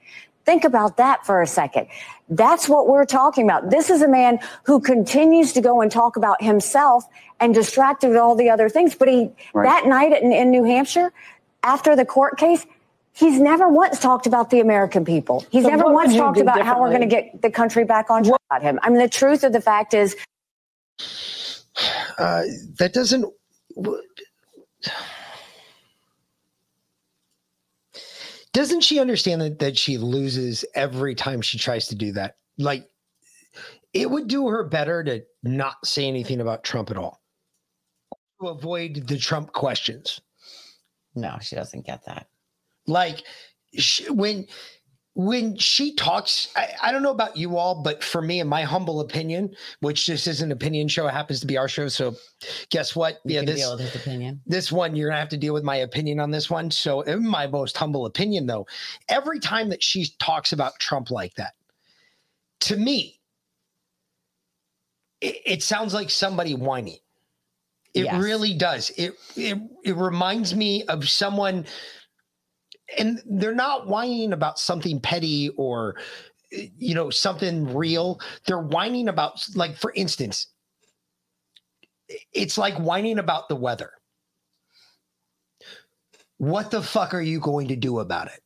Think about that for a second. That's what we're talking about. This is a man who continues to go and talk about himself and distracted with all the other things. But he, that night in, in New Hampshire, after the court case, he's never once talked about the American people. He's So never once talked about how we're going to get the country back on track. About him. I mean, the truth of the fact is, Uh, that doesn't. Doesn't she understand that, that she loses every time she tries to do that? Like, it would do her better to not say anything about Trump at all, to avoid the Trump questions. No, she doesn't get that. Like, sh when when she talks, I, I don't know about you all, but for me, in my humble opinion, which this is an opinion show, it happens to be our show. So, guess what? You yeah, this deal with his opinion. this one you're gonna have to deal with my opinion on this one. So, in my most humble opinion, though, every time that she talks about Trump like that, to me, it, it sounds like somebody whining. It Yes. really does. It, it it reminds me of someone, and they're not whining about something petty or you know, something real. They're whining about, like, for instance, it's like whining about the weather. What the fuck are you going to do about it?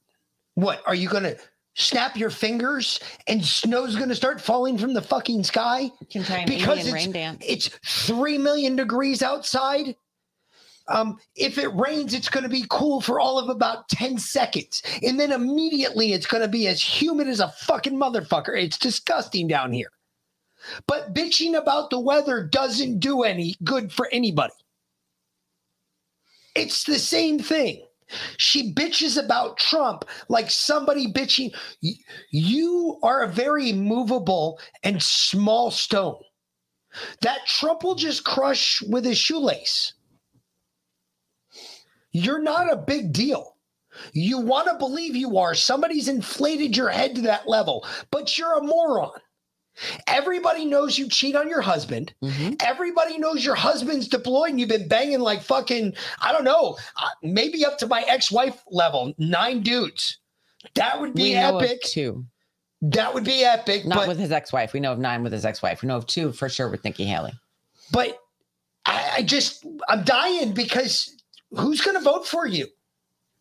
What are you going to snap your fingers and snow's going to start falling from the fucking sky Can try an because it's, it's 3 million degrees outside? Um, if it rains, it's going to be cool for all of about 10 seconds. And then immediately it's going to be as humid as a fucking motherfucker. It's disgusting down here. But bitching about the weather doesn't do any good for anybody. It's the same thing. She bitches about Trump like somebody bitching. You are a very movable and small stone that Trump will just crush with his shoelace. You're not a big deal. You want to believe you are. Somebody's inflated your head to that level, but you're a moron. Everybody knows you cheat on your husband. Everybody knows your husband's deployed and you've been banging like fucking, I don't know, uh, maybe up to my ex wife level, nine dudes. That would be we know epic. two. That would be epic. Not but, with his ex-wife. We know of nine with his ex-wife. We know of two for sure with Nikki Haley. but I, I just, I'm dying because who's going to vote for you?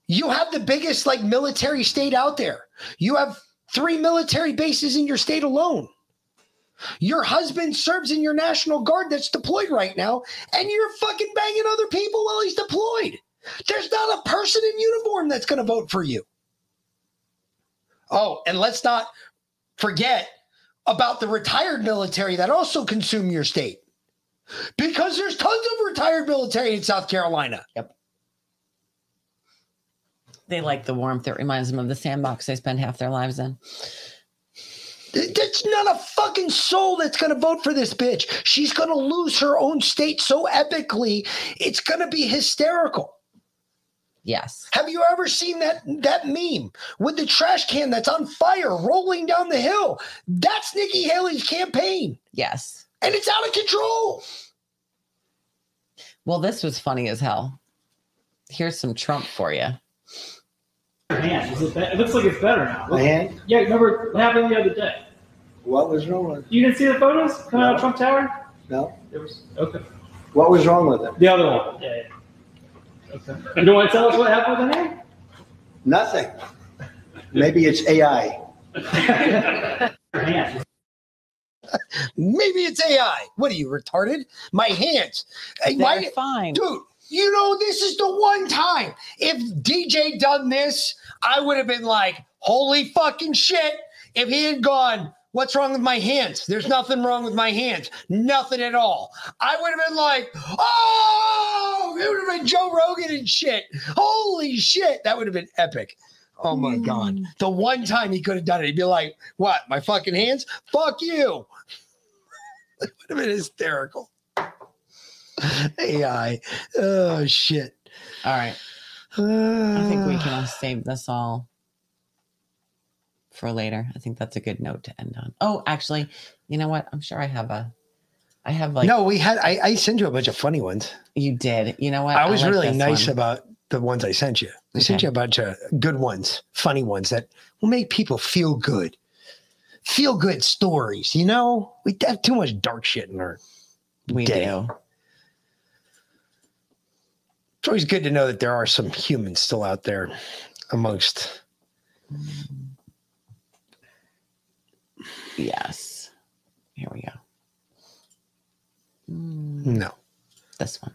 You have the biggest like military state out there. You have three military bases in your state alone. Your husband serves in your National Guard that's deployed right now, and you're fucking banging other people while he's deployed. There's not a person in uniform that's going to vote for you. Oh, and let's not forget about the retired military that also consume your state. Because there's tons of retired military in South Carolina. Yep. They like the warmth. It reminds them of the sandbox they spend half their lives in. That's not a fucking soul that's going to vote for this bitch. She's going to lose her own state so epically, it's going to be hysterical. Yes. Have you ever seen that that meme with the trash can that's on fire rolling down the hill? That's Nikki Haley's campaign, Yes. and it's out of control. Well, this was funny as hell. Here's some Trump for you. Hand. Is it, be- it looks like it's better now. My hand? Yeah, remember what happened the other day? What was wrong with it? You didn't see the photos coming out of Trump Tower? No. There was okay. What was wrong with it? The other one. Yeah, yeah. Okay. And do you want to tell us what happened with the hand? Nothing. Maybe it's AI. Hand. Maybe it's AI. What are you retarded? My hands. They're why- fine. Dude, you know, this is the one time. If DJ done this, I would have been like, holy fucking shit. If he had gone, what's wrong with my hands? There's nothing wrong with my hands. Nothing at all. I would have been like, oh, it would have been Joe Rogan and shit. Holy shit. That would have been epic. Oh my mm. God. The one time he could have done it, he'd be like, what, my fucking hands? Fuck you. it would have been hysterical. AI. Oh shit. All right. I think we can save this all for later. I think that's a good note to end on. Oh, actually, you know what? I'm sure I have a. I have like no, we had. I, I sent you a bunch of funny ones. you did. You know what? I was like really nice one. about the ones I sent you. I sent you a bunch of good ones, funny ones that will make people feel good. Feel good stories. You know, we have too much dark shit in our. We day. do. It's always good to know that there are some humans still out there amongst. Yes. Here we go. Mm, No. This one.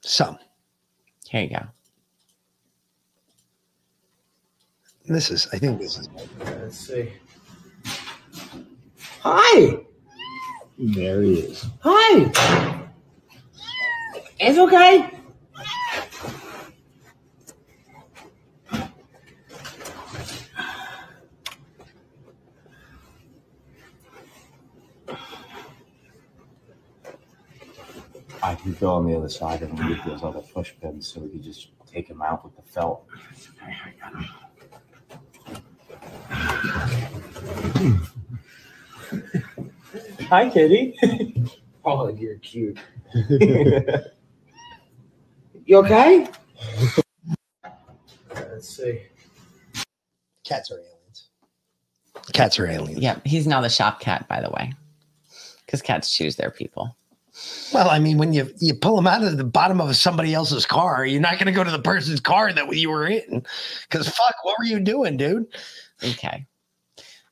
Some. Here you go. This is. I think this is. Let's see. Hi. There he is. Hi. It's okay. I can go on the other side and we get those other push pins so we can just take them out with the felt. Hi, kitty. oh, you're cute. you okay? Uh, let's see. Cats are aliens. Cats are aliens. Yeah, he's now the shop cat, by the way, because cats choose their people. Well, I mean, when you you pull them out of the bottom of somebody else's car, you're not going to go to the person's car that you were in, because fuck, what were you doing, dude? Okay.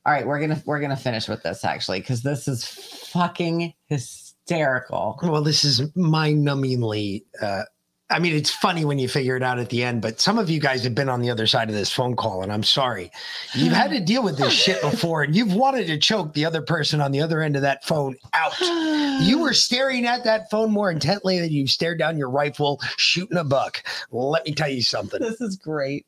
All right, we're gonna we're gonna finish with this actually because this is fucking hysterical. Well, this is mind-numbingly. Uh, I mean, it's funny when you figure it out at the end, but some of you guys have been on the other side of this phone call, and I'm sorry. You've had to deal with this shit before, and you've wanted to choke the other person on the other end of that phone out. You were staring at that phone more intently than you stared down your rifle shooting a buck. Let me tell you something. This is great.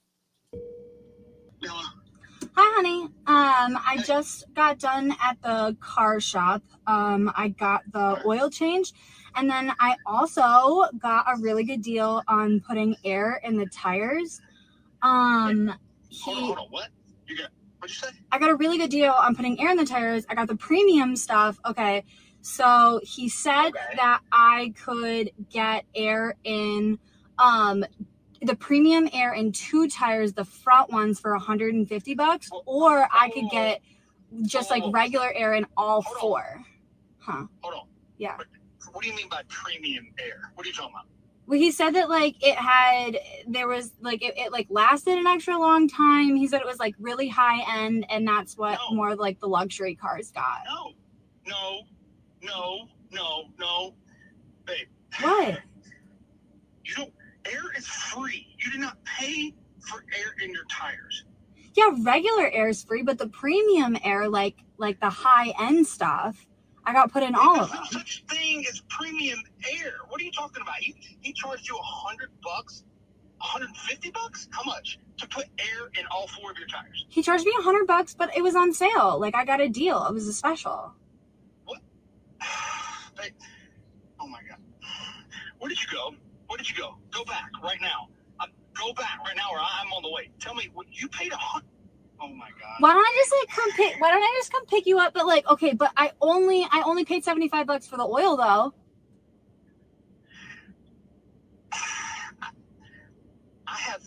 Hi, honey. Um, I just got done at the car shop. Um, I got the oil change, and then I also got a really good deal on putting air in the tires. Um, he. Hold on, what? You got? What'd you say? I got a really good deal on putting air in the tires. I got the premium stuff. Okay, so he said that I could get air in. Um, the premium air in two tires, the front ones for 150 bucks, or I could oh. get just like oh. regular air in all four. Huh. Hold on. Yeah. What do you mean by premium air? What are you talking about? Well, he said that like it had there was like it, it like lasted an extra long time. He said it was like really high end, and that's what more like the luxury cars got. No, no, no, no, no, babe. What? You don't. Air is free. You did not pay for air in your tires. Yeah, regular air is free, but the premium air, like like the high end stuff, I got put in all of them. No such thing as premium air. What are you talking about? He he charged you a hundred bucks, hundred fifty bucks. How much to put air in all four of your tires? He charged me a hundred bucks, but it was on sale. Like I got a deal. It was a special. Babe, oh my god, where did you go? Where did you go? Go back right now. Uh, go back right now, or I'm on the way. Tell me what you paid a hundred. Oh my god. Why don't I just like come pick? Why don't I just come pick you up? But like, okay, but I only I only paid seventy five bucks for the oil though. I have,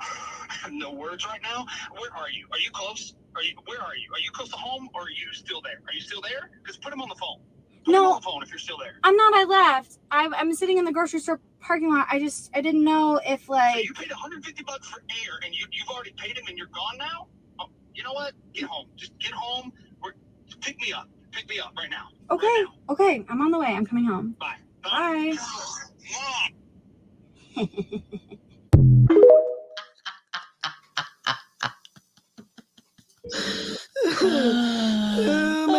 I have no words right now. Where are you? Are you close? Are you? Where are you? Are you close to home, or are you still there? Are you still there? Just put him on the phone. Put him No. on the phone if you're still there. I'm not. I left. I'm I'm sitting in the grocery store parking lot. I just I didn't know if So like you paid 150 bucks for air, and you you've already paid him, and you're gone now. Oh, you know what? Get home. Just get home. We're, pick me up. Pick me up right now. okay okay I'm on the way. I'm coming home. Bye. Bye. oh my god!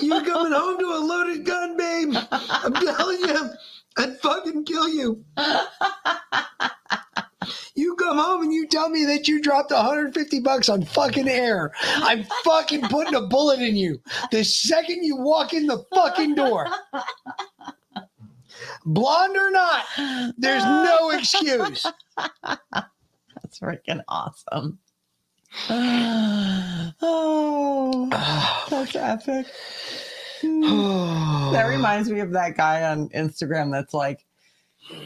You're coming home to a loaded gun, babe. I'm telling you, I'd fucking kill you. You come home and you tell me that you dropped 150 bucks on fucking air. I'm fucking putting a bullet in you the second you walk in the fucking door. Blonde or not, there's no excuse. That's freaking awesome. oh, that's epic. that reminds me of that guy on Instagram that's like,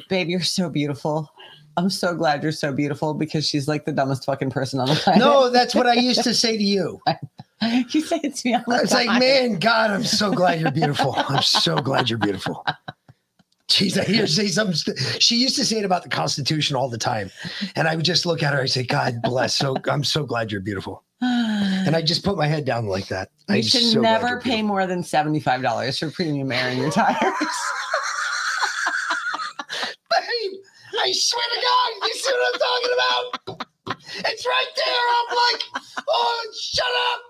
Babe, you're so beautiful. I'm so glad you're so beautiful because she's like the dumbest fucking person on the planet. No, that's what I used to say to you. you say it to me all the I was like, man, God, I'm so glad you're beautiful. I'm so glad you're beautiful. Jeez, I hear say something. She used to say it about the Constitution all the time, and I would just look at her. I say, "God bless." So I'm so glad you're beautiful, and I just put my head down like that. You I'm should so never pay more than $75 for premium air in your tires. Babe, I swear to God, you see what I'm talking about? It's right there. I'm like, oh, shut up.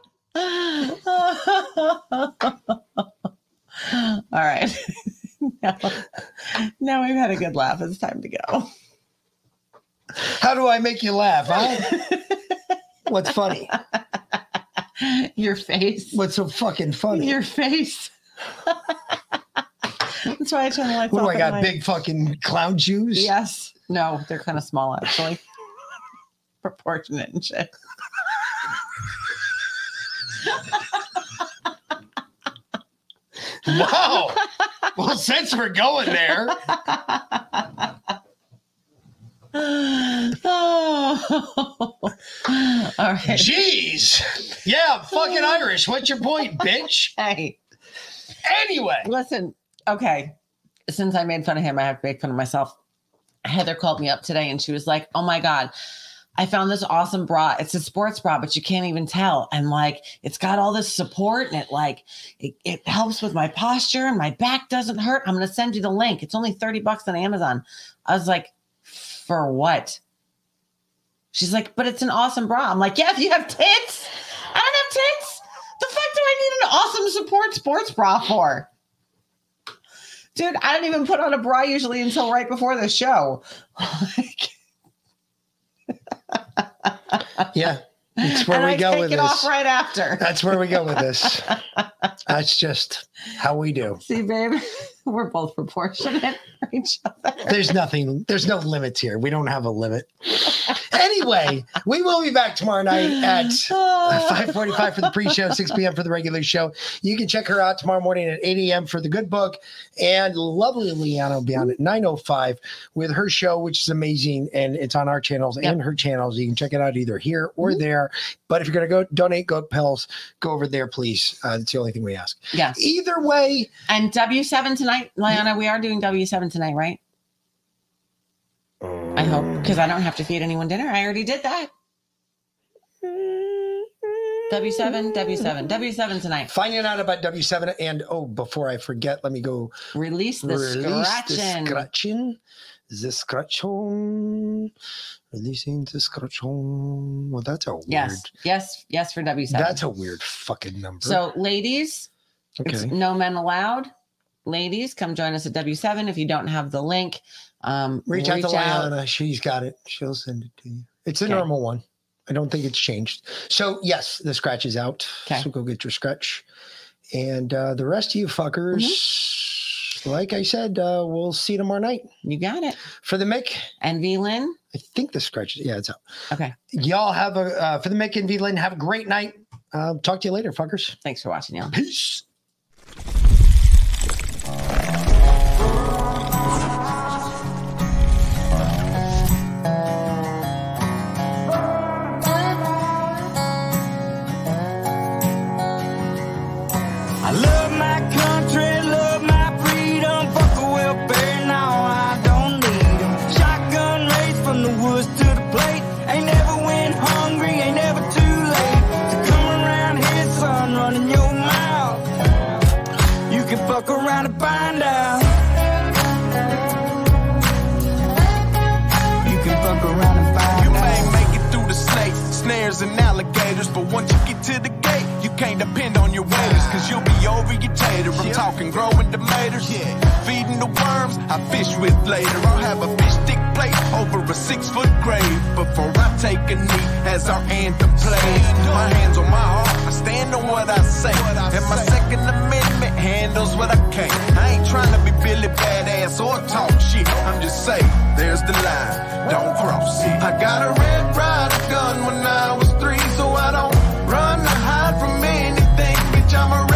All right. now, now we've had a good laugh. It's time to go. How do I make you laugh, huh? What's funny? Your face. What's so fucking funny? Your face. That's why I turn the lights What do I got? night. Big fucking clown shoes? Yes. No, they're kind of small actually. Proportionate and shit. Wow. well, since we're going there, oh, All right. Jeez. Yeah, fucking Irish. What's your point, bitch? Hey. Anyway. Listen, okay. Since I made fun of him, I have to make fun of myself. Heather called me up today and she was like, Oh my God, I found this awesome bra. It's a sports bra, but you can't even tell. And like, it's got all this support and it like, it, it helps with my posture and my back doesn't hurt. I'm going to send you the link. It's only 30 bucks on Amazon. I was like, For what? She's like, But it's an awesome bra. I'm like, Yeah, if you have tits. I don't have tits. The fuck do I need an awesome support sports bra for? Dude, I don't even put on a bra usually until right before the show. Yeah. That's where and we I go take with it this. off right after. That's where we go with this. That's just how we do. See, babe, we're both proportionate for each other. There's nothing, there's no limits here. We don't have a limit. Anyway, we will be back tomorrow night at 5:45 for the pre-show, 6 p.m. for the regular show. You can check her out tomorrow morning at 8 a.m. for the good book. And lovely Leanna will be on at 9:05 with her show, which is amazing. And it's on our channels and her channels. You can check it out either here or there. But if you're gonna go donate goat pills, go over there, please. Uh, that's the only thing we ask. Yeah. Either way. And W7 tonight, Liana, we are doing W7 tonight, right? I hope, um. because I don't have to feed anyone dinner. I already did that. W7, W7, W7 tonight. Finding out about W7 and oh, before I forget, let me go release the scratching. scratching. The scratching. Releasing the scratching. Well, that's a weird. Yes, yes, yes for W7. That's a weird fucking number. So, ladies, it's no men allowed. Ladies, come join us at W7 if you don't have the link. Um, reach, out to Liana. She's got it. She'll send it to you. It's a Okay. normal one. I don't think it's changed. So yes, the scratch is out. Okay. So go get your scratch. And uh, the rest of you fuckers, Mm-hmm. like I said, uh, we'll see you tomorrow night. You got it. For the Mick and V Lynn. I think the scratch. is, Yeah, it's out. Okay. Y'all have a uh, for the Mick and V Lynn. Have a great night. Uh, talk to you later, fuckers. Thanks for watching, y'all. Peace. You'll be overeated. I'm talking growing tomatoes, feeding the worms I fish with later. I'll have a fish stick plate over a six foot grave before I take a knee as our anthem plays. My hands on my heart, I stand on what I say, and my Second Amendment handles what I can't. I ain't trying to be Billy Badass or talk shit. I'm just saying, there's the line, don't cross it. I got a Red Ryder gun when I was three, so I don't run or hide from anything. Bitch, I'm a